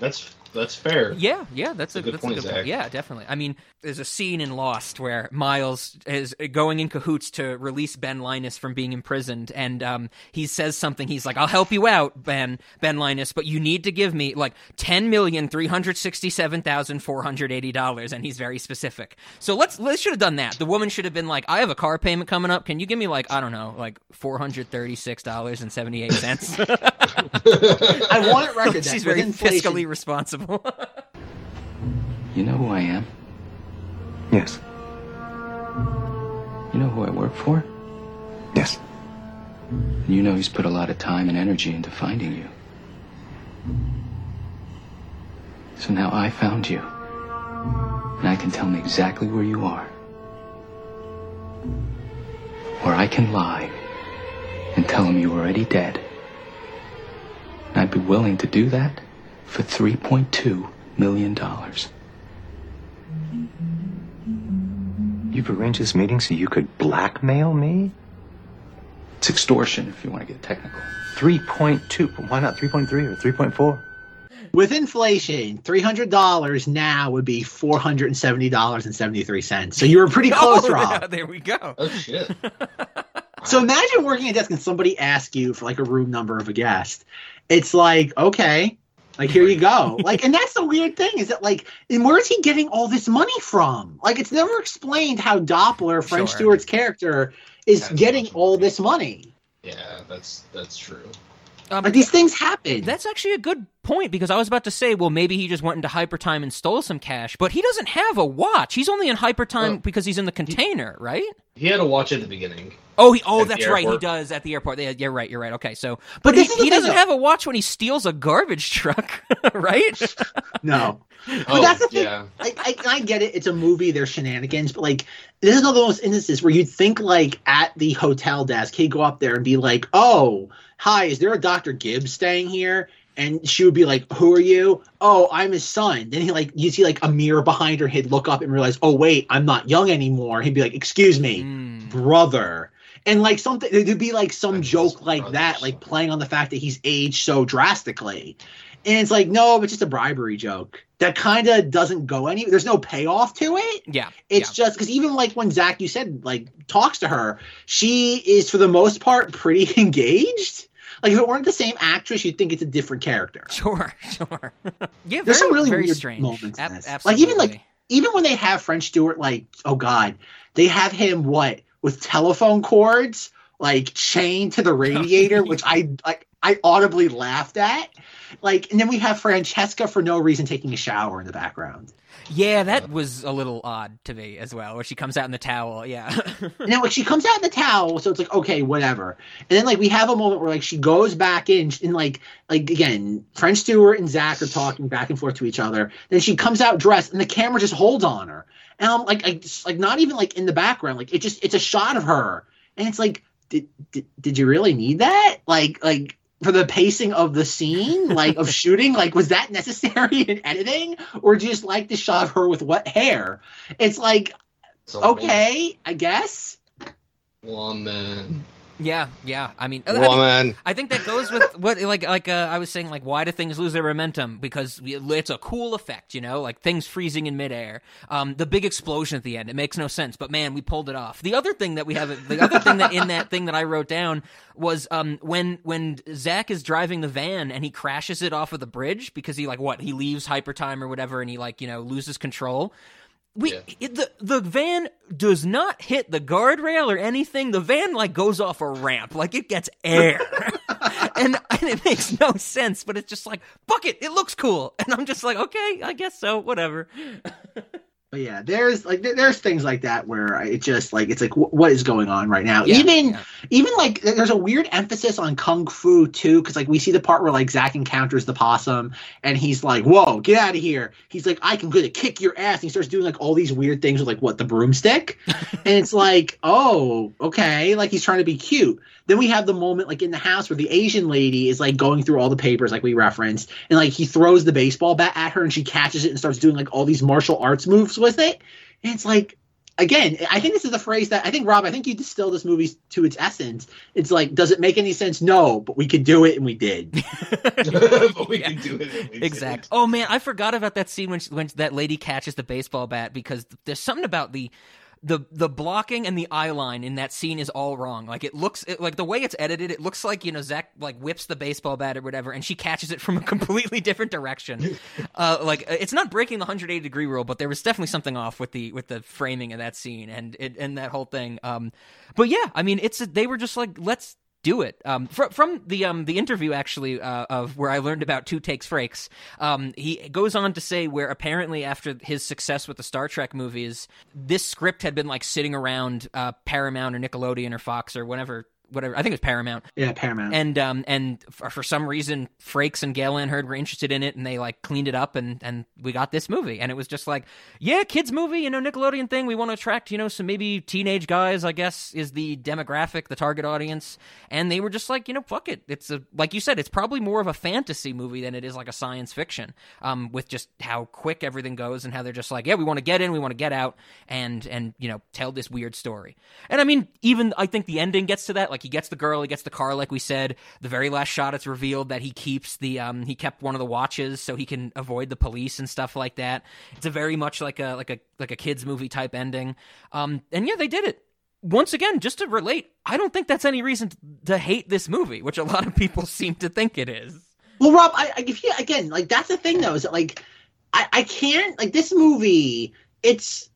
Speaker 4: That's that's fair.
Speaker 3: Yeah, yeah, that's a,
Speaker 4: a good
Speaker 3: that's
Speaker 4: point,
Speaker 3: a good
Speaker 4: Zach.
Speaker 3: point. Yeah, definitely. I mean, there's a scene in Lost where Miles is going in cahoots to release Ben Linus from being imprisoned, and um, he says something. He's like, "I'll help you out, Ben Ben Linus, but you need to give me like ten million three hundred sixty-seven thousand four hundred eighty dollars." And he's very specific. So let's let's should have done that. The woman should have been like, "I have a car payment coming up. Can you give me like I don't know, like four hundred thirty-six dollars and seventy-eight cents?"
Speaker 1: I want it record
Speaker 3: She's very fiscally responsible.
Speaker 5: You know who I am?
Speaker 6: Yes.
Speaker 5: You know who I work for?
Speaker 6: Yes.
Speaker 5: And you know he's put a lot of time and energy into finding you. So now I found you. And I can tell him exactly where you are. Or I can lie and tell him you're already dead. And I'd be willing to do that for $3.2 million.
Speaker 6: You've arranged this meeting so you could blackmail me?
Speaker 5: It's extortion if you want to get technical.
Speaker 6: 3.2. Why not 3.3 or 3.4?
Speaker 1: With inflation, three hundred dollars now would be four hundred and seventy dollars and seventy three cents. So you were pretty oh, close,
Speaker 3: Oh,
Speaker 1: Rob.
Speaker 3: there we go.
Speaker 4: Oh shit.
Speaker 1: So imagine working at a desk and somebody asks you for like a room number of a guest. It's like, okay, like here you go. Like, and that's the weird thing is that like, and where is he getting all this money from? Like, it's never explained how Doppler, French
Speaker 3: Sure.
Speaker 1: Stewart's character, is
Speaker 4: That's
Speaker 1: getting all this money.
Speaker 4: Yeah, that's that's true.
Speaker 3: Um,
Speaker 1: Like these things happen.
Speaker 3: That's actually a good point because I was about to say, well, maybe he just went into hypertime and stole some cash, but he doesn't have a watch. He's only in hypertime
Speaker 4: Well,
Speaker 3: because he's in the container, right?
Speaker 4: He had a watch at the beginning.
Speaker 3: Oh, he, oh, that's right. He does at the airport. Yeah, you're right. You're right. Okay, so, but,
Speaker 1: But
Speaker 3: he,
Speaker 1: this is the
Speaker 3: he
Speaker 1: thing,
Speaker 3: doesn't
Speaker 1: though.
Speaker 3: have a watch when he steals a garbage truck, right?
Speaker 1: no.
Speaker 4: oh,
Speaker 1: that's the thing.
Speaker 4: yeah.
Speaker 1: I, I, I get it. It's a movie. There's shenanigans, but like this is one of those instances where you'd think like at the hotel desk, he'd go up there and be like, "Oh, hi, is there a Dr. Gibbs staying here?" And she would be like, "Who are you?" "Oh, I'm his son." Then he like you see like a mirror behind her. He'd look up and realize, "Oh wait, I'm not young anymore." He'd be like, "Excuse me,
Speaker 3: Mm.
Speaker 1: brother." And like something, there'd be like some joke like that, like playing on the fact that he's aged so drastically. And it's like, no, it's just a bribery joke that kind of doesn't go any. There's no payoff to it.
Speaker 3: Yeah,
Speaker 1: It's just because even like when Zach, you said like talks to her, she is for the most part pretty engaged. Like if it weren't the same actress, you'd think it's a different character.
Speaker 3: sure, sure. yeah,
Speaker 1: There's
Speaker 3: very,
Speaker 1: some really weird
Speaker 3: strange.
Speaker 1: moments in this. Like even like even when they have French Stewart, like oh god, they have him what with telephone cords like chained to the radiator, oh, which I like I audibly laughed at. Like, and then we have Francesca for no reason taking a shower in the background.
Speaker 3: yeah, that was a little odd to me as well, where she comes out in the towel. Yeah,
Speaker 1: now, like she comes out in the towel, so it's like okay, whatever. And then like we have a moment where like she goes back in, and like like again, French Stewart and Zach are talking back and forth to each other. Then she comes out dressed, and the camera just holds on her. And I'm like, I just, like not even like in the background, like it just it's a shot of her, and it's like, did did, did you really need that? Like like. For the pacing of the scene, like of shooting, like was that necessary in editing, or do you just like the shot of her with wet hair? It's like
Speaker 4: It's a
Speaker 1: okay, I guess.
Speaker 4: Woman.
Speaker 3: Yeah, yeah. I mean, I mean,
Speaker 4: Woman.
Speaker 3: I think that goes with what, like, like uh, I was saying, like, why do things lose their momentum? Because we- it's a cool effect, you know, like things freezing in midair. Um, the big explosion at the end, it makes no sense, but man, we pulled it off. The other thing that we have, the other thing that in that thing that I wrote down was um, when when Zach is driving the van and he crashes it off of the bridge because he like what he leaves hypertime or whatever and he like you know loses control. We
Speaker 4: Yeah.
Speaker 3: it, the the van does not hit the guardrail or anything. The van like goes off a ramp, like it gets air, and and it makes no sense. But it's just like fuck it, it looks cool, and I'm just like okay, I guess so, whatever.
Speaker 1: But yeah, there's like there's things like that where it just like it's like wh- what is going on right now.
Speaker 3: Yeah,
Speaker 1: even
Speaker 3: yeah.
Speaker 1: even like there's a weird emphasis on kung fu too, because like we see the part where like Zach encounters the possum and he's like, "Whoa, get out of here!" He's like, "I can gonna kick your ass." And he starts doing like all these weird things with like what the broomstick, and it's like, oh, okay, like he's trying to be cute. Then we have the moment like in the house where the Asian lady is like going through all the papers like we referenced, and like he throws the baseball bat at her and she catches it and starts doing like all these martial arts moves with it. And it's like again, I think this is the phrase that I think Rob, I think you distill this movie to its essence. It's like, does it make any sense? No, but we could do it and we did.
Speaker 4: but we
Speaker 3: Yeah.
Speaker 4: can do it. and.
Speaker 3: Exactly. Oh man, I forgot about that scene when she, when that lady catches the baseball bat because there's something about the the the blocking and the eye line in that scene is all wrong. Like it looks it, like the way it's edited, it looks like you know Zach like whips the baseball bat or whatever, and she catches it from a completely different direction. uh, like it's not breaking the 180 degree rule, but there was definitely something off with the with the framing of that scene and it, and that whole thing. Um, but yeah, I mean, it's they were just like let's do it. Um, fr- from the um the interview actually uh, of where I learned about two takes frakes. Um, he goes on to say where apparently after his success with the Star Trek movies, this script had been like sitting around uh, Paramount or Nickelodeon or Fox or whatever. Whatever I think it was Paramount,
Speaker 1: Yeah, Paramount.
Speaker 3: and um and for, for some reason Frakes and Gale Anne Hurd were interested in it, and they like cleaned it up, and and we got this movie, and it was just like, yeah, kids movie, you know, Nickelodeon thing. We want to attract, you know, some maybe teenage guys, I guess, is the demographic, the target audience, and they were just like, you know, fuck it. It's a like you said, it's probably more of a fantasy movie than it is like a science fiction. Um, with just how quick everything goes, and how they're just like, yeah, we want to get in, we want to get out, and and you know, tell this weird story. And I mean, even I think the ending gets to that. Like he gets the girl, he gets the car, like we said. The very last shot, it's revealed that he keeps the um he kept one of the watches so he can avoid the police and stuff like that. It's a very much like a like a like a kids movie type ending. Um, and yeah, they did it. Once again, just to relate, I don't think that's any reason to, hate this movie, which a lot of people seem to think it is.
Speaker 1: Well, Rob, I, I again, like that's the thing though, is that like I, I can't like this movie. It's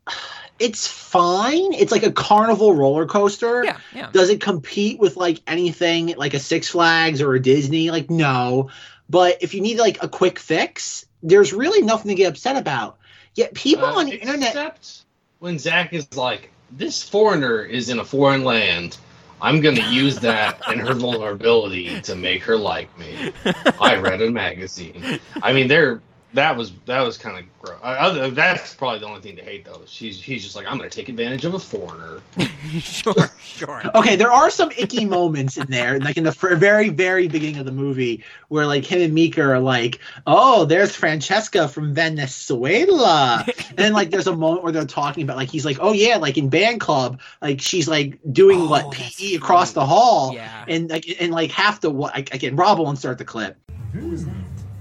Speaker 1: it's fine. It's like a carnival roller coaster.
Speaker 3: Yeah, yeah.
Speaker 1: Does it compete with like anything like a Six Flags or a Disney? Like no. But if you need like a quick fix, there's really nothing to get upset about. Yet people
Speaker 4: Uh,
Speaker 1: on the internet.
Speaker 4: Except when Zach is like, "This foreigner is in a foreign land. I'm going to use that and her vulnerability to make her like me." I read a magazine. I mean, they're that was that was kind of gross. Other, that's probably the only thing to hate though. She's he's just like, "I'm going to take advantage of a foreigner."
Speaker 3: sure, sure.
Speaker 1: Okay, there are some icky moments in there, like in the very, very beginning of the movie, where like him and Meeker are like, "Oh, there's Francesca from Venezuela," and then like there's a moment where they're talking about like he's like, "Oh yeah, like in band club, like she's like doing
Speaker 3: Oh,
Speaker 1: what
Speaker 3: that's
Speaker 1: PE across the hall,
Speaker 3: Yeah.
Speaker 1: and like and like half the what like, again, Rob will insert the clip.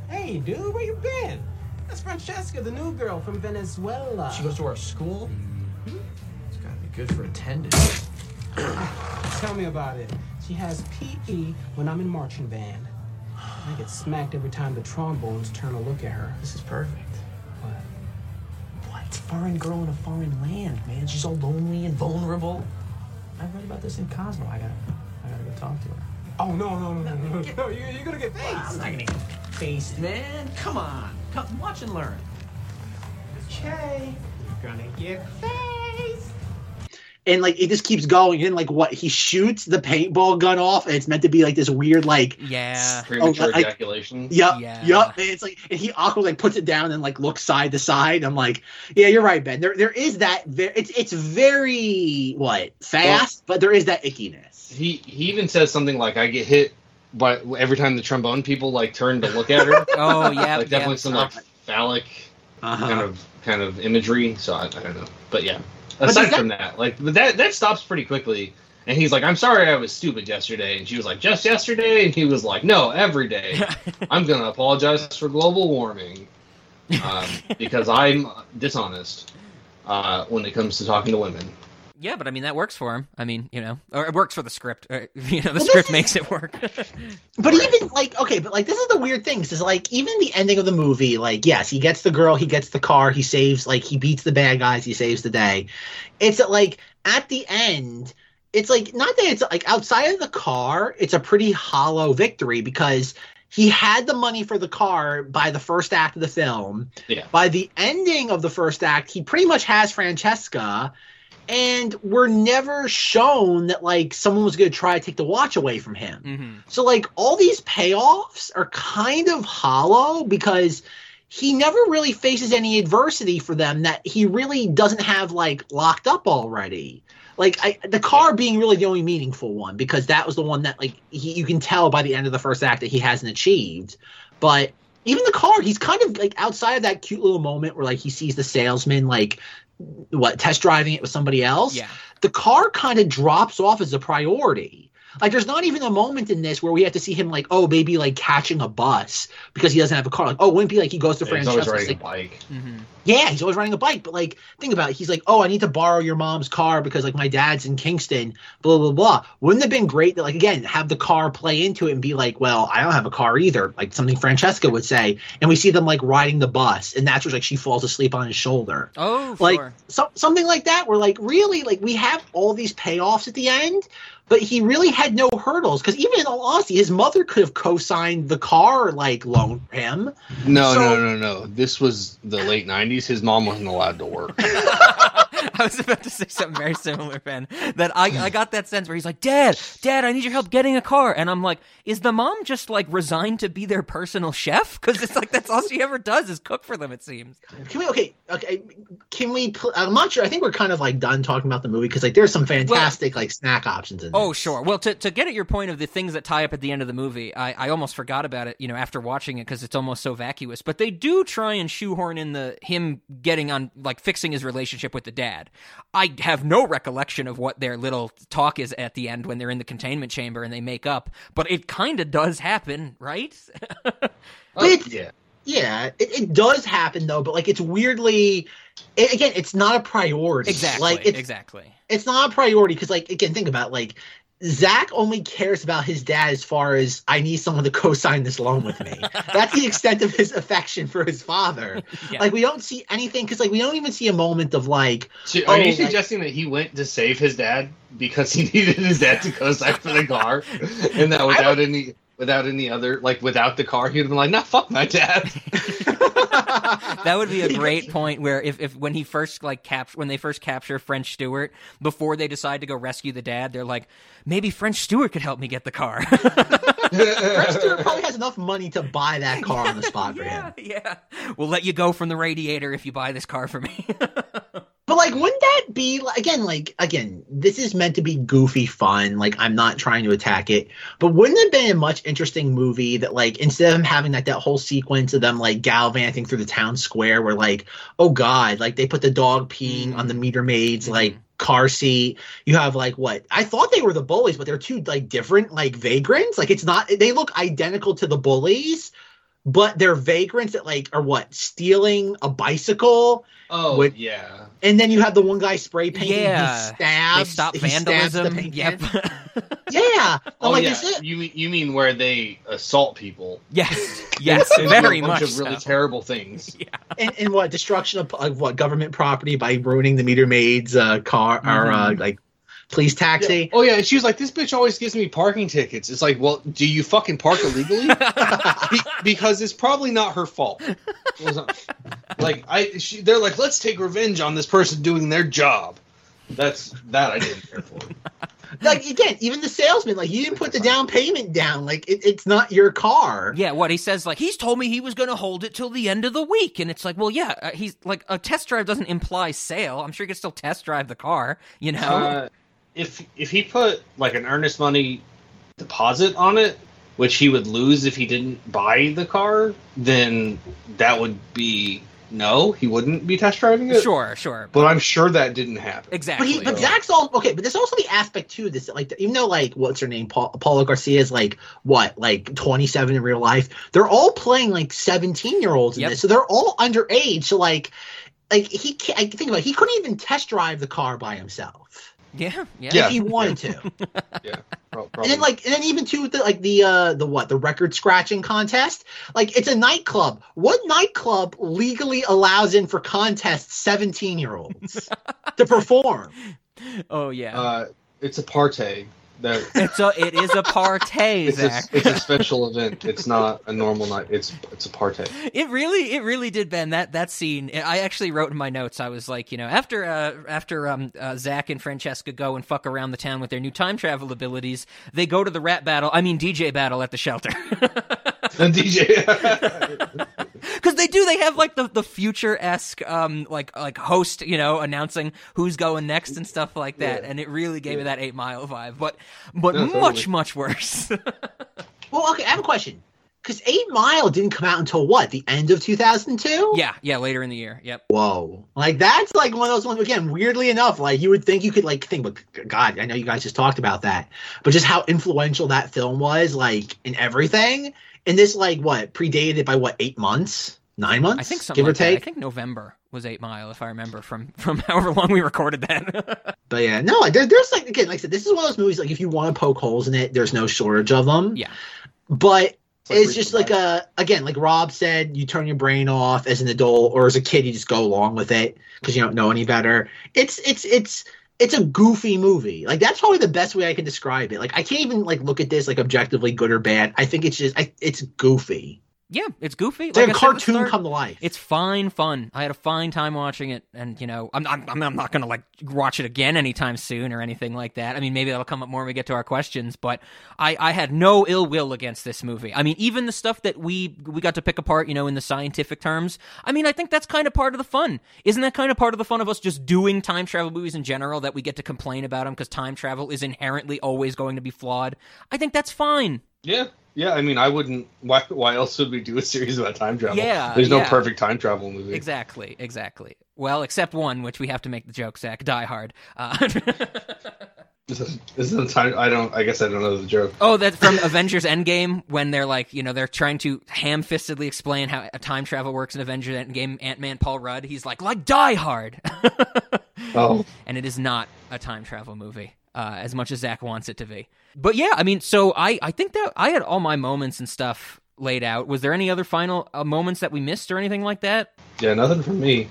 Speaker 7: Hey, dude, where you been? That's Francesca, the new girl from Venezuela.
Speaker 8: She goes to our school? Mm-hmm. It's gotta be good for attendance.
Speaker 7: Tell me about it. She has PE when I'm in marching band. I get smacked every time the trombones turn a look at her.
Speaker 8: This is perfect.
Speaker 7: What?
Speaker 8: What? Foreign girl in a foreign land, man. She's all lonely and vulnerable. I read about this in Cosmo. I gotta, I gotta go talk to her.
Speaker 7: Oh, no, no, no, no, no. no you, you're gonna get
Speaker 8: I'm not gonna get faced, man. Come on. Come, watch and learn.
Speaker 7: Okay. You're gonna get faced.
Speaker 1: And like it just keeps going, and like what he shoots the paintball gun off, and it's meant to be like this weird like
Speaker 3: Yeah.
Speaker 4: Premature
Speaker 1: like-
Speaker 4: ejaculation.
Speaker 1: Yep.
Speaker 3: Yeah.
Speaker 1: Yep. And it's like, and he awkwardly like puts it down and like looks side to side. I'm like, yeah, you're right, Ben. There, there is that. Ve- it's it's very what fast, but there is that ickiness.
Speaker 4: He he even says something like, "I get hit." But every time the trombone people like turn to look at her,
Speaker 3: Oh yeah,
Speaker 4: like definitely
Speaker 3: yeah.
Speaker 4: some like phallic
Speaker 1: Uh-huh.
Speaker 4: kind of kind of imagery. So I, I don't know, but yeah.
Speaker 1: But
Speaker 4: Aside
Speaker 1: that-
Speaker 4: from that, like but that that stops pretty quickly. And he's like, "I'm sorry, I was stupid yesterday." And she was like, "Just yesterday?" And he was like, "No, every day. I'm gonna apologize for global warming um, because I'm dishonest uh, when it comes to talking to women."
Speaker 3: Yeah, but I mean that works for him. I mean, you know, or it works for the script. Or, uh, you know, the
Speaker 1: Well,
Speaker 3: script
Speaker 1: is-
Speaker 3: makes it work.
Speaker 1: But even like okay, but like this is the weird thing. Is like even the ending of the movie, like yes, he gets the girl, he gets the car, he saves like he beats the bad guys, he saves the day. It's that, like at the end, it's like not that it's like outside of the car, it's a pretty hollow victory because he had the money for the car by the first act of the film.
Speaker 4: Yeah.
Speaker 1: By the ending of the first act, he pretty much has Francesca, and we're never shown that like someone was going to try to take the watch away from him.
Speaker 3: hmm
Speaker 1: So like all these payoffs are kind of hollow because he never really faces any adversity for them that he really doesn't have like locked up already. Like I, the car being really the only meaningful one because that was the one that like he, you can tell by the end of the first act that he hasn't achieved. But even the car, he's kind of like outside of that cute little moment where like he sees the salesman like what test driving it with somebody else
Speaker 3: Yeah.
Speaker 1: the car kind of drops off as a priority. Like, there's not even a moment in this where we have to see him like, oh, maybe like catching a bus because he doesn't have a car. Like, oh, it wouldn't be like he goes to
Speaker 4: Yeah, he's always
Speaker 1: Francesca's.
Speaker 4: riding a
Speaker 1: Like,
Speaker 4: bike.
Speaker 3: hmm
Speaker 1: yeah, he's always riding a bike. But like, think about it. He's like, oh, I need to borrow your mom's car because like my dad's in Kingston. Blah blah blah. Wouldn't it have been great to like again have the car play into it and be like, well, I don't have a car either. Like something Francesca would say, and we see them like riding the bus, and that's where like she falls asleep on his shoulder
Speaker 3: Oh,
Speaker 1: like
Speaker 3: sure.
Speaker 1: so, something like that where like really like we have all these payoffs at the end but he really had no hurdles because even in all honesty his mother could have co-signed the car like loan for him
Speaker 4: No,
Speaker 1: So-
Speaker 4: no, no, no. This was the late '90s. His mom wasn't allowed to work.
Speaker 3: I was about to say something very similar, Ben. That I, I got that sense where he's like, Dad, Dad, I need your help getting a car. And I'm like, is the mom just like resigned to be their personal chef? Because it's like that's all she ever does is cook for them, it seems.
Speaker 1: can we okay okay can we pl- i'm not sure i think we're kind of like done talking about the movie because like there's some fantastic like snack options in
Speaker 3: Oh,
Speaker 1: this.
Speaker 3: sure. Well, to, to get at your point of the things that tie up at the end of the movie, I, I almost forgot about it, you know, after watching it because it's almost so vacuous. But they do try and shoehorn in the him getting on, like fixing his relationship with the dad. I have no recollection of what their little talk is at the end when they're in the containment chamber and they make up, but it kind of does happen, right?
Speaker 1: But
Speaker 4: yeah.
Speaker 1: yeah it, it does happen though but like it's weirdly it, again it's not a priority
Speaker 3: exactly.
Speaker 1: like it's
Speaker 3: exactly.
Speaker 1: it's not a priority because like again think about it, like Zach only cares about his dad as far as I need someone to co-sign this loan with me. That's the extent of his affection for his father.
Speaker 3: Yeah.
Speaker 1: Like we don't see anything because like we don't even see a moment of like
Speaker 4: So
Speaker 1: Oh,
Speaker 4: are you oh,
Speaker 1: like-
Speaker 4: suggesting that he went to save his dad because he needed his dad to co-sign for the car, and that without any without any other like without the car, he'd have been like, "Nah, fuck my dad."
Speaker 3: that would be a great point where if, if when he first like cap when they first capture French Stewart before they decide to go rescue the dad, they're like, maybe French Stewart could help me get the car.
Speaker 1: French Stewart probably has enough money to buy that car on the spot for him.
Speaker 3: yeah, yeah. We'll let you go from the radiator if you buy this car for me.
Speaker 1: But like, wouldn't that be like, again? Like again, this is meant to be goofy fun. Like I'm not trying to attack it, but wouldn't it have been a much interesting movie that like instead of them having like that whole sequence of them like gallivanting through the town square, where like, oh god, like they put the dog peeing on the mm. meter maid's mm-hmm. like car seat. You have like what I thought they were the bullies, but they're two like different like vagrants. Like it's not. They look identical to the bullies. But they're vagrants that like are what stealing a bicycle
Speaker 4: Oh
Speaker 1: Would-
Speaker 4: yeah.
Speaker 1: And then you have the one guy spray painting.
Speaker 3: Yeah.
Speaker 1: he stabs.
Speaker 3: they stop
Speaker 1: he stabs the
Speaker 3: vandalism.
Speaker 1: paint
Speaker 3: Yep.
Speaker 1: Yeah. I'm
Speaker 4: Oh
Speaker 1: like,
Speaker 4: yeah.
Speaker 1: is it?
Speaker 4: You mean you mean where they assault people?
Speaker 3: yes. Yes.
Speaker 4: They
Speaker 3: Very
Speaker 4: a bunch
Speaker 3: much
Speaker 4: of really
Speaker 3: so.
Speaker 4: terrible things.
Speaker 1: And, and what destruction of, of what government property by ruining the meter maid's uh, car or uh,
Speaker 3: Mhm.
Speaker 1: like police taxi?
Speaker 4: Oh yeah, and she was like, "This bitch always gives me parking tickets." It's like, well, do you fucking park illegally? Be- because it's probably not her fault. Wasn't- like I, she, they're like, let's take revenge on this person doing their job. That's that I didn't care for.
Speaker 1: Like again, even the salesman, like you didn't put the down payment down. Like it, it's not your car.
Speaker 3: Yeah, what he says, like he's told me he was going to hold it till the end of the week, and it's like, well, yeah, uh, he's like a test drive doesn't imply sale. I'm sure he could still test drive the car, you know.
Speaker 4: Uh, if if he put like an earnest money deposit on it, which he would lose if he didn't buy the car, then that would be no, he wouldn't be test driving it.
Speaker 3: sure, sure,
Speaker 4: But I'm sure that didn't happen. Exactly.
Speaker 1: But
Speaker 3: exactly.
Speaker 1: he, but Zach's all okay. But there's also the aspect too. This like even though like what's her name, Paul, Paula Garcia is like what like 27 in real life. They're all playing like 17 year olds in
Speaker 3: Yep.
Speaker 1: this, so they're all underage. So like, like he can't. I think about it, he couldn't even test drive the car by himself
Speaker 3: yeah, yeah,
Speaker 4: Yeah.
Speaker 1: if he wanted to.
Speaker 4: Yeah, pro-
Speaker 1: And then like and then even too the like the uh the what the record scratching contest like it's a nightclub what nightclub legally allows in for contests 17 year olds to perform
Speaker 3: Oh yeah.
Speaker 4: uh, it's a partay. That
Speaker 3: It's a it is a partay,
Speaker 4: it's a,
Speaker 3: Zach.
Speaker 4: it's a special event. It's not a normal night. It's it's a party.
Speaker 3: It really, it really did, Ben. That that scene, I actually wrote in my notes. I was like, you know, after uh, after um, uh, Zach and Francesca go and fuck around the town with their new time travel abilities, they go to the rap battle. I mean, DJ battle at the shelter.
Speaker 4: And DJ.
Speaker 3: Because they do, they have like the, the future esque um like like host, you know, announcing who's going next and stuff like that,
Speaker 4: Yeah.
Speaker 3: and it really gave me that Eight Mile vibe, but but
Speaker 4: No,
Speaker 3: much
Speaker 4: totally.
Speaker 3: much worse.
Speaker 1: Well, okay, I have a question. Because Eight Mile didn't come out until what? The end of 2002?
Speaker 3: yeah, yeah, later in the year. Yep.
Speaker 1: Whoa. Like, that's like one of those ones, again, weirdly enough, like, you would think you could, like, think, but God, I know you guys just talked about that, but just how influential that film was, like, in everything. And this, like, what, predated by what, eight months? Nine months?
Speaker 3: I think something
Speaker 1: give or
Speaker 3: take. that. I think November was Eight Mile, if I remember from from however long we recorded that.
Speaker 1: But yeah, no, there, there's like, again, like I said, this is one of those movies, like, if you want to poke holes in it, there's no shortage of them.
Speaker 3: Yeah.
Speaker 1: But
Speaker 4: like
Speaker 1: it's just like
Speaker 4: Reaper
Speaker 1: a again like rob said you turn your brain off as an adult or as a kid you just go along with it because you don't know any better it's it's it's it's a goofy movie. Like that's probably the best way i can describe it. Like i can't even like look at this like objectively good or bad. I think it's just I, it's goofy
Speaker 3: yeah, it's goofy.
Speaker 1: it's like,
Speaker 3: I
Speaker 1: a
Speaker 3: said at the
Speaker 1: cartoon
Speaker 3: start,
Speaker 1: come to life
Speaker 3: It's fine fun. I had a fine time watching it, and you know, I'm I'm, I'm not gonna like watch it again anytime soon or anything like that. I mean, maybe that'll come up more when we get to our questions. But I I had no ill will against this movie. I mean, even the stuff that we we got to pick apart, you know, in the scientific terms. I mean, I think that's kind of part of the fun. Isn't that kind of part of the fun of us just doing time travel movies in general? That we get to complain about them because time travel is inherently always going to be flawed. I think that's fine.
Speaker 4: yeah, yeah. I mean, I wouldn't. Why? Why else would we do a series about time travel?
Speaker 3: Yeah,
Speaker 4: There's no
Speaker 3: yeah.
Speaker 4: perfect time travel movie.
Speaker 3: Exactly, exactly. Well, except one, which we have to make the joke, Zach. Die Hard. Uh,
Speaker 4: This is, this is the time. I don't. I guess I don't know the joke.
Speaker 3: oh, that's from Avengers Endgame when they're like, you know, they're trying to ham-fistedly explain how time travel works in Avengers Endgame. Ant Man Paul Rudd, he's like, like Die Hard,
Speaker 4: Oh,
Speaker 3: and it is not a time travel movie. Uh, as much as Zach wants it to be, but yeah, I mean, so I, I think that I had all my moments and stuff laid out. Was there any other final uh, moments that we missed or anything like that?
Speaker 4: yeah. Nothing from me.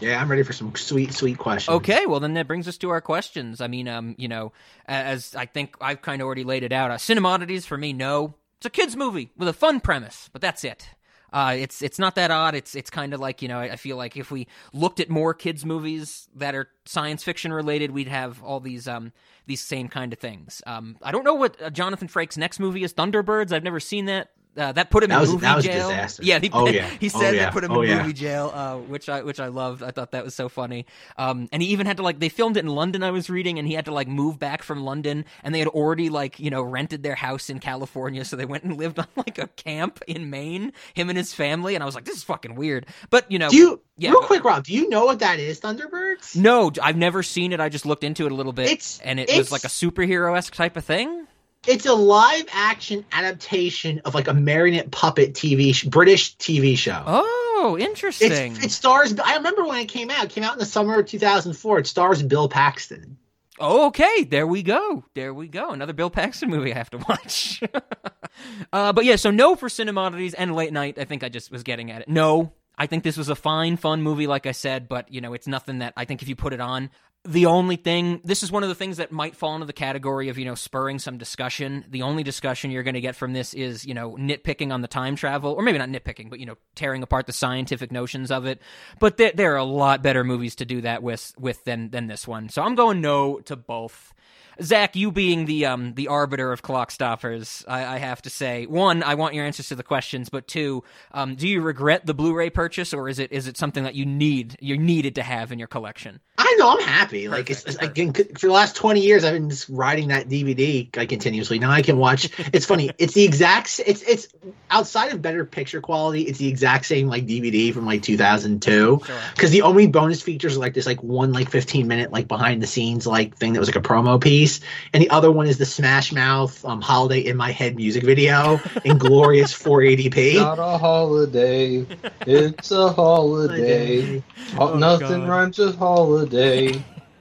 Speaker 1: yeah i'm ready for some sweet sweet questions
Speaker 3: Okay, well then that brings us to our questions. I mean, um, you know, as I think I've kind of already laid it out, uh, Cinemodities for me, no, it's a kids movie with a fun premise, but that's it. Uh, it's it's not that odd. It's it's kind of like you know I I feel like if we looked at more kids movies that are science fiction related, we'd have all these um these same kind of things. Um, I don't know what uh, Jonathan Frakes' next movie is. Thunderbirds. I've never seen that. Uh, that put him
Speaker 1: That
Speaker 3: in
Speaker 1: was-
Speaker 3: movie
Speaker 1: that was
Speaker 3: jail.
Speaker 1: disaster.
Speaker 3: Yeah, he,
Speaker 1: Oh, yeah.
Speaker 3: he
Speaker 1: Oh,
Speaker 3: said
Speaker 1: yeah.
Speaker 3: that put him
Speaker 1: Oh,
Speaker 3: in
Speaker 1: yeah.
Speaker 3: movie jail, uh, which I which I loved. I thought that was so funny. Um, and he even had to like they filmed it in London. I was reading, and he had to like move back from London, and they had already like you know rented their house in California, so they went and lived on like a camp in Maine. Him and his family, and I was like, this is fucking weird. But you know,
Speaker 1: do you
Speaker 3: Yeah,
Speaker 1: real
Speaker 3: go-
Speaker 1: quick rob do you know what that is thunderbirds
Speaker 3: no, I've never seen it. I just looked into it a little bit,
Speaker 1: It's-
Speaker 3: and it was like a superhero esque type of thing.
Speaker 1: It's a live action adaptation of like a marionette puppet TV sh- British TV show.
Speaker 3: Oh, interesting.
Speaker 1: It's, it stars. I remember when it came out. It came out in the summer of 2004. It stars Bill Paxton.
Speaker 3: Oh, okay, there we go. There we go. Another Bill Paxton movie I have to watch. uh, but yeah, so no for Cinemodities and Late Night. I think I just was getting at it. No, I think this was a fine, fun movie, like I said, but you know, it's nothing that I think if you put it on, the only thing this is one of the things that might fall into the category of you know spurring some discussion. The only discussion you're going to get from this is you know nitpicking on the time travel or maybe not nitpicking but you know tearing apart the scientific notions of it. But there, there are a lot better movies to do that with with than than this one. So i'm going no to both Zach, you being the um the arbiter of Clockstoppers, I, I have to say, one, I want your answers to the questions, but two, um, do you regret the Blu-ray purchase, or is it is it something that you need you needed to have in your collection?
Speaker 1: I know. I'm happy. Like it's,
Speaker 3: Perfect,
Speaker 1: it's again for the last 20 years, I've been just riding that DVD like continuously. Now I can watch. It's funny. It's the exact. It's it's outside of better picture quality. It's the exact same like DVD from like 2002.
Speaker 3: Sure.
Speaker 1: because the only bonus features are like this like one like 15 minute like behind the scenes like thing that was like a promo piece and the other one is the smash mouth um holiday in my head music video in glorious 480p
Speaker 4: Not a holiday. It's a holiday. Ho-
Speaker 3: Oh,
Speaker 4: nothing
Speaker 3: God.
Speaker 4: rhymes with holiday.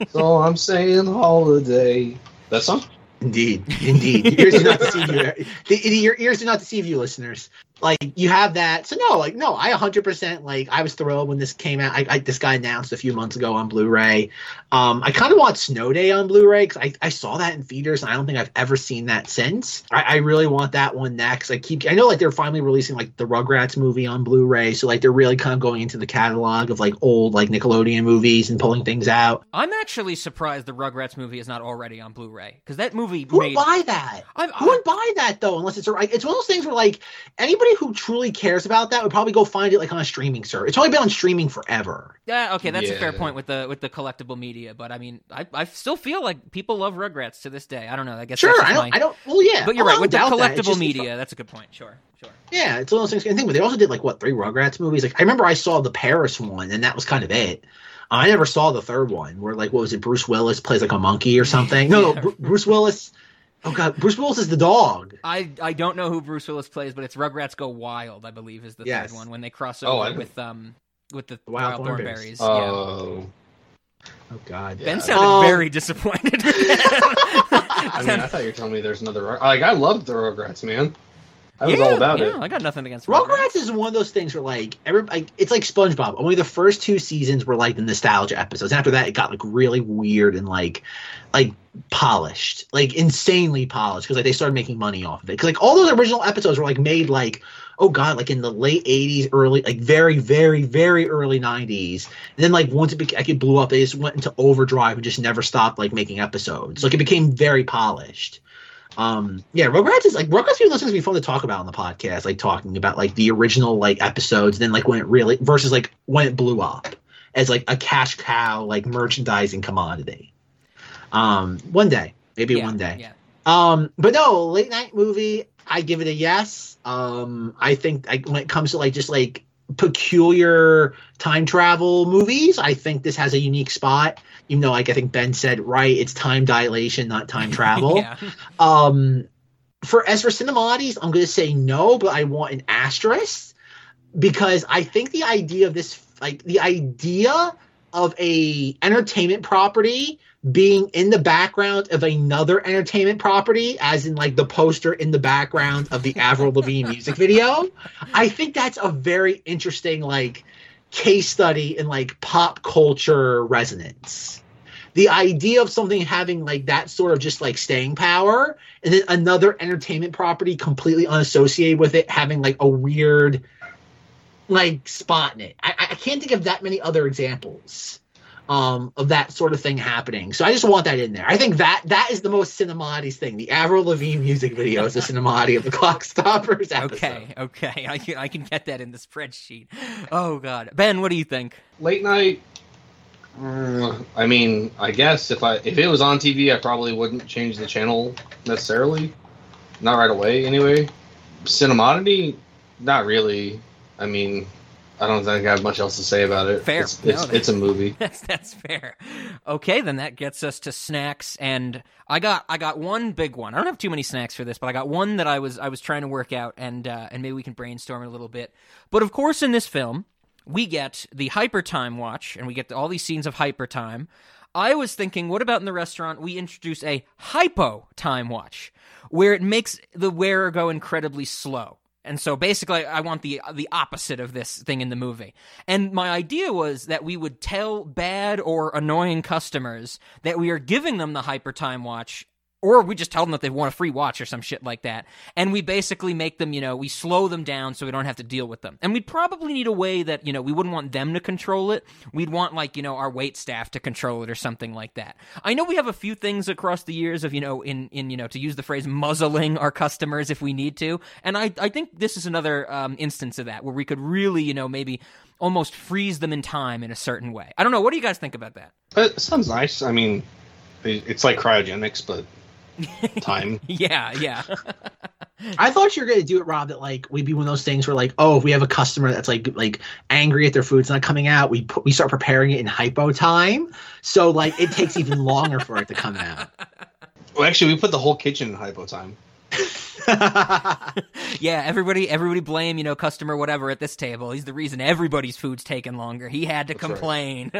Speaker 4: so I'm saying holiday. That song?
Speaker 1: indeed indeed your ears do not deceive you the, your ears do not deceive you listeners like you have that. So no, like no, I 100% like I was thrilled when this came out. I, I this guy announced a few months ago on Blu-ray. Um, I kind of want Snow Day on Blu-ray because I, I saw that in theaters and I don't think I've ever seen that since. I, I really want that one next. I keep I know like they're finally releasing like the Rugrats movie on Blu-ray, so like they're really kind of going into the catalog of like old like Nickelodeon movies and pulling things out.
Speaker 3: I'm actually surprised the Rugrats movie is not already on Blu-ray because that movie
Speaker 1: Who
Speaker 3: made.
Speaker 1: would buy that?
Speaker 3: I,
Speaker 1: Who would buy that though? Unless it's a, it's one of those things where like anybody who truly cares about that would probably go find it like on a streaming service. It's only been on streaming forever.
Speaker 3: Yeah, okay, that's a fair point with the with the collectible media, but I mean, I, I still feel like people love Rugrats to this day. I don't know. I guess
Speaker 1: Sure,
Speaker 3: that's
Speaker 1: I don't,
Speaker 3: my-
Speaker 1: I don't. Well, yeah,
Speaker 3: But you're oh,
Speaker 1: I
Speaker 3: right with the
Speaker 1: doubt that. It's
Speaker 3: collectible media. That's a good point. Sure, sure.
Speaker 1: Yeah, it's one of those things. And think, but they also did like what three Rugrats movies? Like I remember I saw the Paris one, and that was kind of it. I never saw the third one, where like what was it? Bruce Willis plays like a monkey or something. No,
Speaker 3: Yeah.
Speaker 1: no, Bruce Willis. Oh god, Bruce Willis is the dog.
Speaker 3: I I don't know who Bruce Willis plays, but it's Rugrats Go Wild. I believe is the
Speaker 1: Yes.
Speaker 3: third one when they cross
Speaker 4: Oh,
Speaker 3: over
Speaker 4: I didn't-
Speaker 3: with um with the,
Speaker 1: Wild
Speaker 3: Wild,
Speaker 1: Thornberrys.
Speaker 3: Thornberrys. yeah.
Speaker 4: Oh,
Speaker 1: Oh god.
Speaker 3: Ben
Speaker 4: yeah.
Speaker 3: sounded
Speaker 1: Um,
Speaker 3: very disappointed.
Speaker 4: I mean, I thought you were telling me there's another. Rug- Like, I loved the Rugrats, man. I was
Speaker 3: yeah,
Speaker 4: all about
Speaker 3: yeah,
Speaker 4: it.
Speaker 3: I got nothing against Rugrats.
Speaker 1: Rugrats is one of those things where like every like it's like SpongeBob. Only the first two seasons were like the nostalgia episodes. After that, it got like really weird and like like polished, like insanely polished because like they started making money off of it. Because like all those original episodes were like made like oh god, like in the late '80s, early like very very very early '90s. And then like once it, beca- like, it blew up, they just went into overdrive and just never stopped like making episodes. Like it became very polished. Um, yeah, Rugrats is like Rugrats. Those things be fun to talk about on the podcast, like talking about like the original like episodes, then like when it really versus like when it blew up as like a cash cow like merchandising commodity. Um, one day, maybe
Speaker 3: yeah,
Speaker 1: one day.
Speaker 3: Yeah.
Speaker 1: Um, but no, late night movie, I give it a yes. Um, I think like when it comes to like just like peculiar time travel movies, I think this has a unique spot. Even though like I think Ben said right, it's time dilation, not time travel.
Speaker 3: yeah.
Speaker 1: Um, for as for Cinemati's, I'm going to say no, but I want an asterisk because I think the idea of this, like the idea of a entertainment property being in the background of another entertainment property, as in like the poster in the background of the Avril Lavigne music video, I think that's a very interesting like case study in like pop culture resonance. The idea of something having like that sort of just like staying power and then another entertainment property completely unassociated with it having like a weird like spot in it. I, I can't think of that many other examples um of that sort of thing happening so i just want that in there i think that that is the most cinemati's thing the avril lavigne music video is the cinemati of the clock stoppers episode.
Speaker 3: Okay, okay, I can I can get that in the spreadsheet. Oh God, Ben, what do you think?
Speaker 4: Late night. mm, I mean, I guess if I if it was on TV, I probably wouldn't change the channel necessarily. Not right away, anyway. Cinematity, not really. I mean, I don't think I have much else to say about it.
Speaker 3: Fair.
Speaker 4: It's,
Speaker 3: No,
Speaker 4: it's,
Speaker 3: that's-
Speaker 4: it's a movie.
Speaker 3: That's that's fair. Okay, then that gets us to snacks, and I got I got one big one. I don't have too many snacks for this, but I got one that I was I was trying to work out, and uh, and maybe we can brainstorm it a little bit. But of course, in this film, we get the hyper time watch, and we get all these scenes of hyper time. I was thinking, what about in the restaurant we introduce a hypo time watch, where it makes the wearer go incredibly slow. And so basically, I want the the opposite of this thing in the movie. And my idea was that we would tell bad or annoying customers that we are giving them the hyper time watch. Or we just tell them that they want a free watch or some shit like that. And we basically make them, you know, we slow them down so we don't have to deal with them. And we'd probably need a way that, you know, we wouldn't want them to control it. We'd want, like, you know, our wait staff to control it or something like that. I know we have a few things across the years of, you know, in, in you know, to use the phrase, muzzling our customers if we need to. And I, I think this is another um, instance of that where we could really, you know, maybe almost freeze them in time in a certain way. I don't know. What do you guys think about that?
Speaker 4: It sounds nice. I mean, it's like cryogenics, but time.
Speaker 3: Yeah, yeah.
Speaker 1: I thought you were going to do it, Rob. That like we'd be one of those things where like, oh, if we have a customer that's like like angry at their food's not coming out, we put we start preparing it in hypo time, so like it takes even longer for it to come out.
Speaker 4: Well, actually, we put the whole kitchen in hypo time.
Speaker 3: yeah, everybody everybody blame, you know, customer whatever at this table. He's the reason everybody's food's taking longer. He had to
Speaker 4: That's right.
Speaker 3: complain.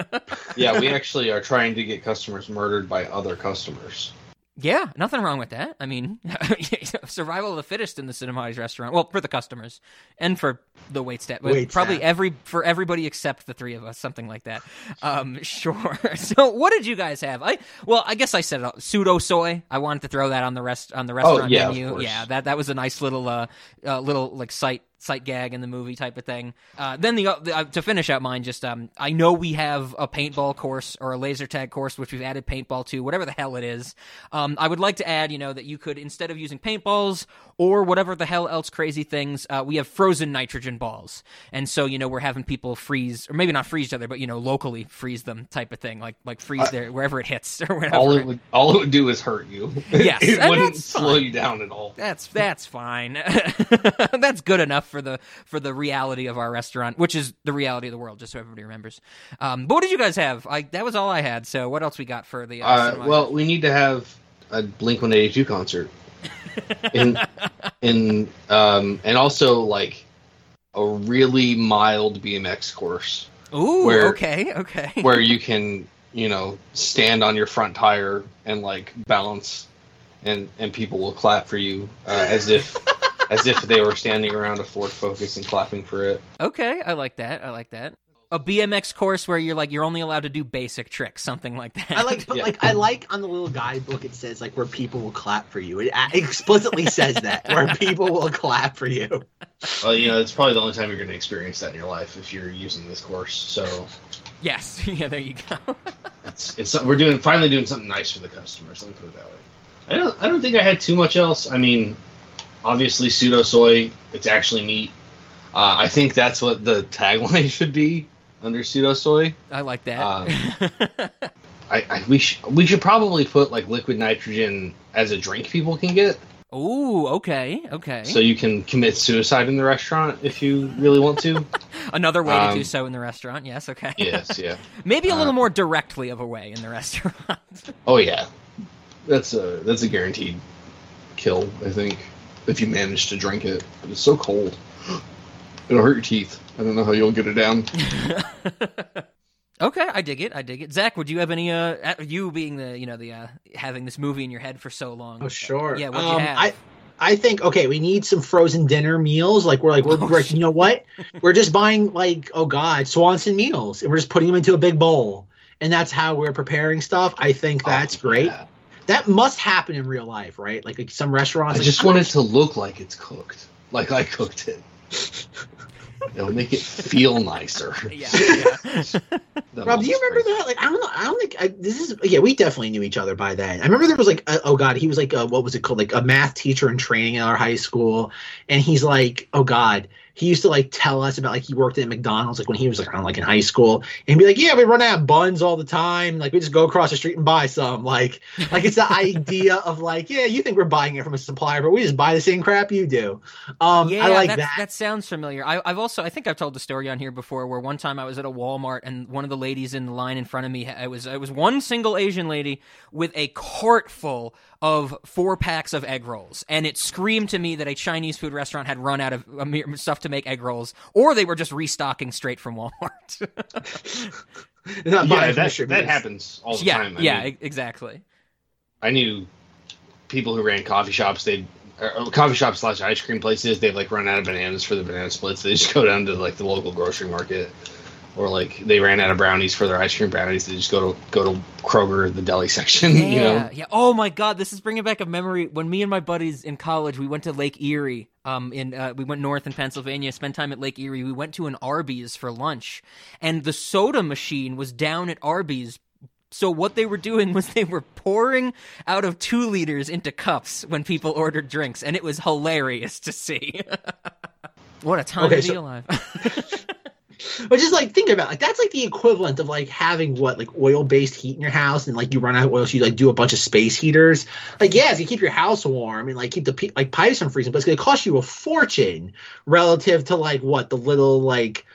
Speaker 4: Yeah, we actually are trying to get customers murdered by other customers.
Speaker 3: Yeah, nothing wrong with that. I mean, survival of the fittest in the Cinemati's restaurant. Well, for the customers and for the wait staff.
Speaker 1: Wait
Speaker 3: Probably
Speaker 1: staff.
Speaker 3: every for everybody except the three of us, something like that. Um, sure. So, what did you guys have? I well, I guess I said it, pseudo soy. I wanted to throw that on the rest on the restaurant
Speaker 4: yeah,
Speaker 3: menu. Yeah, that that was a nice little uh, uh little like sight sight gag in the movie type of thing. Uh, then the, uh, to finish out mine, just um, I know we have a paintball course or a laser tag course, which we've added paintball to, whatever the hell it is. Um, I would like to add, you know, that you could instead of using paintballs or whatever the hell else crazy things, uh, we have frozen nitrogen balls, and so you know we're having people freeze, or maybe not freeze each other, but you know locally freeze them type of thing, like like freeze there wherever it hits or whatever.
Speaker 4: All it would all it would do is hurt you.
Speaker 3: Yes,
Speaker 4: it wouldn't slow you down at all.
Speaker 3: That's that's fine. that's good enough for the for the reality of our restaurant, which is the reality of the world, just so everybody remembers. Um, but what did you guys have? I that was all I had. So what else we got for the? Uh,
Speaker 4: Uh, well, we need to have a Blink One Eighty Two concert, in in um, and also like a really mild BMX course
Speaker 3: ooh,
Speaker 4: where-
Speaker 3: okay, okay.
Speaker 4: where you can you know stand on your front tire and like balance, and and people will clap for you uh, as if as if they were standing around a Ford Focus and clapping for it.
Speaker 3: okay, I like that. I like that. A BMX course where you're like you're only allowed to do basic tricks, something like that.
Speaker 1: I like, but
Speaker 4: Yeah.
Speaker 1: like, I like on the little guidebook it says like where people will clap for you. It explicitly says that where people will clap for you.
Speaker 4: Well, you know, it's probably the only time you're going to experience that in your life if you're using this course. So
Speaker 3: yes, yeah. There you go.
Speaker 4: it's it's we're doing finally doing something nice for the customers. Let me put it that way. I don't I don't think I had too much else. I mean, obviously pseudo soy. It's actually meat. Uh, I think that's what the tagline should be under pseudo soy.
Speaker 3: I like that.
Speaker 4: Um, I, I we sh- we should probably put like liquid nitrogen as a drink people can get,
Speaker 3: ooh, okay, okay.
Speaker 4: so you can commit suicide in the restaurant if you really want to.
Speaker 3: Another way to
Speaker 4: um,
Speaker 3: do so in the restaurant. Yes, okay.
Speaker 4: yes, yeah.
Speaker 3: Maybe a little
Speaker 4: Uh,
Speaker 3: more directly of a way in the restaurant.
Speaker 4: Oh yeah, that's a that's a guaranteed kill. I think if you manage to drink it, but it's so cold, it'll hurt your teeth. I don't know how you'll get it down.
Speaker 3: okay, I dig it. I dig it. Zach, would you have any? Uh, you being the you know the uh, having this movie in your head for so long.
Speaker 1: Oh sure.
Speaker 3: Yeah, what'd
Speaker 1: um,
Speaker 3: you have?
Speaker 1: I I think okay, we need some frozen dinner meals. Like we're like we're,
Speaker 3: Oh,
Speaker 1: we're
Speaker 3: shit.
Speaker 1: you know what? we're just buying like oh god Swanson meals, and we're just putting them into a big bowl, and that's how we're preparing stuff. I think that's
Speaker 4: Oh,
Speaker 1: great.
Speaker 4: Yeah.
Speaker 1: That must happen in real life, right? Like, like some restaurants.
Speaker 4: I
Speaker 1: like,
Speaker 4: just
Speaker 1: I'm
Speaker 4: want it to look like it's cooked, like I cooked it. It'll make it feel nicer.
Speaker 3: yeah, yeah.
Speaker 1: Rob, do you remember
Speaker 4: great.
Speaker 1: that? Like, I don't know. I don't think I, this is. Yeah, we definitely knew each other by then. I remember there was like, a, oh god, he was like, a, what was it called? Like a math teacher in training in our high school, and he's like, oh god, he used to like tell us about like he worked at McDonald's like when he was like around like in high school, and he'd be like, yeah, we run out of buns all the time. Like we just go across the street and buy some. Like, like it's the idea of like, yeah, you think we're buying it from a supplier, but we just buy the same crap you do. Um,
Speaker 3: yeah,
Speaker 1: I like
Speaker 3: that,
Speaker 1: that.
Speaker 3: that sounds familiar. I, I've also, I think I've told the story on here before, where one time I was at a Walmart and one of the ladies in the line in front of me, it was it was one single Asian lady with a cart full of four packs of egg rolls, and it screamed to me that a Chinese food restaurant had run out of uh, stuff to make egg rolls, or they were just restocking straight from Walmart.
Speaker 1: Not
Speaker 4: Yeah,
Speaker 1: from
Speaker 4: that, that happens all the
Speaker 3: yeah,
Speaker 4: time. I
Speaker 3: yeah,
Speaker 4: mean,
Speaker 3: exactly.
Speaker 4: I knew people who ran coffee shops. They'd or coffee shops slash ice cream places. They'd like run out of bananas for the banana splits. They just go down to like the local grocery market, or like they ran out of brownies for their ice cream brownies. They just go to go to Kroger, the deli section.
Speaker 3: Yeah,
Speaker 4: You know,
Speaker 3: yeah. Oh my God, this is bringing back a memory. When me and my buddies in college, we went to Lake Erie. Um, in uh, we went north in Pennsylvania, spent time at Lake Erie. We went to an Arby's for lunch, and the soda machine was down at Arby's. So what they were doing was they were pouring out of two liters into cups when people ordered drinks, and it was hilarious to see. what a time
Speaker 1: Okay,
Speaker 3: to be alive!
Speaker 1: But just like think about it, like that's like the equivalent of like having what like oil based heat in your house and like you run out of oil, so you like do a bunch of space heaters. Like yeah, if you keep your house warm and like keep the like pipes from freezing, but it's gonna cost you a fortune relative to like what the little like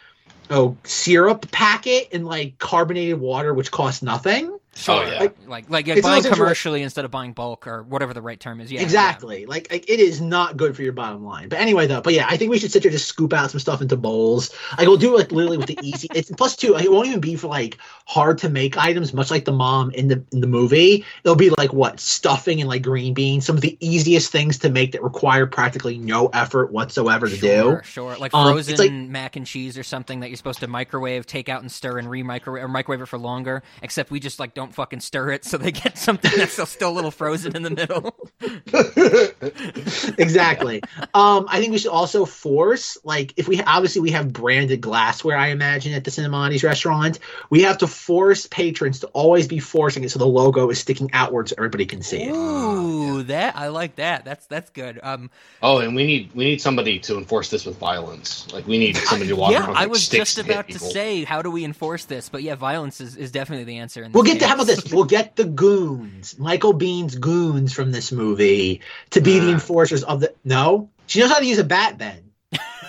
Speaker 1: oh syrup packet and like carbonated water which costs nothing.
Speaker 3: Sure.
Speaker 4: Oh, yeah.
Speaker 3: Like like, like
Speaker 1: It's
Speaker 3: buying
Speaker 1: also-
Speaker 3: commercially instead of buying bulk or whatever the right term is. Yeah.
Speaker 1: exactly. Like, like it is not good for your bottom line. But anyway, though, but yeah, I think we should sit here just scoop out some stuff into bowls. Like we'll do like literally with the easy. It's plus two. Like, it won't even be for like hard to make items, much like the mom in the in the movie. It'll be like what stuffing and like green beans, some of the easiest things to make that require practically no effort whatsoever to
Speaker 3: Sure,
Speaker 1: do.
Speaker 3: sure. Like
Speaker 1: Um,
Speaker 3: frozen
Speaker 1: it's like-
Speaker 3: mac and cheese or something that you're supposed to microwave, take out and stir and re-microwave or microwave it for longer. Except we just like don't fucking stir it, so they get something that's still a little frozen in the middle.
Speaker 1: exactly. Um, I think we should also force, like, if we obviously we have branded glassware, I imagine at the Cinemati's restaurant, we have to force patrons to always be forcing it so the logo is sticking outwards so everybody can see it.
Speaker 3: Ooh, that I like that. That's that's good. Um,
Speaker 4: Oh, and we need we need somebody to enforce this with violence. Like we need somebody to walk
Speaker 3: yeah,
Speaker 4: around with
Speaker 3: I was just
Speaker 4: and
Speaker 3: about to
Speaker 4: people.
Speaker 3: say, how do we enforce this? But yeah, violence is, is definitely the answer. In
Speaker 1: We'll
Speaker 3: this
Speaker 1: get the, how about this? We'll get the goons, Michael Biehn's goons from this movie, to be the enforcers of the. No, she knows how to use a bat. Ben.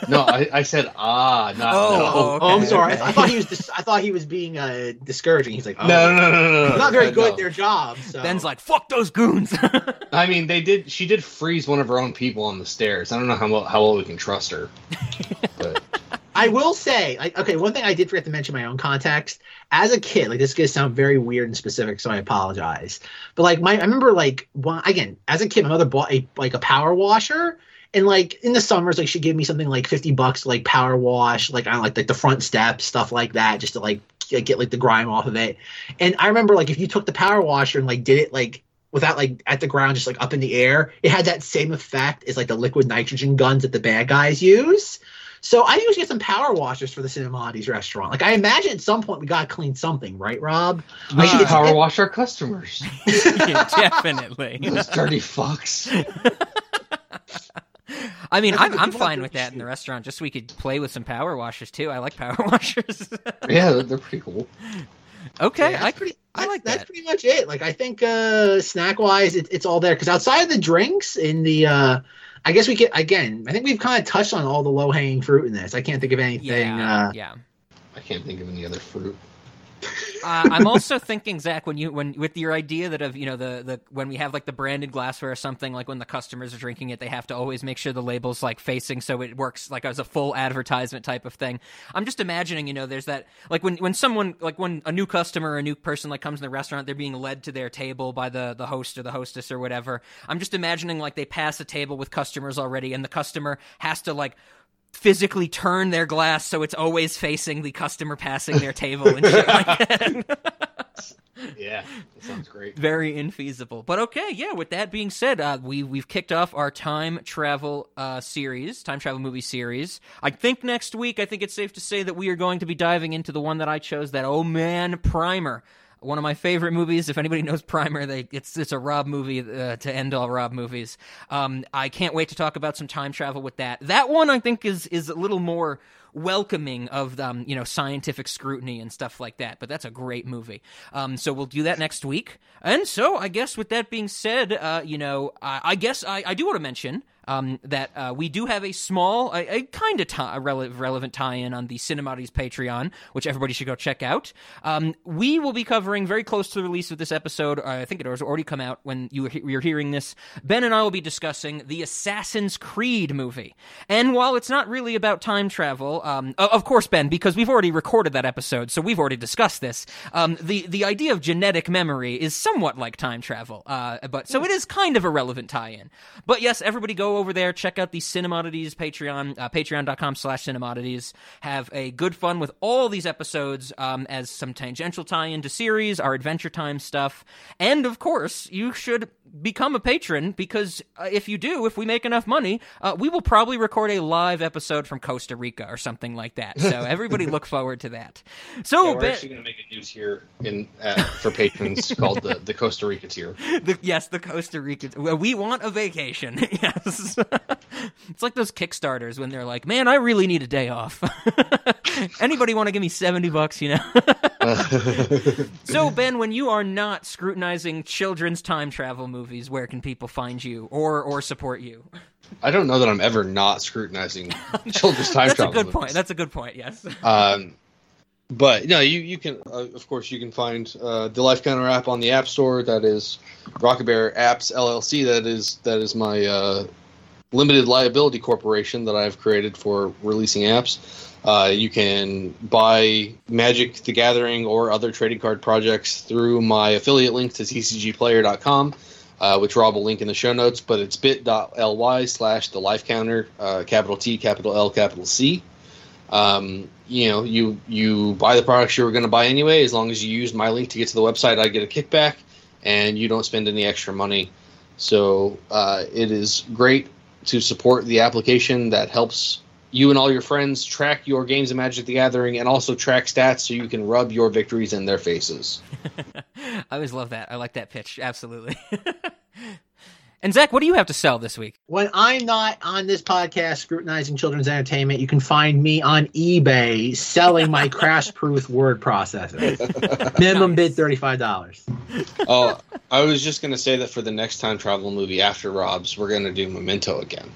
Speaker 4: No, I, I said ah, not
Speaker 3: Oh,
Speaker 4: no.
Speaker 3: oh,
Speaker 1: Oh, I'm sorry. I, I thought he was. Dis- I thought he was being uh, discouraging. He's like, oh,
Speaker 4: No, no, no, no, no,
Speaker 1: not very
Speaker 4: no.
Speaker 1: good at their job. So.
Speaker 3: Ben's like, fuck those goons.
Speaker 4: I mean, they did. She did freeze one of her own people on the stairs. I don't know how well, how well we can trust her. But
Speaker 1: I will say, like, okay, one thing I did forget to mention my own context. As a kid, like this is gonna sound very weird and specific, so I apologize. But like, my I remember like one again as a kid, my mother bought a like a power washer, and like in the summers, like she gave me something like fifty bucks to like power wash, like I don't like like the front steps, stuff like that, just to like get, like the grime off of it. And I remember like if you took the power washer and like did it like without like at the ground, just like up in the air, it had that same effect as like the liquid nitrogen guns that the bad guys use. So I think we should get some power washers for the Cinemati's restaurant. Like I imagine at some point we gotta clean something, right, Rob?
Speaker 4: we
Speaker 1: Uh,
Speaker 4: should power wash our customers.
Speaker 3: Yeah, definitely.
Speaker 4: Those dirty fucks.
Speaker 3: I mean,
Speaker 1: I
Speaker 3: I'm, I'm fine with
Speaker 1: to
Speaker 3: that in the restaurant. Just so we could play with some power washers too. I like power washers.
Speaker 4: yeah, they're, they're pretty cool.
Speaker 3: okay,
Speaker 1: Yeah,
Speaker 3: I
Speaker 1: pretty.
Speaker 3: I like
Speaker 1: that's
Speaker 3: that.
Speaker 1: pretty much it. Like I think uh snack wise, it, it's all there. Because outside of the drinks in the, uh I guess we get again. I think we've kind of touched on all the low hanging fruit in this. I can't think of anything.
Speaker 3: yeah,
Speaker 1: uh,
Speaker 3: yeah.
Speaker 4: I can't think of any other fruit.
Speaker 3: Uh, I'm also thinking, Zach, when you when with your idea that of you know the the when we have like the branded glassware or something like when the customers are drinking it, they have to always make sure the label's like facing so it works like as a full advertisement type of thing. I'm just imagining, you know, there's that like when when someone like when a new customer or a new person like comes in the restaurant, they're being led to their table by the the host or the hostess or whatever. I'm just imagining like they pass a table with customers already, and the customer has to like physically turn their glass so it's always facing the customer passing their table and shit like that.
Speaker 4: Yeah, that sounds great.
Speaker 3: Very infeasible. But okay, yeah, with that being said, uh, we, we've kicked off our time travel uh, series, time travel movie series. I think next week, I think it's safe to say that we are going to be diving into the one that I chose, that Oh Man Primer. One of my favorite movies. If anybody knows Primer, they, it's it's a Rob movie uh, to end all Rob movies. Um, I can't wait to talk about some time travel with that. That one I think is is a little more welcoming of um, you know scientific scrutiny and stuff like that. But that's a great movie. Um, so we'll do that next week. And so I guess with that being said, uh, you know, I, I guess I, I do want to mention um, that uh, we do have a small, a, a kind of rele- relevant tie-in on the Cinemodities Patreon, which everybody should go check out. Um, we will be covering very close to the release of this episode. I think it has already come out when you you're hearing this. Ben and I will be discussing the Assassin's Creed movie. And while it's not really about time travel, um, of course, Ben, because we've already recorded that episode, so we've already discussed this. Um, the the idea of genetic memory is somewhat like time travel, uh, but so it is kind of a relevant tie-in. But yes, everybody go over there, check out the Cinemodities Patreon, uh, patreon.com slash Cinemodities. Have a good fun with all these episodes um, as some tangential tie into series, our Adventure Time stuff, and of course, you should become a patron because uh, if you do, if we make enough money, uh, we will probably record a live episode from Costa Rica or something like that. So everybody look forward to that. So
Speaker 4: Yeah, we're
Speaker 3: Ben-
Speaker 4: actually going to make a news here in uh, for patrons called the, the Costa Rica tier.
Speaker 3: the, yes, the Costa Rica. well, We want a vacation. yes, it's like those Kickstarters when they're like, "Man, I really need a day off." Anybody want to give me seventy bucks? You know. so Ben, when you are not scrutinizing children's time travel movies, where can people find you or or support you?
Speaker 4: I don't know that I'm ever not scrutinizing children's time travel.
Speaker 3: That's a good
Speaker 4: movies.
Speaker 3: point. That's a good point. Yes.
Speaker 4: Um, but no, you you can uh, of course you can find uh, the Life Counter app on the App Store. That is Rockabear Apps LLC. That is that is my uh, limited liability corporation that I've created for releasing apps. Uh, you can buy Magic the Gathering or other trading card projects through my affiliate link to tcgplayer.com, uh, which Rob will link in the show notes. But it's bit.ly slash the life counter, uh, capital T, capital L, capital C. Um, you know, you you buy the products you were going to buy anyway. As long as you use my link to get to the website, I get a kickback, and you don't spend any extra money. So uh, it is great to support the application that helps you and all your friends track your games of Magic the Gathering and also track stats so you can rub your victories in their faces.
Speaker 3: I always love that. I like that pitch. Absolutely. and Zach, what do you have to sell this week?
Speaker 1: When I'm not on this podcast scrutinizing children's entertainment, you can find me on eBay selling my crash-proof word processor. Minimum bid thirty-five dollars.
Speaker 4: oh, I was just going to say that for the next time travel movie after Rob's, we're going to do Memento again.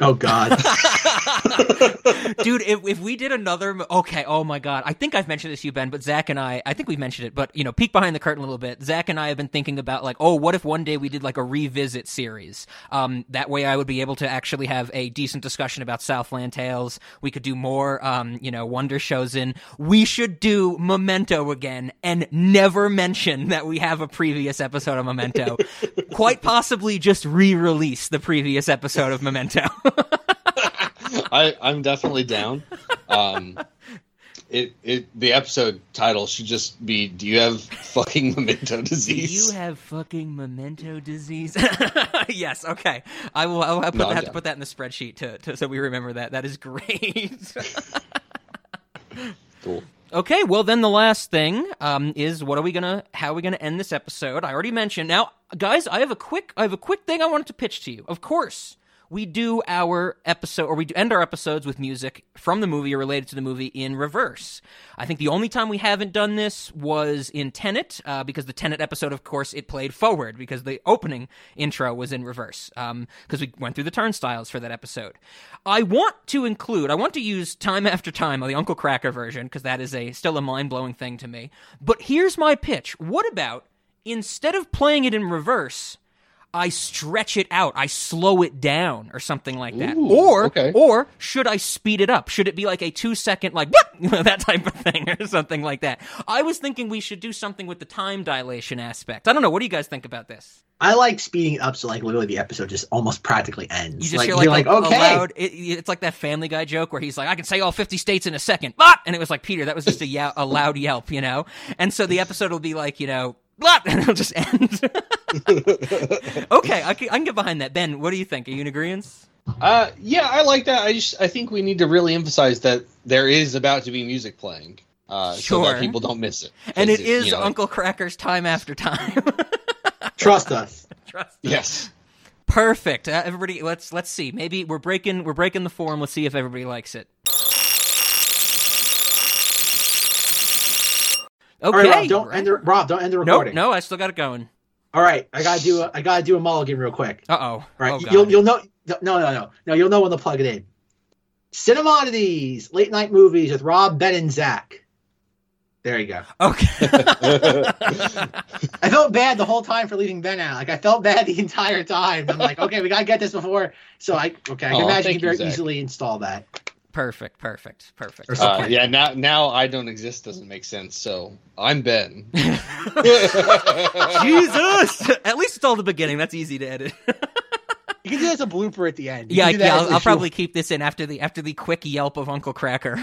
Speaker 1: Oh God,
Speaker 3: dude! If, if we did another, okay. Oh my God, I think I've mentioned this to you, Ben. But Zach and I, I think we've mentioned it. But you know, peek behind the curtain a little bit. Zach and I have been thinking about like, oh, what if one day we did like a revisit series? Um, that way I would be able to actually have a decent discussion about Southland Tales. We could do more, um, you know, Wonder shows in. We should do Memento again and never mention that we have a previous episode of Memento. Quite possibly just re-release the previous episode of Memento.
Speaker 4: I, I'm definitely down. Um, it it the episode title should just be "Do you have fucking memento disease?"
Speaker 3: Do you have fucking memento disease? yes. Okay. I will. I'll put, no, have to put that in the spreadsheet to, to so we remember that. That is great.
Speaker 4: cool.
Speaker 3: Okay, well then the last thing um, is what are we gonna how are we gonna end this episode? I already mentioned. Now, guys, I have a quick I have a quick thing I wanted to pitch to you. Of course, we do our episode, or we end our episodes with music from the movie or related to the movie in reverse. I think the only time we haven't done this was in Tenet, uh, because the Tenet episode, of course, it played forward because the opening intro was in reverse, because um, we went through the turnstiles for that episode. I want to include, I want to use time after time the Uncle Kracker version, because that is a still a mind blowing thing to me. But here's my pitch. What about instead of playing it in reverse? I stretch it out, I slow it down, or something like that.
Speaker 4: Ooh,
Speaker 3: or
Speaker 4: okay.
Speaker 3: or should I speed it up? Should it be like a two second like that type of thing or something like that? I was thinking we should do something with the time dilation aspect. I don't know. What do you guys think about this?
Speaker 1: I like speeding it up so like literally the episode just almost practically ends.
Speaker 3: You just
Speaker 1: like,
Speaker 3: hear like,
Speaker 1: like
Speaker 3: a,
Speaker 1: okay.
Speaker 3: A loud, it, it's like that Family Guy joke where he's like, "I can say all fifty states in a second, but," and it was like Peter, that was just a, ye- a loud yelp, you know. And so the episode will be like, you know, blah, and it'll just end. okay, I can, I can get behind that. Ben, what do you think? Are you in agreement?
Speaker 4: Uh, yeah, I like that. I just I think we need to really emphasize that there is about to be music playing, uh, so that people don't miss it.
Speaker 3: And it
Speaker 4: 'Cause
Speaker 3: is
Speaker 4: you know,
Speaker 3: Uncle Kracker's time after time.
Speaker 1: Trust us.
Speaker 3: Trust us.
Speaker 4: Yes.
Speaker 3: Perfect. Uh, everybody, let's let's see. Maybe we're breaking we're breaking the form. Let's see if everybody likes it.
Speaker 1: All
Speaker 3: Okay.
Speaker 1: right, Rob, don't
Speaker 3: right.
Speaker 1: end the Rob. Don't end the recording.
Speaker 3: no, I still got it going.
Speaker 1: All right, I gotta do a I gotta do a mulligan real quick.
Speaker 3: Uh oh.
Speaker 1: All right,
Speaker 3: Oh,
Speaker 1: you'll you'll know no no no no you'll know when to plug it in. Cinemodities, late night movies with Rob, Ben, and Zach. There you go.
Speaker 3: Okay.
Speaker 1: I felt bad the whole time for leaving Ben out. Like I felt bad the entire time. I'm like, okay, we gotta get this before. So I okay, I can
Speaker 4: Aw,
Speaker 1: imagine you can very
Speaker 4: Zach.
Speaker 1: easily install that.
Speaker 3: Perfect. Perfect. Perfect.
Speaker 4: Uh, yeah. Now now I don't exist doesn't make sense. So I'm Ben.
Speaker 3: Jesus. At least it's all the beginning. That's easy to edit.
Speaker 1: You can do this as a blooper at the end. You
Speaker 3: yeah,
Speaker 1: can do that
Speaker 3: yeah. I'll, I'll probably keep this in after the after the quick yelp of Uncle Kracker.